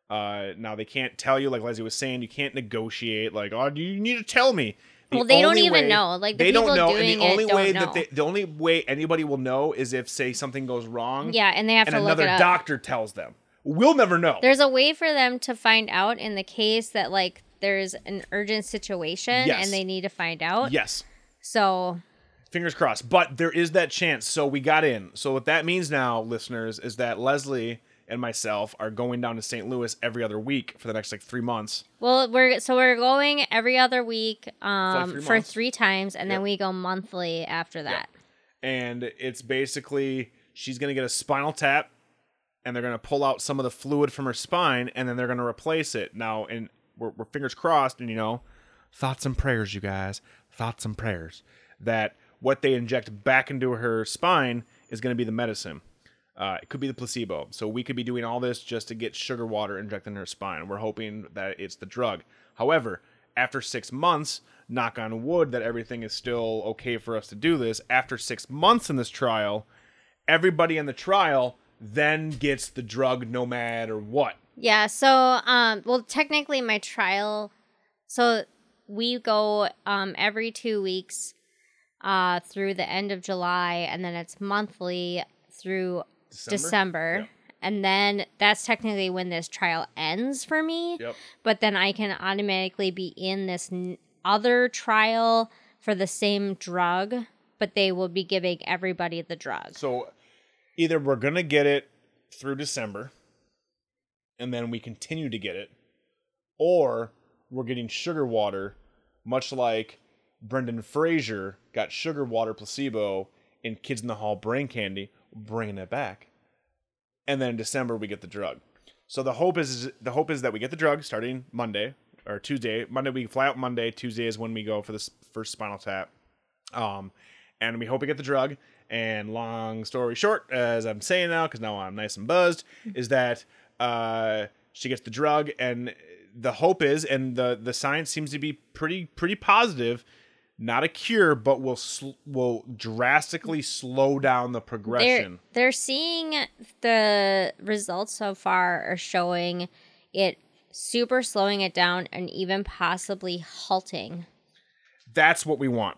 Uh, now they can't tell you, like Leslie was saying, you can't negotiate. Like, oh, you need to tell me. The Well, they don't even know. Like, the they don't know, and the only way that they, the only way anybody will know is if, say, something goes wrong. Yeah, and they have and to another doctor tells them. We'll never know. There's a way for them to find out in the case that like there's an urgent situation Yes. and they need to find out. yes. So Fingers crossed. But there is that chance. So we got in. So what that means now, listeners, is that Leslie and myself are going down to St. Louis every other week for the next like three months. well, we're so we're going every other week um, three for three times, and then we go monthly after that. And it's basically she's gonna get a spinal tap and they're gonna pull out some of the fluid from her spine and then they're gonna replace it. Now and we're, we're fingers crossed and you know, thoughts and prayers, you guys. Thoughts and prayers. That what they inject back into her spine is gonna be the medicine. Uh, it could be the placebo. So we could be doing all this just to get sugar water injected in her spine. We're hoping that it's the drug. However, after six months, knock on wood that everything is still okay for us to do this. After six months in this trial, everybody in the trial then gets the drug no matter what. Yeah. So, um, well, technically, my trial. So we go um every two weeks, uh, through the end of July, and then it's monthly through December, and then that's technically when this trial ends for me. Yep. But then I can automatically be in this n- other trial for the same drug, but they will be giving everybody the drug. So either we're gonna get it through December, and then we continue to get it, or we're getting sugar water, much like Brendan Fraser got sugar water placebo in Kids in the Hall brain candy, bringing it back, and then in December we get the drug. So the hope is the hope is that we get the drug starting Monday or Tuesday. Monday we fly out Monday. Tuesday is when we go for this first Spinal Tap. Um, and we hope we get the drug. And long story short, as I'm saying now, because now I'm nice and buzzed, is that uh, she gets the drug, and the hope is, and the the science seems to be pretty pretty positive. Not a cure, but will sl- will drastically slow down the They're progression. they're seeing the results so far are showing it super slowing it down and even possibly halting. That's what we want.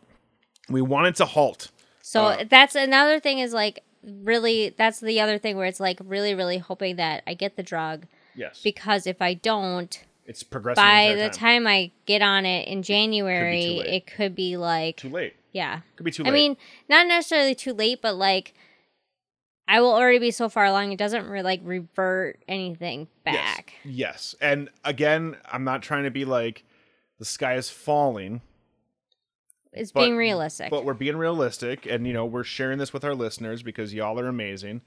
We want it to halt. So Uh, that's another thing is like really that's the other thing where it's like really really hoping that I get the drug Yes, because if I don't it's progressing. by the time I get on it in January late. it could be like Too late. yeah. Could be too late. I mean, not necessarily too late, but like I will already be so far along it doesn't re- like revert anything back. Yes. yes. And again, I'm not trying to be like the sky is falling, It's But- being realistic. but we're being realistic and you know, we're sharing this with our listeners because y'all are amazing.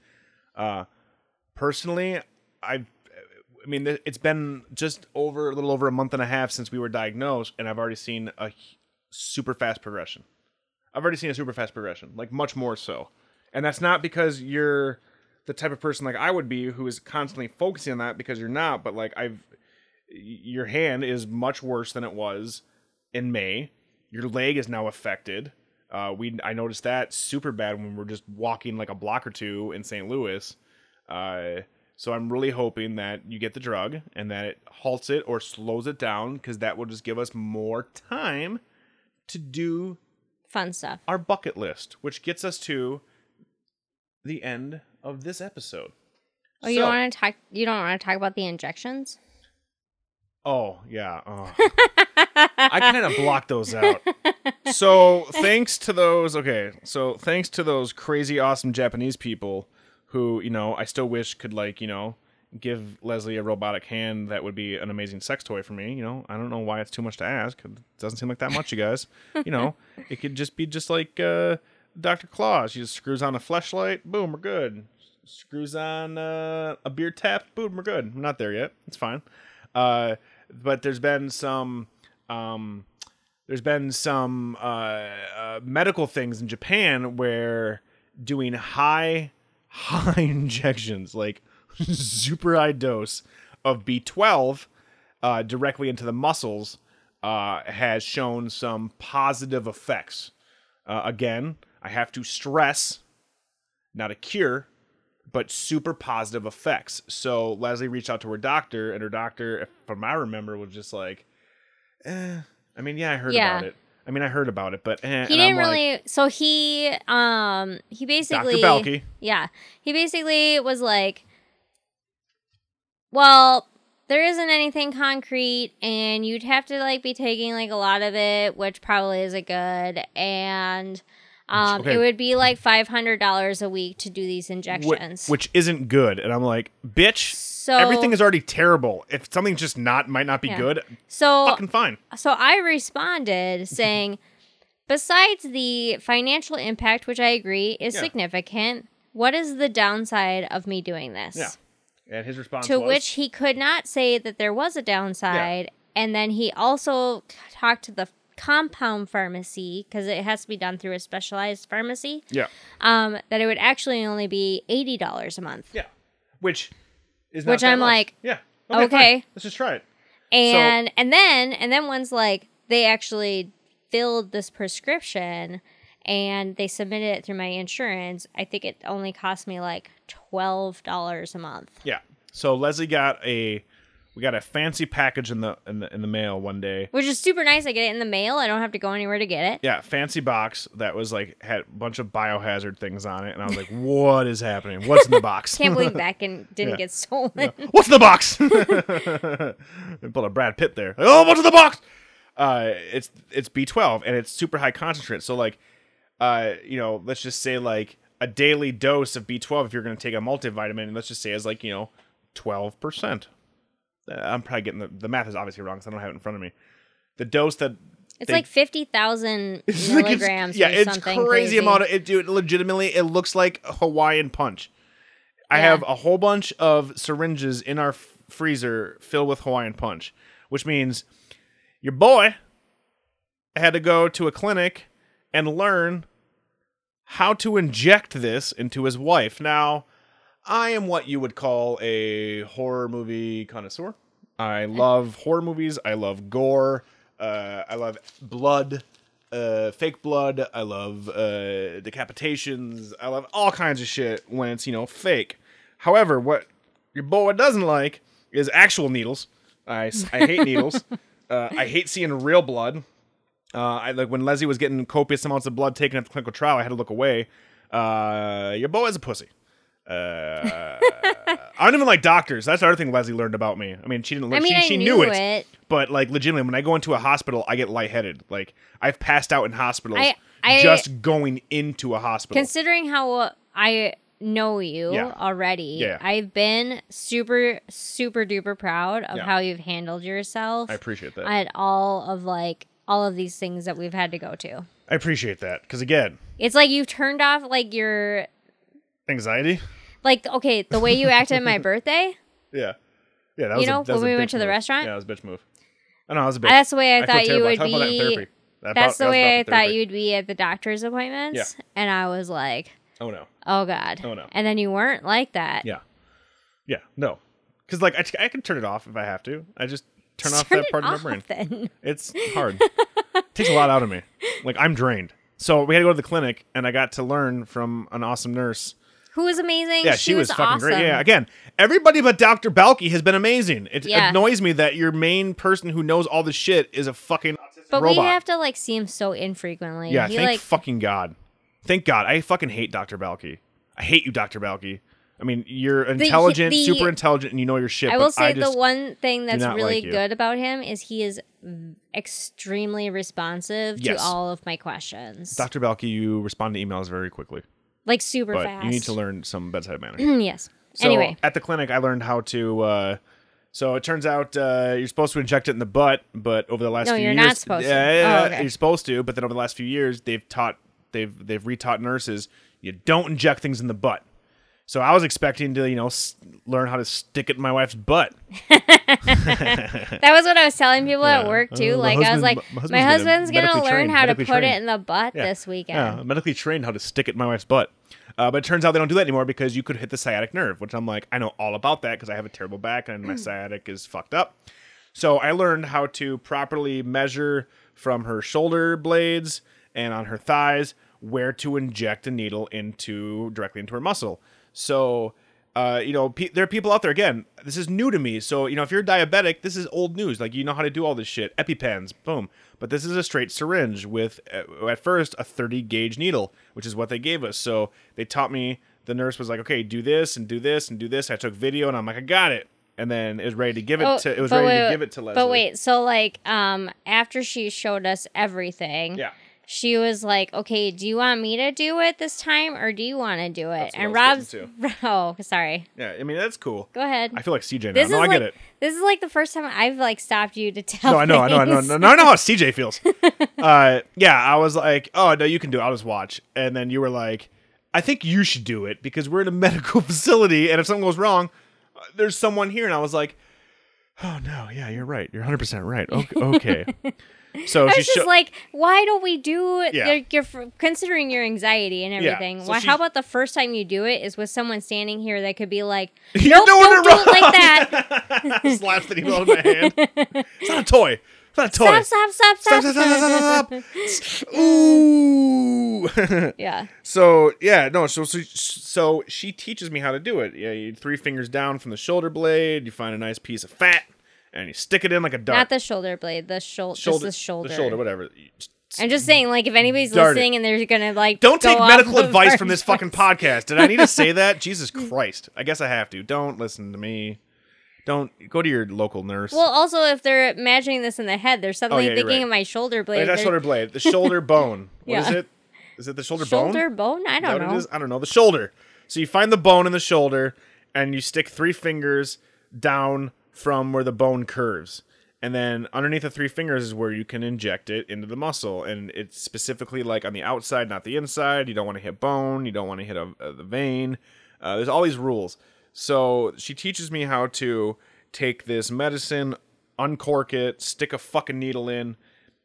Uh personally, I've I mean, it's been just over a little over a month and a half since we were diagnosed and I've already seen a super fast progression. I've already seen a super fast progression, like much more so. And that's not because you're the type of person like I would be who is constantly focusing on that because you're not, but like I've your hand is much worse than it was in May. Your leg is now affected. Uh, we I noticed that super bad when we're just walking like a block or two in St. Louis. Uh, so I'm really hoping that you get the drug and that it halts it or slows it down because that will just give us more time to do Fun stuff. our bucket list, which gets us to the end of this episode. Oh, you So- don't want to talk you don't want to talk about the injections? Oh yeah. Oh. I kind of blocked those out. So thanks to those, okay. So thanks to those crazy awesome Japanese people who you know I still wish could like you know give Leslie a robotic hand that would be an amazing sex toy for me. You know I don't know why it's too much to ask. It doesn't seem like that much, you guys. You know it could just be just like uh, Dr. Claus. She just screws on a fleshlight, boom, we're good. Screws on uh, a beer tap, boom, we're good. I'm not there yet. It's fine. Uh, but there's been some um, there's been some uh, uh, medical things in Japan where doing high high injections like super high dose of B12 uh, directly into the muscles uh, has shown some positive effects. Uh, again, I have to stress, not a cure, but super positive effects. So Leslie reached out to her doctor, and her doctor, from I remember, was just like, eh. I mean, yeah, I heard Yeah. about it. I mean, I heard about it, but eh. He And didn't like, really so he um he basically Balki. Yeah. He basically was like well, there isn't anything concrete and you'd have to like be taking like a lot of it, which probably isn't good and um Okay. it would be like $500 a week to do these injections. which isn't good. And I'm like, bitch, so everything is already terrible. If something's just not might not be Yeah. good, so fucking fine. so I responded saying, besides the financial impact, which I agree is Yeah. significant, what is the downside of me doing this? Yeah. And his response To was, which he could not say that there was a downside. And then he also talked to the compound pharmacy because it has to be done through a specialized pharmacy. yeah, Um, that it would actually only be eighty dollars a month. yeah, which is Which I'm much. like, yeah, okay. fine. let's just try it. and and then and then once like they actually filled this prescription and they submitted it through my insurance i think it only cost me like $12 a month Yeah. So Leslie got a we got a fancy package in the in the in the mail one day. Which is super nice. I get it in the mail. I don't have to go anywhere to get it. Yeah, fancy box that was like had a bunch of biohazard things on it, and I was like, "What is happening? What's in the box?" Can't believe that can, didn't Yeah. get stolen. What's in the box? they pulled a Brad Pitt there. Like, oh, what's in the box? Uh, it's it's B12 and it's super high concentrate. So like, uh, you know, let's just say like a daily dose of B12 if you're going to take a multivitamin, let's just say is like you know, twelve percent. I'm probably getting the the math is obviously wrong because I don't have it in front of me. The dose that It's They- like 50,000 It's like it's- milligrams yeah, it's something. crazy, amount of it. Dude, legitimately, it looks like Hawaiian punch. I Yeah. have a whole bunch of syringes in our f- freezer filled with Hawaiian punch, which means your boy had to go to a clinic and learn how to inject this into his wife. Now, I am what you would call a horror movie connoisseur. I love horror movies. I love gore. Uh, I love blood, uh, fake blood. I love uh, decapitations. I love all kinds of shit when it's you know fake. However, what your boy doesn't like is actual needles. I, I hate needles. Uh, I hate seeing real blood. Uh, I like when Leslie was getting copious amounts of blood taken at the clinical trial. I had to look away. Uh, your boy is a pussy. Uh, I don't even like doctors. That's the other thing Leslie learned about me. I mean, she didn't. I mean, she, I she knew knew it, it. but like legitimately, when I go into a hospital, I get lightheaded. Like I've passed out in hospitals I- I- just going into a hospital. Considering how I know you Yeah. already, Yeah. I've been super, super duper proud of Yeah. how you've handled yourself I appreciate that. at all of like all of these things that we've had to go to. I appreciate that because again, It's like you've turned off like your anxiety. Like okay the way you acted at my birthday. Yeah, yeah. That You know, a, that was when a we went to the move. restaurant? Yeah, that was a bitch move. I know. I was a bitch. Uh, that's the way I feel thought you terrible. I would about that in be. therapy. That That's about- the was way I about thought therapy. you'd be at the doctor's appointments. Yeah. And I was like, Oh no. oh god. Oh, no. And then you weren't like that. Yeah. Yeah. No. Because like I, I can turn it off if I have to. I just turn off Turn that it part off of my brain. Then. It's hard. takes a lot out of me. Like I'm drained. So we had to go to the clinic, and I got to learn from an awesome nurse. Who was amazing? Yeah, she, was, fucking awesome. great. Yeah, again, everybody but Dr. Balki has been amazing. It Yeah. annoys me that your main person who knows all this shit is a fucking But robot. we have to like see him so infrequently. yeah, he thank like fucking God. Thank God. I fucking hate Dr. Balki. I hate you, Dr. Balki. I mean, you're intelligent, the- super intelligent, and you know your shit. I will say just, the one thing that's really like good about him is he is extremely responsive Yes. to all of my questions. Dr. Balki, you respond to emails very quickly, like super but fast. you need to learn some bedside manner. yes. So anyway, at the clinic, I learned how to. Uh, so it turns out uh, you're supposed to inject it in the butt, but over the last few No, few you're years, not supposed to. Yeah, yeah, Oh, okay. you're supposed to. But then over the last few years, they've taught they've they've retaught nurses you don't inject things in the butt. So I was expecting to you know s- learn how to stick it in my wife's butt. that was what I was telling people at work too. Uh, my like I was like, my husband's my gonna gonna, learn trained- how to medically put it trained." in the butt Yeah. this weekend. Yeah, medically trained how to stick it in my wife's butt. Uh, but it turns out they don't do that anymore because you could hit the sciatic nerve, which I'm like, I know all about that because I have a terrible back and my sciatic is fucked up. So I learned how to properly measure from her shoulder blades and on her thighs where to inject a needle into directly into her muscle. So, uh, you know, pe- there are people out there. Again, this is new to me. So, you know, if you're diabetic, this is old news. Like you know how to do all this shit. EpiPens, boom. But this is a straight syringe with, uh, at first, a 30 gauge needle, which is what they gave us. So they taught me. The nurse was like, "Okay, do this and do this and do this." I took video and I'm like, "I got it." And then it was ready to give it Oh, to. It was ready wait, to give it to Leslie. But wait, so like, um, after she showed us everything, Yeah. She was like, "Okay, do you want me to do it this time, or do you want to do it?" And Rob's, oh, sorry, Yeah. I mean, that's cool. go ahead. I feel like CJ now. this no, is I like get it. this is like the first time I've like stopped you to tell. No, I know, I know, I know, things. no, no, I know how CJ feels. uh, yeah, I was like, oh no, you can do it. I'll just watch. And then you were like, I think you should do it because we're in a medical facility, and if something goes wrong, uh, there's someone here. And I was like, oh no, yeah, you're right. You're 100 percent right. Okay. okay. So I was just showed. like, why don't we do it? Yeah. You're, you're considering your anxiety and Yeah, everything. so Why? she- How about the first time you do it is with someone standing here that could be like, You're doing don't it do wrong. it like that. Slaps the needle in my hand. It's not a toy. It's not a toy. stop, stop, stop, Stop, stop, stop, stop, stop, stop. Ooh. yeah. So yeah, no. So, so so she teaches me how to do it. Yeah, you three fingers down from the shoulder blade. You find a nice piece of fat. And you stick it in like a dart. Not the shoulder blade, the shou- just the shoulder. The shoulder, whatever. I'm just saying, like, if anybody's Dart it. listening and they're gonna like, Don't take medical advice from this fucking podcast. Did I need to say that? Jesus Christ. I guess I have to. Don't listen to me. Don't go to your local nurse. Well, also, if they're imagining this in the head, they're suddenly Oh, yeah, thinking right. of my shoulder blade. Wait, not shoulder blade. The shoulder bone. What is Yeah. it? Is it the shoulder, bone? shoulder bone? I don't know. is? I don't know. The shoulder. So you find the bone in the shoulder and you stick three fingers down from where the bone curves. And then underneath the three fingers is where you can inject it into the muscle. And it's specifically like on the outside, not the inside. You don't want to hit bone. You don't want to hit a, a- the vein. Uh, there's all these rules. So she teaches me how to take this medicine, uncork it, stick a fucking needle in,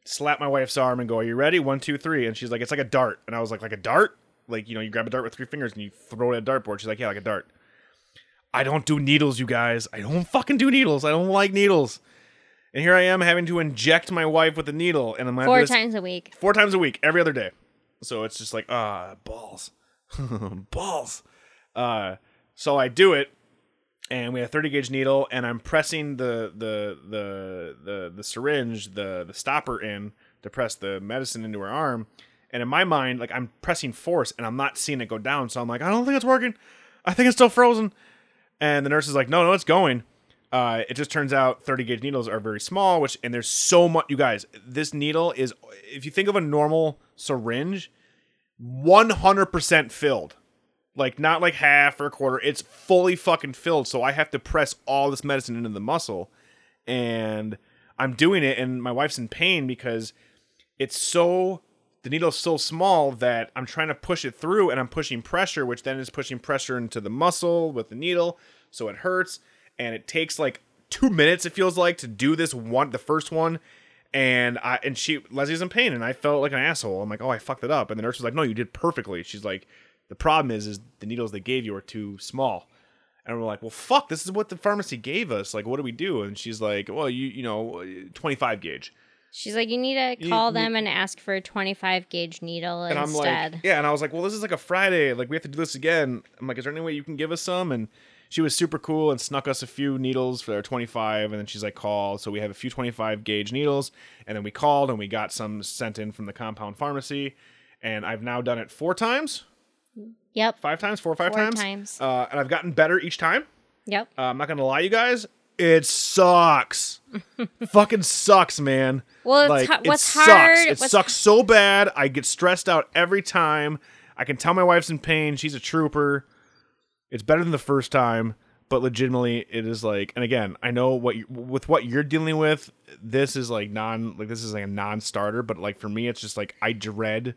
slap my wife's arm and go, Are you ready? One, two, three. And she's like, It's like a dart. And I was like, Like a dart? Like, you know, you grab a dart with three fingers and you throw it at a dartboard. She's like, Yeah, like a dart. I don't do needles, you guys. I don't fucking do needles. I don't like needles. And here I am having to inject my wife with a needle. And I'm Four this times a week. four times a week, every other day. So it's just like, ah, balls. balls. Uh, so I do it, and we have a 30 gauge needle, and I'm pressing the the the the the syringe, the the stopper in to press the medicine into her arm. And in my mind, like I'm pressing force, and I'm not seeing it go down. So I'm like, I don't think it's working. I think it's still frozen. And the nurse is like, No, no, it's going. Uh, it just turns out 30 gauge needles are very small, which and there's so much. You guys, this needle is, if you think of a normal syringe, 100% filled like not like half or a quarter it's fully fucking filled so i have to press all this medicine into the muscle and i'm doing it and my wife's in pain because it's so the needle's so small that i'm trying to push it through and i'm pushing pressure which then is pushing pressure into the muscle with the needle so it hurts and it takes like two minutes it feels like to do this one the first one and I and she Leslie's in pain, and I felt like an asshole. I'm like, oh, I fucked it up, and the nurse was like, no, you did perfectly. She's like, the problem is, is the needles they gave you are too small, and we're like, well, fuck, this is what the pharmacy gave us. Like, what do we do? And she's like, well, you you know, 25 gauge, She's like, you need to call you- them and ask for a 25 gauge needle and I'm instead. like, yeah, and I was like, well, this is like a Friday, like we have to do this again. I'm like, is there any way you can give us some? And she was super cool and snuck us a few needles for our 25, and then she's like, call. So we have a few 25 gauge needles, and then we called and we got some sent in from the compound pharmacy, and I've now done it four times, yep. five times, four or five Four times, times. Uh, and I've gotten better each time. Yep. Uh, I'm not gonna lie, you guys, it sucks. Fucking sucks, man. Well, it's like hu- it sucks. hard- It sucks so bad. I get stressed out every time. I can tell my wife's in pain. She's a trooper. It's better than the first time, but legitimately, it is like. And again, I know what you, with what you're dealing with. This is like non like this is like a non-starter. But like for me, it's just like I dread.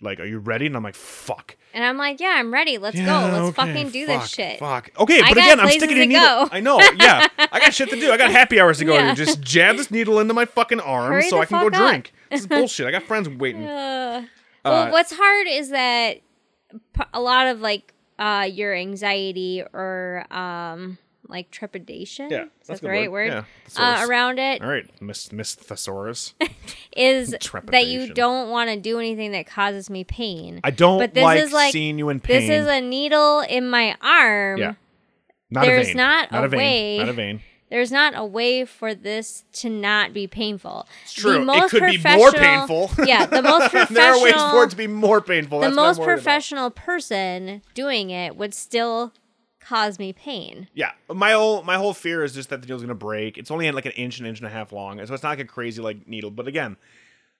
Like, are you ready? And I'm like, fuck. And I'm like, yeah, I'm ready. Let's Yeah, go. Let's okay, fucking do fuck, this shit. Fuck. Okay, I but again, I'm sticking a needle. go. I know. Yeah, I got shit to do. I got happy hours to go Yeah. to. Just jab this needle into my fucking arm Hurry so I can go up. drink. This is bullshit. I got friends waiting. Uh, Uh, what's hard is that a lot of like uh your anxiety or um like trepidation. Yeah, is that's the right word. word? Yeah, uh, around it All right, Miss Miss Thesaurus. is that you don't want to do anything that causes me pain. I don't But this like, is like- seeing you in pain. This is a needle in my arm. yeah. Not there's a vein. not not a a vein. way- Not a vein. There's not a way for this to not be painful. It's True. It could be more painful. Yeah, the most professional. there are ways for it to be more painful. the That's most worried about. professional person doing it would still cause me pain. Yeah, my whole my whole fear is just that the needle's gonna break. It's only like an inch, an inch and a half long, so it's not like a crazy like needle. But again,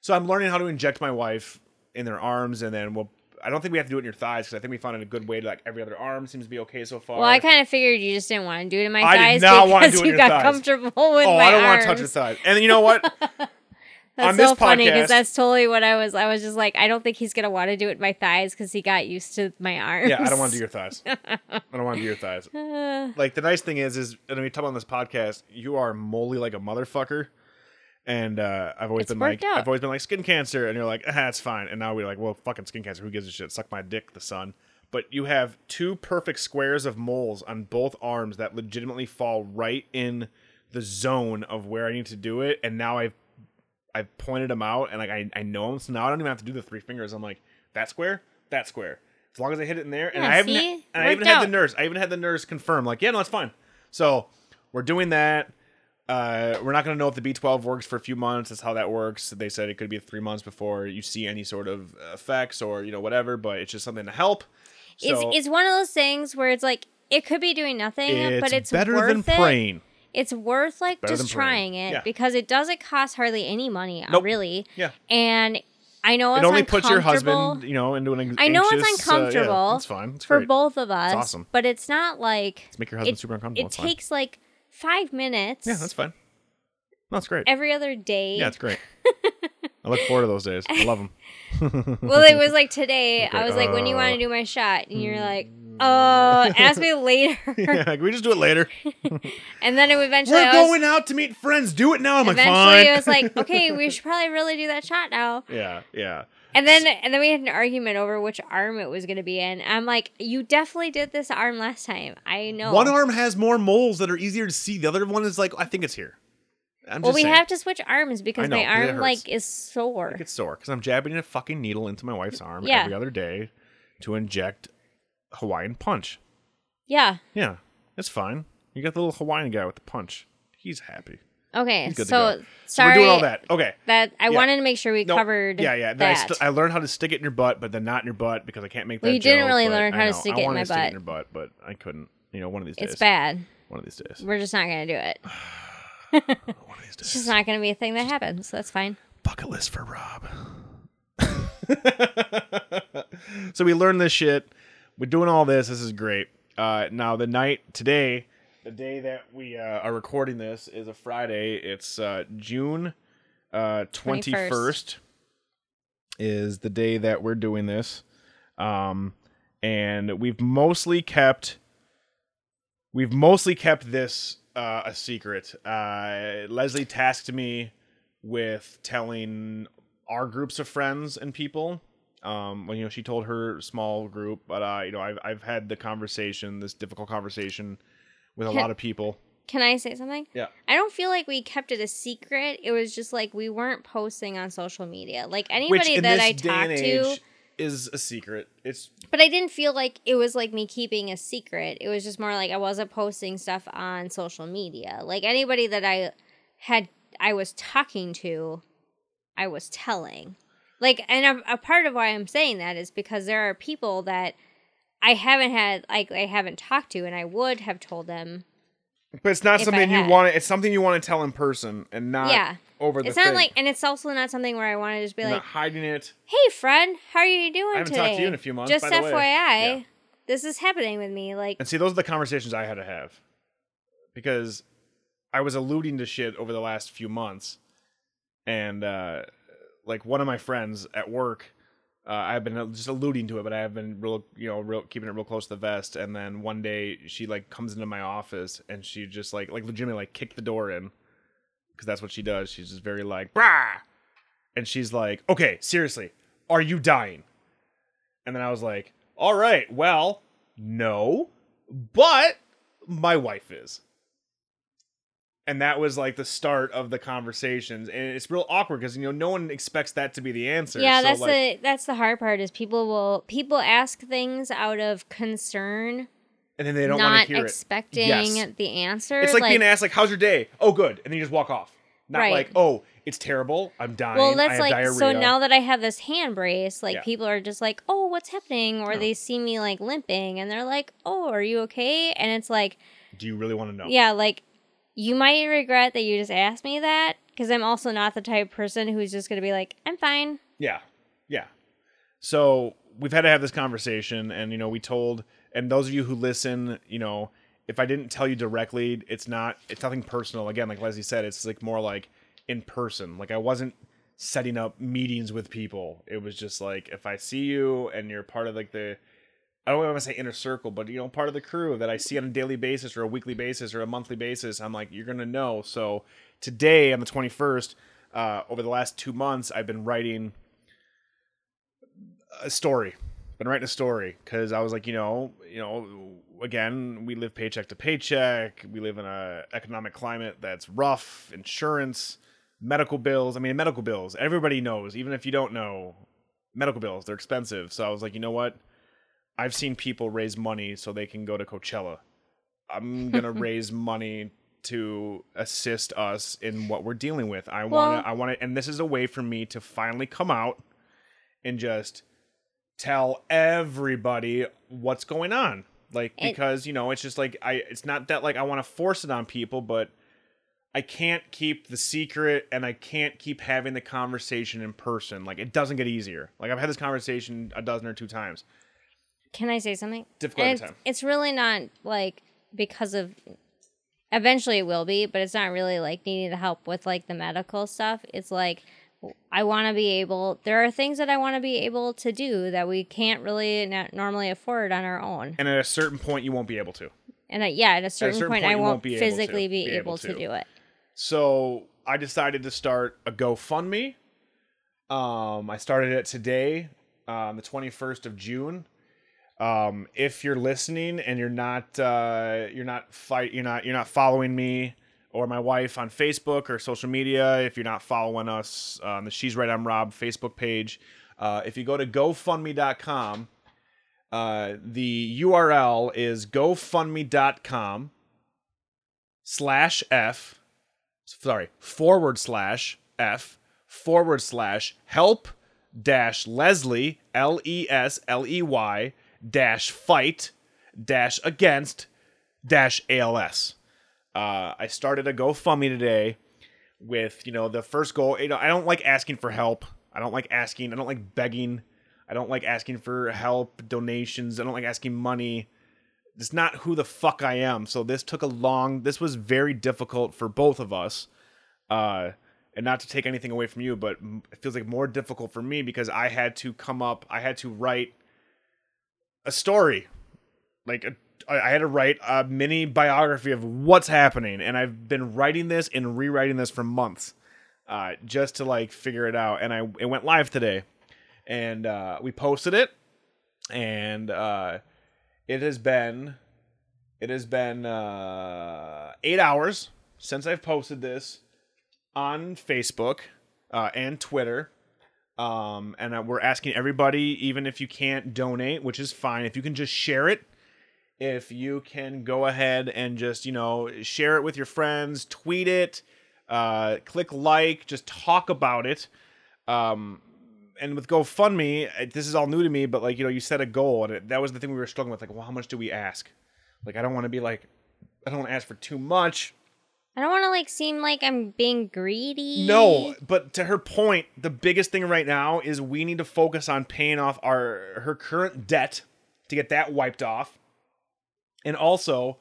so I'm learning how to inject my wife in their arms, and then we'll. I don't think we have to do it in your thighs because I think we found a good way to like every other arm seems to be okay so far. Well, I kind of figured you just didn't want to do it in my I did thighs not wanna because do it in you your got thighs. comfortable with oh, my I don't want to touch your thighs. And then you know what? That's so funny because that's totally what I was. I was just like, I don't think he's gonna want to do it my thighs because he got used to my arms. yeah, I don't want to do your thighs. I don't want to do your thighs. like the nice thing is, is and we talk on this podcast, you are moly like a motherfucker. And uh, I've always It's been like, out. I've always been like skin cancer, and you're like, ah, it's fine. And now we're like, well, fucking skin cancer. Who gives a shit? Suck my dick, the sun. But you have two perfect squares of moles on both arms that legitimately fall right in the zone of where I need to do it. And now I've I've pointed them out, and like I, I know them. So now I don't even have to do the three fingers. I'm like that square, that square. As long as I hit it in there, and Yeah, I haven't, see? and I even had the nurse. I even had the nurse confirm, like, yeah, no, it's fine. So we're doing that. uh, we're not going to know if the B12 works for a few months. That's how that works. They said it could be three months before you see any sort of effects or you know whatever. But it's just something to help. So it's it's one of those things where it's like it could be doing nothing, it's but it's better worth than it. praying. It's worth like Better just than praying. trying it Yeah. because it doesn't cost hardly any money, uh, Nope. really. Yeah. And I know it's It only puts your husband, you know, into an anx- I know it's anxious, uh, yeah, uncomfortable that's fine. It's for great. both of us. awesome. But it's not like Let's make your husband it, super uncomfortable. it It's fine. takes like five minutes. Yeah, that's fine. No, it's great. every other day. Yeah, it's great. I look forward to those days. I love them. well, it was like today. Okay, I was like, "When do you want uh, to do my shot?" And you're like, "Uh, ask me later." yeah, can we just do it later? and then it eventually, We're was, going out to meet friends. Do it now. I'm like, eventually, fine. it was like, "Okay, we should probably really do that shot now." yeah, yeah. And then, and then we had an argument over which arm it was going to be in. I'm like, "You definitely did this arm last time. I know." One arm has more moles that are easier to see. The other one is like, I think it's here. I'm Well, we saying. have to switch arms because know, my arm like is sore. It gets sore because I'm jabbing a fucking needle into my wife's arm Yeah. every other day to inject Hawaiian punch. Yeah. Yeah, it's fine. You got the little Hawaiian guy with the punch. He's happy. Okay. He's good to So go. So sorry. we're doing all that. Okay. That I Yeah. wanted to make sure we No, covered. Yeah, yeah. Then I, That. st- I learned how to stick it in your butt, but then not in your butt because I can't make that. Well, you didn't joke, really but learn I how to know. stick I it in wanted my to stick it butt. in your butt, but I couldn't. You know, one of these days. it's bad. One of these days. We're just not gonna do it. One of these It's days. just not gonna be a thing that happens. So that's fine. Bucket list for Rob. so we learned this shit. We're doing all this. This is great. Uh, now the night today, the day that we uh, are recording this is a Friday. It's uh, June twenty 21st. first. Is the day that we're doing this, um, and we've mostly kept we've mostly kept this uh, a secret. Uh, Leslie tasked me with telling our groups of friends and people. Um, when you know she told her small group, but uh, you know I've I've had the conversation, this difficult conversation, with a Can- lot of people. Can I say something? Yeah. I don't feel like we kept it a secret. It was just like we weren't posting on social media. Like anybody in that I talked to, is a secret. It's but I didn't feel like it was like me keeping a secret. It was just more like I wasn't posting stuff on social media. Like anybody that I had, I was talking to, I was telling. Like, and a, a part of why I'm saying that is because there are people that I haven't had, like, I haven't talked to, and I would have told them. but it's not If something you want. to It's something you want to tell in person and not Yeah. over the. It's not thing. like, and it's also not something where I want to just be You're like, not hiding it. "Hey, friend, how are you doing I haven't today?" talked to you in a few months, Just by the way. FYI, Yeah. this is happening with me. Like, And see, those are the conversations I had to have because I was alluding to shit over the last few months, and uh, like one of my friends at work, uh, I've been just alluding to it, but I have been real, you know, real keeping it real close to the vest. And then one day she like comes into my office and she just like like legitimately like kicked the door in because that's what she does. She's just very like brah, and she's like, okay, seriously, are you dying? And then I was like, all right, well, no, but my wife is. And that was like the start of the conversations, and it's real awkward because you know no one expects that to be the answer. yeah, So, that's like, the that's the hard part is people will people ask things out of concern, and then they don't want to hear expecting Yes. the answer. It's like, being asked like, "How's your day?" Oh, good, and then you just walk off. Not Right. like, "Oh, it's terrible. I'm dying. well, that's like diarrhea." so now that I have this hand brace, like Yeah. people are just like, "Oh, what's happening?" Or they see me like limping, and they're like, "Oh, are you okay?" And it's like, Do you really want to know? yeah, like you might regret that you just asked me that because I'm also not the type of person who's just gonna be like, "I'm fine." Yeah. Yeah. So we've had to have this conversation and you know, we told and those of you who listen, you know, if I didn't tell you directly, it's not it's nothing personal. Again, like Leslie said, it's like more like in person. Like I wasn't setting up meetings with people. It was just like if I see you and you're part of like the I don't want to say inner circle, but you know, part of the crew that I see on a daily basis or a weekly basis or a monthly basis, I'm like, you're gonna know. So today on the 21st, uh, over the last two months, I've been writing a story. Been writing a story because I was like, you know, you know, again, we live paycheck to paycheck. We live in a economic climate that's rough. Insurance, medical bills. I mean, medical bills. Everybody knows, even if you don't know, medical bills they're expensive. So I was like, you know what? I've seen people raise money so they can go to Coachella. I'm gonna raise money to assist us in what we're dealing with. I Well- want to I want to and this is a way for me to finally come out and just tell everybody what's going on. Like It- because, you know, it's just like I it's not that like I want to force it on people, but I can't keep the secret and I can't keep having the conversation in person. Like it doesn't get easier. Like I've had this conversation a dozen or two times. Can I say something? Difficult it's, time. it's really not like because of. Eventually, it will be, but it's not really like needing the help with like the medical stuff. It's like I want to be able. There are things that I want to be able to do that we can't really normally afford on our own. And at a certain point you won't be able to. And I, yeah, at a certain, certain point, point I won't, won't be able to physically be, able, able to. to. do it. So I decided to start a GoFundMe. Um, I started it today, on the 21st of June. Um, if you're listening and you're not uh, you're not fight you're not you're not following me or my wife on Facebook or social media, if you're not following us on the She's Right I'm Rob Facebook page, uh, if you go to GoFundMe.com, uh, the URL is GoFundMe.com slash F sorry, forward slash F forward slash help dash Leslie, L E S L E Y dash fight dash against dash ALS. Uh, I started a GoFundMe today with, you know, the first goal. You know, I don't like asking for help. I don't like asking, I don't like begging. I don't like asking for help, donations. I don't like asking money it's not who the fuck I am. So this took a long. This was very difficult for both of us. Uh, and not to take anything away from you, but it feels like more difficult for me because I had to come up. I had to write a story, like a, I had to write a mini biography of what's happening, and I've been writing this and rewriting this for months, uh, just to like figure it out. And I it went live today, and uh, we posted it, and uh, it has been it has been uh, eight hours since I've posted this on Facebook uh, and Twitter. Um, and uh, we're asking everybody, even if you can't donate, which is fine, if you can just share it, if you can go ahead and just, you know, share it with your friends, tweet it, uh, click like, just talk about it. Um, and with GoFundMe, this is all new to me, but like, you know, you set a goal, and it, that was the thing we were struggling with. Like, well, how much do we ask? Like, I don't want to be like, I don't want to ask for too much. I don't want to like seem like I'm being greedy. No, but to her point, the biggest thing right now is we need to focus on paying off our her current debt to get that wiped off. And also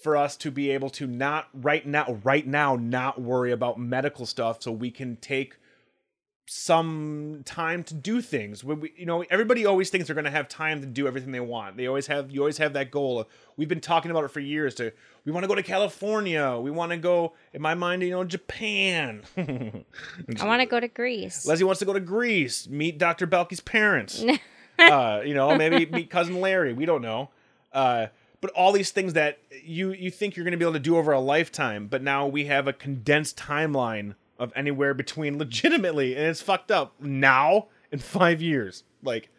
for us to be able to not right now right now not worry about medical stuff so we can take some time to do things. When we, you know, everybody always thinks they're going to have time to do everything they want. They always have, you always have that goal. We've been talking about it for years. To we want to go to California. We want to go, in my mind, you know, Japan. I want to go to Greece. Leslie wants to go to Greece, meet Dr. Balki's parents. uh, you know, maybe meet cousin Larry. We don't know. Uh, but all these things that you you think you're going to be able to do over a lifetime, but now we have a condensed timeline of anywhere between legitimately, and it's fucked up now in five years. Like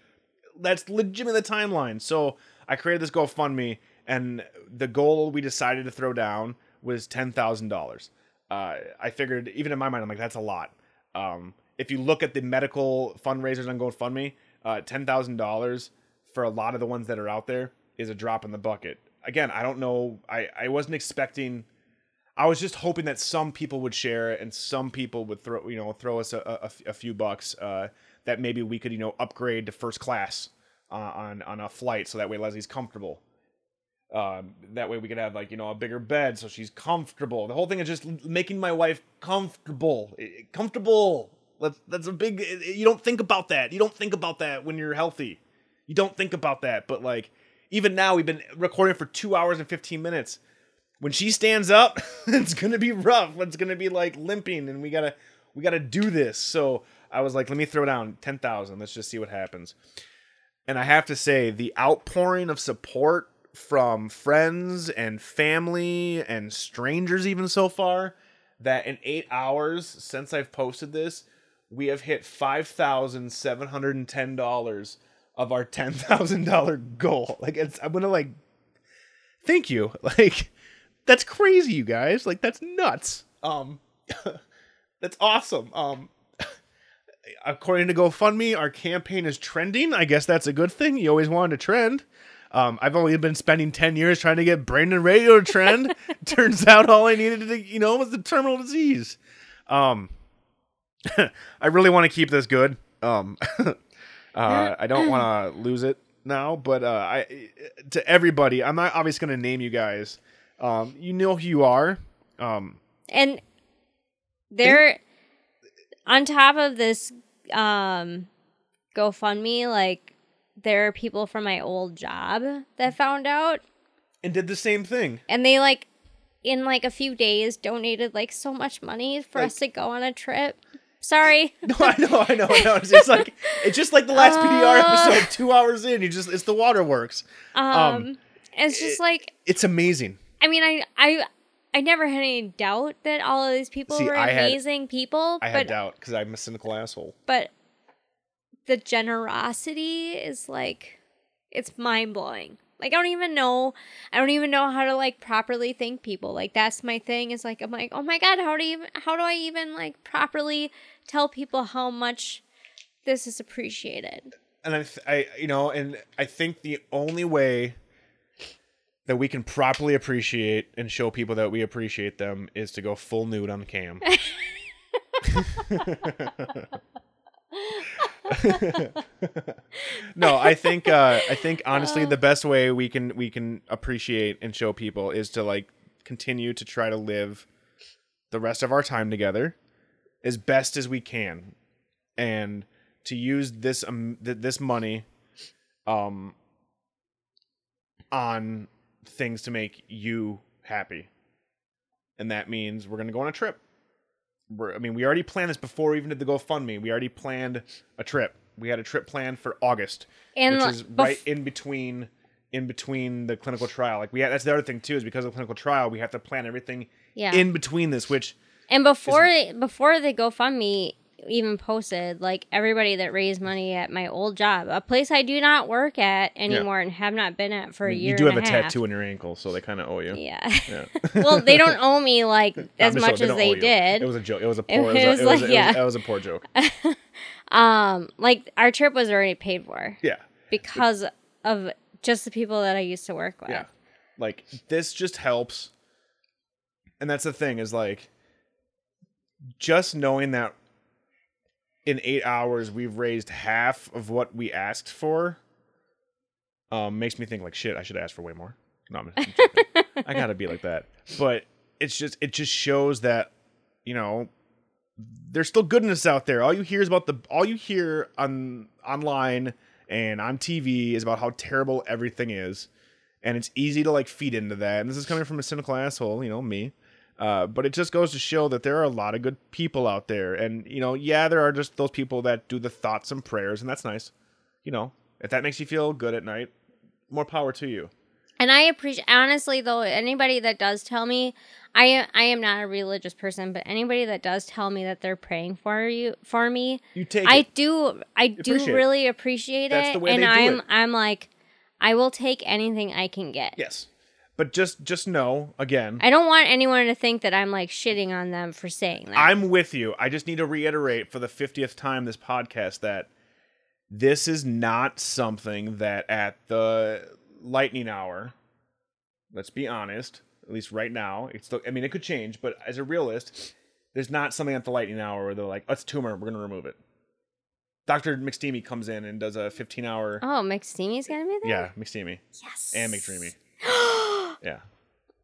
that's legitimately the timeline. So I created this GoFundMe, and the goal we decided to throw down was ten thousand dollars. Uh, I figured, even in my mind, I'm like, that's a lot. Um, if you look at the medical fundraisers on GoFundMe, uh, ten thousand dollars for a lot of the ones that are out there is a drop in the bucket. Again, I don't know. I I wasn't expecting. I was just hoping that some people would share it and some people would throw you know throw us a, a, a few bucks uh, that maybe we could you know upgrade to first class uh, on on a flight so that way Leslie's comfortable. Um, that way we could have like you know a bigger bed so she's comfortable. The whole thing is just making my wife comfortable, comfortable. That's that's a big. You don't think about that. You don't think about that when you're healthy. You don't think about that. But like even now, we've been recording for two hours and fifteen minutes. When she stands up, it's gonna be rough. It's gonna be like limping, and we gotta we gotta do this. So I was like, let me throw down ten thousand. Let's just see what happens. And I have to say, the outpouring of support from friends and family and strangers, even so far, that in eight hours since I've posted this, we have hit five thousand seven hundred and ten dollars of our ten thousand dollar goal. Like it's, I'm gonna like, thank you. Like that's crazy, you guys. Like that's nuts. Um, that's awesome. Um, according to GoFundMe, our campaign is trending. I guess that's a good thing. You always wanted to trend. Um, I've only been spending ten years trying to get Brain Dead Radio to trend. Turns out all I needed to, you know, was the terminal disease. Um, I really want to keep this good. Um, uh, I don't want to lose it now, but uh, I to everybody, I'm not obviously going to name you guys. Um, you know who you are. Um, And they're on top of this um GoFundMe, like there are people from my old job that found out and did the same thing. and they like in like a few days donated like so much money for Like- us to go on a trip. Sorry. No, I know, I know, I know. It's just like it's just like the last BDR Uh. episode. Two hours in, you just it's the waterworks. Um, it's just like It's amazing. I mean I I I never had any doubt that all of these people See, were I had- amazing people, I had but doubt because I'm a cynical asshole. but the generosity is like it's mind blowing. Like I don't even know I don't even know how to like properly thank people. Like that's my thing is like I'm like, "Oh my god, how do you even how do I even like properly tell people how much this is appreciated?" and I, th- I, you know, and I think the only way that we can properly appreciate and show people that we appreciate them is to go full nude on cam. no, I think, uh, I think honestly, the best way we can we can appreciate and show people is to like continue to try to live the rest of our time together as best as we can, and to use this um th- this money um on things to make you happy. And that means we're gonna go on a trip. We're, i mean we already planned this before we even did the gofundme. We already planned a trip. We had a trip planned for august And which is bef- right in between in between the clinical trial. Like we had, that's the other thing too is because of the clinical trial we have to plan everything yeah. in between this which and before before the GoFundMe even posted, like everybody that raised money at my old job, a place I do not work at anymore and have not been at for I a mean, year. you do have a tattoo on your ankle so they kind of owe you Yeah. Yeah. well, they don't owe me like as much joking, as they did. It was a joke. It was a poor. It was, a, was it like- it was- yeah. that was a poor joke. um, like our trip was already paid for Yeah, because of just the people that I used to work with. yeah. Like this just helps, and that's the thing is like, just knowing that in eight hours we've raised half of what we asked for, um, makes me think like shit. I should ask for way more. No, I'm, I'm. I gotta be like that. But it's just it just shows that you know there's still goodness out there. All you hear is about the all you hear on online and on TV is about how terrible everything is, and it's easy to like feed into that. And this is coming from a cynical asshole, you know me. Uh, but it just goes to show that there are a lot of good people out there, and you know, yeah, there are just those people that do the thoughts and prayers, and that's nice. You know, if that makes you feel good at night, more power to you. And I appreciate honestly though anybody that does tell me I I am not a religious person, but anybody that does tell me that they're praying for you for me, You take I it. do I do Appreciate it. really appreciate That's it. the way and I'm it. I'm like I will take anything I can get. Yes, but just just know again. I don't want anyone to think that I'm like shitting on them for saying that. I'm with you. I just need to reiterate for the 50th time this podcast that this is not something that at the lightning hour, let's be honest, at least right now, it's still, I mean, it could change, but as a realist, there's not something at the lightning hour where they're like, let's tumor, we're going to remove it. Dr. McSteamy comes in and does a 15 hour. oh, McSteamy's gonna be there? Yeah, McSteamy Yes. and McDreamy. Yeah,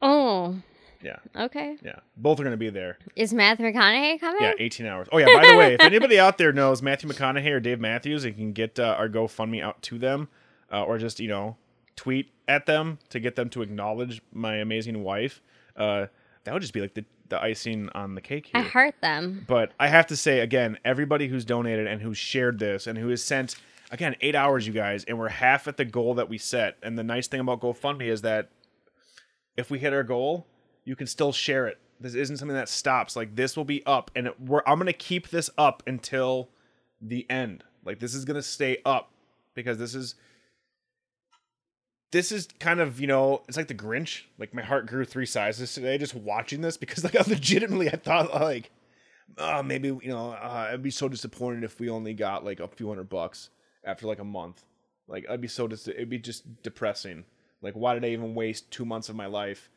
Oh. yeah, Okay. yeah. Both are going to be there. Is Matthew McConaughey coming? Yeah, 18 hours. Oh yeah, by the way, if anybody out there knows Matthew McConaughey or Dave Matthews and can get uh, our GoFundMe out to them, uh, or just you know tweet at them to get them to acknowledge my amazing wife, uh, that would just be like the the icing on the cake I here. heart them. But I have to say again, everybody who's donated and who's shared this and who has sent again eight hours, you guys, and we're half at the goal that we set. And the nice thing about GoFundMe is that if we hit our goal, you can still share it. This isn't something that stops. Like this will be up, and it, I'm gonna keep this up until the end. Like this is gonna stay up because this is this is kind of you know it's like the Grinch. Like my heart grew three sizes today just watching this because like I legitimately I thought like, oh maybe you know uh, I'd be so disappointed if we only got like a few hundred bucks after like a month. Like I'd be so dis- it'd be just depressing. Like why did I even waste two months of my life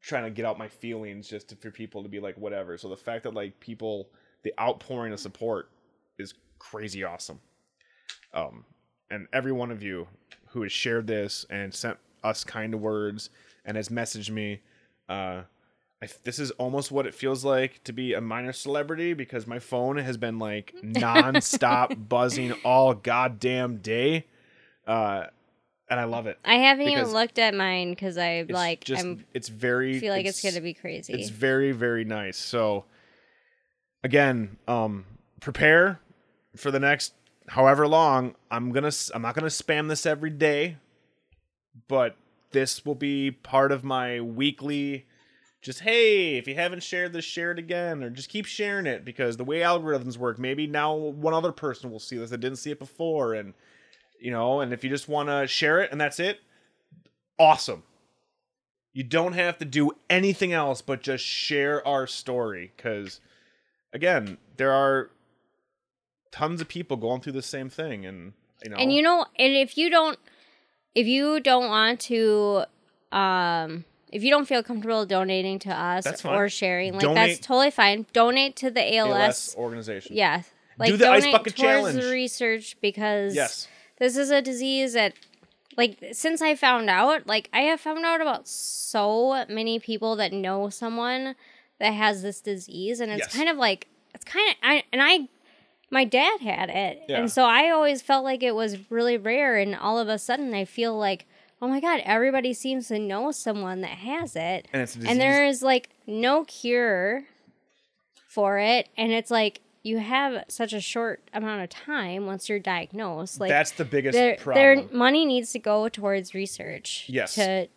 trying to get out my feelings just to, for people to be like whatever. So the fact that like people the outpouring of support is crazy awesome. Um, and every one of you who has shared this and sent us kind words and has messaged me, uh, I, this is almost what it feels like to be a minor celebrity because my phone has been like nonstop buzzing all goddamn day, uh, and I love it. I haven't even looked at mine because I like just, I'm it's very feel like it's, gonna be crazy. it's very very nice. So again, um prepare for the next however long. I'm to I'm not going to spam this every day, but this will be part of my weekly just hey, if you haven't shared this, share it again or just keep sharing it because the way algorithms work, maybe now one other person will see this that didn't see it before and you know, and if you just want to share it and that's it, awesome. You don't have to do anything else but just share our story because again, there are tons of people going through the same thing and you know and you know, and if you don't, if you don't want to, um, if you don't feel comfortable donating to us or sharing, like Donate- that's totally fine. Donate to the ALS. ALS organization. Yeah, like the Ice Bucket Challenge. research because Yes. This is a disease that like since i found out like i have found out about so many people that know someone that has this disease and it's Yes. kind of like it's kind of I, and i my dad had it Yeah. and so i always felt like it was really rare and all of a sudden i feel like oh my god everybody seems to know someone that has it And it's a and there is like no cure for it and it's like you have such a short amount of time once you're diagnosed like That's the biggest their, problem. their money needs to go towards research Yes. to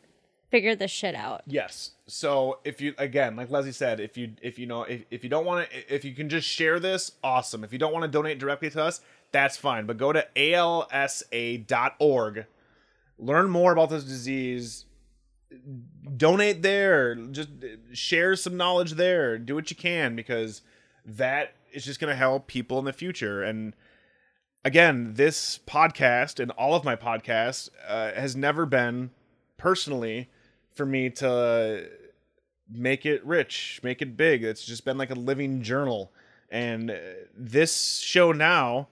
figure this shit out Yes. So if you again, like Leslie said, if you if you know if, if you don't want to if you can just share this, awesome. If you don't want to donate directly to us, that's fine. But go to alsa.org, learn more about this disease, donate there, just uh, share some knowledge there. Do what you can because that is just going to help people in the future and again, this podcast and all of my podcasts uh, has never been personally for me to make it rich, make it big. It's just been like a living journal. And uh, this show now,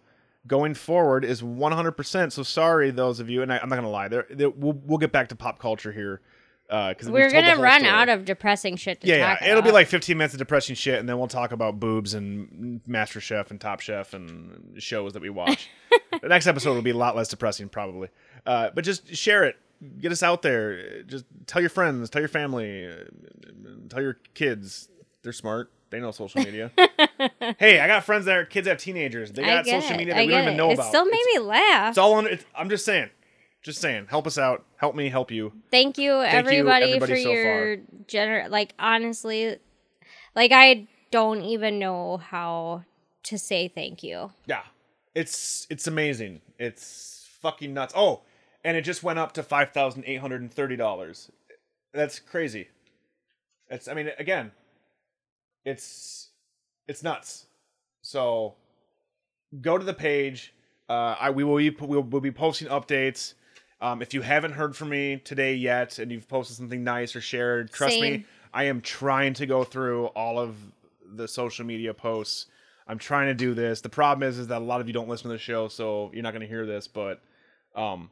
going forward, is 100%. So sorry, those of you, and I, I'm not going to lie, there, we'll, we'll get back to pop culture here. Because we're gonna run out of depressing shit to yeah, yeah. It'll be like 15 minutes of depressing shit, and then we'll talk about boobs and Master Chef and Top Chef and shows that we watch. the next episode will be a lot less depressing, probably. Uh, but just share it. Get us out there. Just tell your friends, tell your family, uh, tell your kids. They're smart. They know social media. hey, I got friends that are kids that have teenagers. They got social media I that we don't even it. know it about. still made it's, me laugh it's all under. It's, I'm just saying. Just saying. Help us out. Help me. Help you. thank you you, everybody, everybody for so your gener like honestly like i don't even know how to say thank you Yeah. It's it's amazing. It's fucking nuts. Oh, and it just went up to five thousand eight hundred and thirty dollars. That's crazy. It's I mean again, it's it's nuts. So go to the page. Uh, I we will be we'll, we'll be posting updates. Um, if you haven't heard from me today yet, and you've posted something nice or shared, trust me, I am trying to go through all of the social media posts. I'm trying to do this. The problem is, is that a lot of you don't listen to the show, so you're not going to hear this. But um,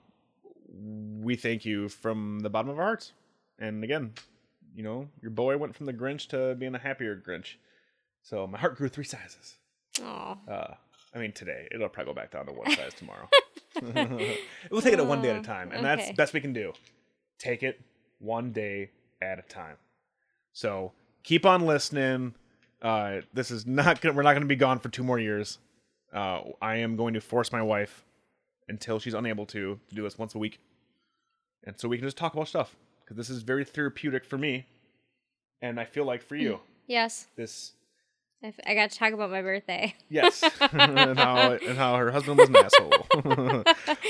we thank you from the bottom of our hearts. And again, you know, your boy went from the Grinch to being a happier Grinch. So my heart grew three sizes. oh Uh, I mean, today it'll probably go back down to one size tomorrow. we'll take it one day at a time, and that's best we can do. Take it one day at a time. So keep on listening. Uh, this is not gonna. We're not gonna be gone for two more years. Uh, I am going to force my wife until she's unable to to do this once a week, and so we can just talk about stuff because this is very therapeutic for me, and I feel like for you yes this I, f- I got to talk about my birthday. Yes, and how and how her husband was an asshole.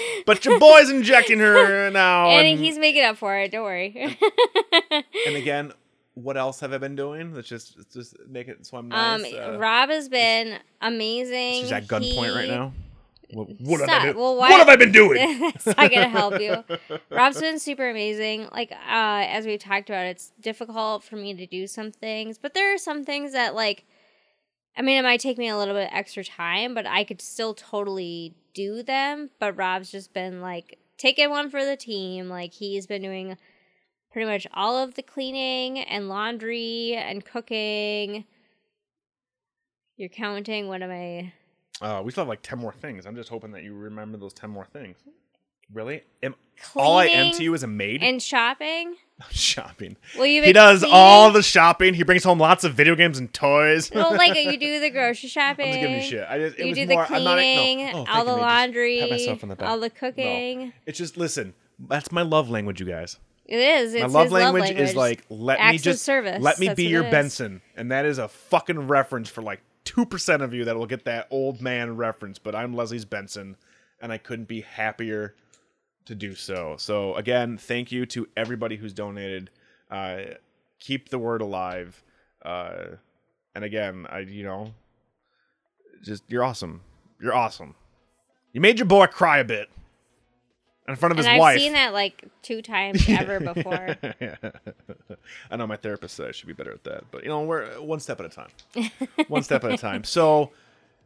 but your boy's injecting her now. and and, he's making up for it. Don't worry. and again, what else have I been doing? Let's just let's just make it so I'm nice. um, uh, Rob has been amazing. she's at gunpoint right now. What, what have. I been? Well, what have I been doing? That's not gonna help you. Rob's been super amazing. Like uh, as we've talked about, it's difficult for me to do some things, but there are some things that like. I mean, it might take me a little bit extra time, but I could still totally do them. But Rob's just been like taking one for the team. Like he's been doing pretty much all of the cleaning and laundry and cooking. You're counting. What am I? Uh, we still have like ten more things. I'm just hoping that you remember those ten more things. Really? Am, all I am to you is a maid. and shopping. shopping. Well, you He does cleaning? all the shopping. He brings home lots of video games and toys. Well, like you do the grocery shopping. I'm just giving you shit. I just, it you was do the more, I'm not, cleaning, no. Oh, all the laundry, pat myself on the back. all the No. cooking. It's just listen. That's my love language, you guys. It is. It's my love language, love language is like let me Acts of just service. let me That's be your. Benson, and that is a fucking reference for like two percent of you that will get that old man reference. But I'm Leslie's Benson, and I couldn't be happier to do so. So again, thank you to everybody who's donated. Uh, keep the word alive. Uh, and again, I you know, just you're awesome. You're awesome. You made your boy cry a bit in front of And his I've wife. seen that like two times ever before. I know my therapist said I should be better at that, but you know, we're one step at a time. one step at a time. So,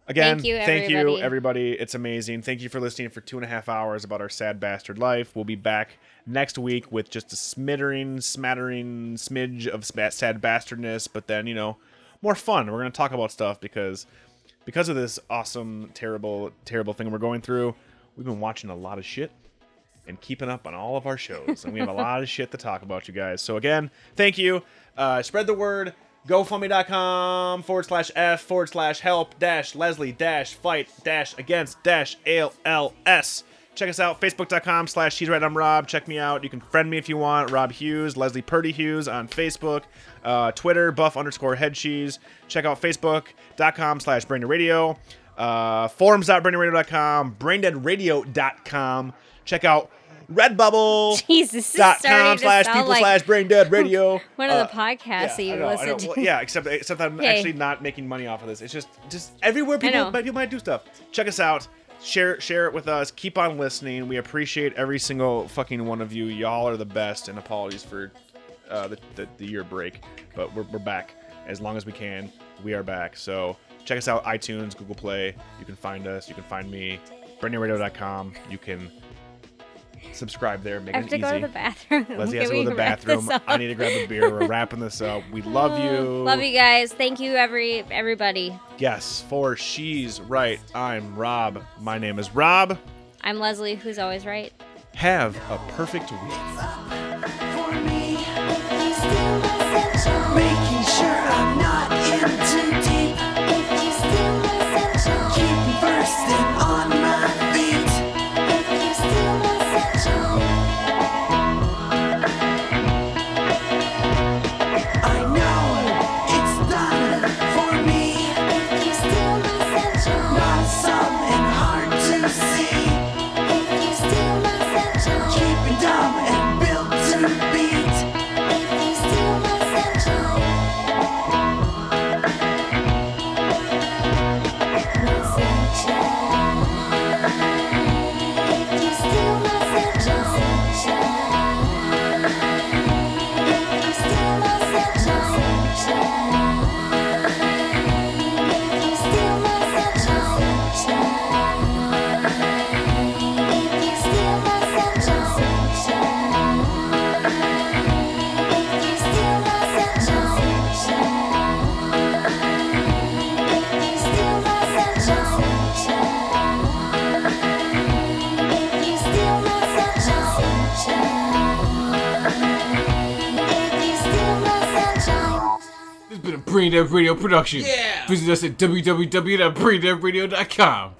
again, Thank you, thank you, everybody. It's amazing. Thank you for listening for two and a half hours about our sad bastard life. We'll be back next week with just a smittering, smattering, smidge of sad bastardness, but then, you know, more fun. We're going to talk about stuff because because of this awesome, terrible, terrible thing we're going through, we've been watching a lot of shit and keeping up on all of our shows. And we have a lot of shit to talk about, you guys. So, again, thank you. Uh, spread the word. GoFundMe.com forward slash F forward slash help dash Leslie dash fight dash against dash ALS. Check us out, Facebook.com slash She's Right, I'm Rob. Check me out. You can friend me if you want. Rob Hughes, Leslie Purdy Hughes on Facebook. Uh, Twitter, buff underscore head cheese. Check out Facebook.com slash Braindead Radio. Uh, forums.braindeadradio.com. Braindeadradio.com. Check out Redbubble. Jesus, dot com slash people like slash brain dead radio. one of Uh, the podcasts that yeah, you know, listen to. Well, yeah, except except I'm Hey. actually not making money off of this. It's just just everywhere people people might do stuff. Check us out. Share share it with us. Keep on listening. We appreciate every single fucking one of you. Y'all are the best. And apologies for uh, the, the the year break, but we're we're back as long as we can. We are back. So check us out. iTunes, Google Play. You can find us. You can find me. BrainDeadRadio.com. You can subscribe there. Make I have it to easy. go to the bathroom. Leslie has Can to go to the bathroom. I need to grab a beer. We're wrapping this up. We love oh, you. Love you guys. Thank you, every everybody. Yes, for she's right. I'm Rob. My name is Rob. I'm Leslie, who's always right. Have a perfect week. Brain Dead Radio production. Yeah. Visit us at www.braindeadradio.com.